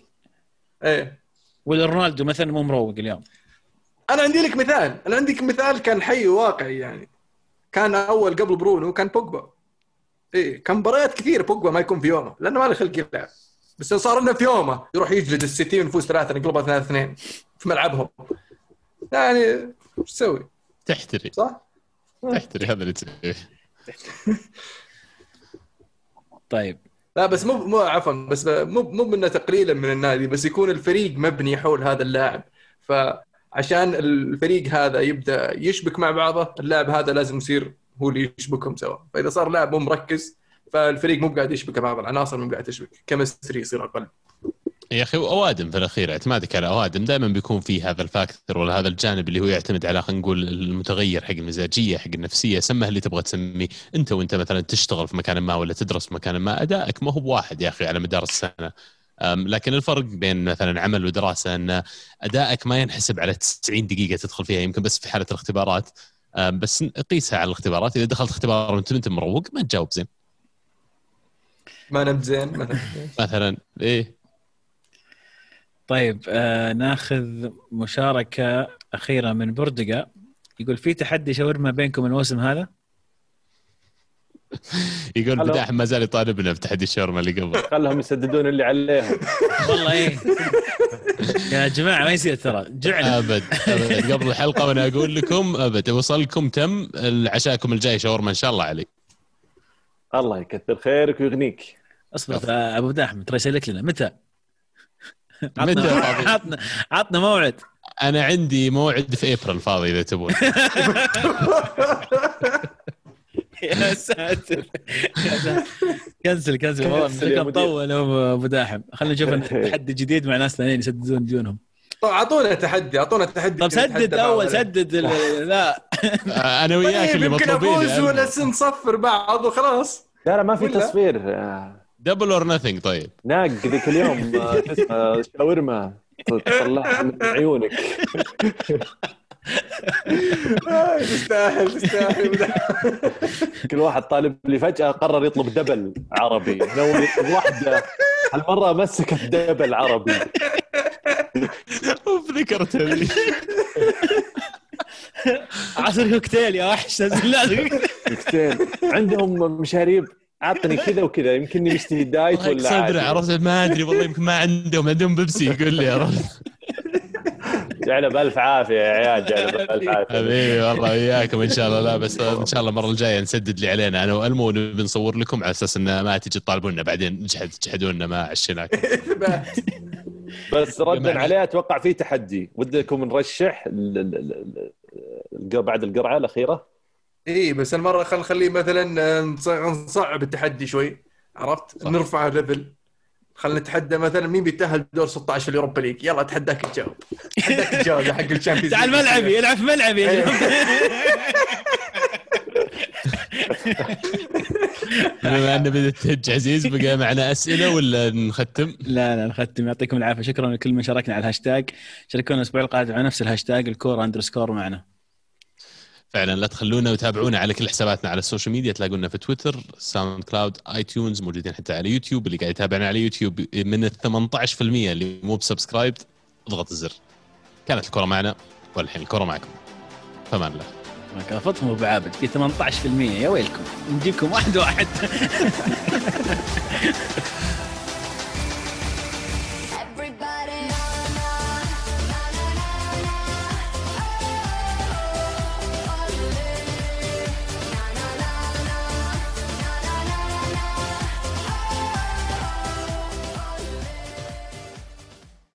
D: إيه.
B: ولا رونالدو مثلا مو مروق اليوم.
D: أنا عندي لك مثال. أنا عندك مثال كان حي واقعي يعني. كان أول قبل برونو كان بوجبا. إيه كان مباريات كثير بوجبا ما يكون في يومه لأنه ما له خلق يلعب. بس صار لنا في يومه يروح يجلد السيتي ونفوز ثلاثة نقلبها اثنين اثنين في ملعبهم. يعني إيش تسوي؟
A: تحتري.
D: صح؟
A: تحتري هذا اللي تسويه.
B: طيب.
D: لا بس مو مو عفوا بس مو مو منه تقليلا من النادي بس يكون الفريق مبني حول هذا اللاعب. فعشان الفريق هذا يبدأ يشبك مع بعضه اللاعب هذا لازم يصير هو اللي يشبكهم سوا. فإذا صار لاعب مو مركز فالفريق مو قاعد يشبك بعض العناصر مو قاعد تشبك chemistry يصير أقل.
A: يا أخي اوادم في الأخير اعتمادك على أوادم دائما بيكون في هذا ال factor ولا هذا الجانب اللي هو يعتمد على خلينا نقول المتغير حق المزاجيه حق النفسية سمه اللي تبغى تسميه. أنت وأنت مثلا تشتغل في مكان ما ولا تدرس في مكان ما أدائك ما هو بواحد يا أخي على مدار السنة. لكن الفرق بين مثلا عمل ودراسة أن أدائك ما ينحسب على 90 دقيقة تدخل فيها يمكن بس في حالة الاختبارات. بس قيسها على الاختبارات. إذا دخلت اختبار وانت انت مروق ما تجاوب زين.
D: ما نمت زين مثلا
A: إيه.
B: طيب آه ناخذ مشاركة أخيرة من بردقة. يقول في تحدي شاورما بينكم الموسم هذا؟
A: يقول بداح ما زال يطالبنا بتحدي الشاورما اللي قبل.
C: خلهم يسددون اللي عليهم.
B: والله إيه. يا جماعة ما يصير ترى. جعنا
A: أبد أبد. قبل الحلقة وأنا أقول لكم أبد وصلكم تم عشاكم الجاي شاورما إن شاء الله علي.
C: الله يكثر خيرك ويغنيك.
B: أصبر أبو داحم ترى يسلك لنا. متى؟
A: متى
B: عطنا عطنا موعد.
A: أنا عندي موعد في إبريل فاضي إذا تبون.
B: يا ساتر. cancel cancel. والله مطول ابو داحم. خلينا نشوف تحدي جديد مع ناس ثانيين يسددون ديونهم.
D: طب أعطونا تحدي أعطونا تحدي
B: طب سدد اول سدد لا.
A: أنا وياك اللي مطلوبين
D: يمكن افوز ولا نصفر بعض وخلاص.
C: لا لا ما في؟ تصفير.
A: double or nothing طيب.
C: ناق ذيك اليوم آه، تسمع شاورما. تطلعها من عيونك.
D: تستاهل تستاهل.
C: كل واحد طالب لي فجأة قرر يطلب double عربي. ناوي يطلب واحدة هالمرة مسكت double عربي.
A: أوف ذكرتها ذي
B: عصر كوكتيل يا وحش
C: كوكتيل. عندهم مشاريب. عطني كذا وكذا. يمكنني مشتري
A: diet
C: ولا
A: صدري
C: عادي.
A: عرفت؟ ما أدري والله يمكن ما عندهم. عندهم بيبسي يقول لي عرفت؟
C: جعله بألف عافية يا عيال جعله بألف عافية
A: حبيبي والله وياكم إن شاء الله. لا بس إن شاء الله المره الجاية نسدد اللي علينا. أنا والمو نبي نصور لكم على أساس انه ما تجي تطالبونا. بعدين نجحد تجحدونا ما عشناكم.
C: بس ردا. عليه أتوقع في تحدي. ودكم نرشح ال- ال- ال- ال- بعد القرعة الأخيرة.
D: إي بس المره خل نخليه مثلا نص- نصعب التحدي شوي عرفت؟
A: صح.
D: نرفع الليفل خلينا نتحدى مثلا مين بيتأهل دور 16 في ال Europa League؟ يلا اتحداك تجاوب اتحداك تجاوب حق ال Champions
B: تعال ملعبي العب في ملعبي.
A: بما أنه بدأت تهج عزيز بقى معنا أسئلة ولا نختم؟
B: لا لا نختم. يعطيكم العافية. شكرا لكل من شاركنا على الهاشتاج. شاركونا الأسبوع القادم على نفس الهاشتاج. الكوره underscore معنا.
A: فعلا لا تخلونا وتابعونا على كل حساباتنا على ال social media. تلاقونا في تويتر SoundCloud iTunes موجودين حتى على يوتيوب. اللي قاعد يتابعنا على يوتيوب من ال 18% اللي مو ب subscribed اضغط الزر. كانت الكرة معنا والحين الكرة معكم. فمان الله.
B: كافتهم أبو عابد. في 18% يا ويلكم. نجيبكم واحد واحد.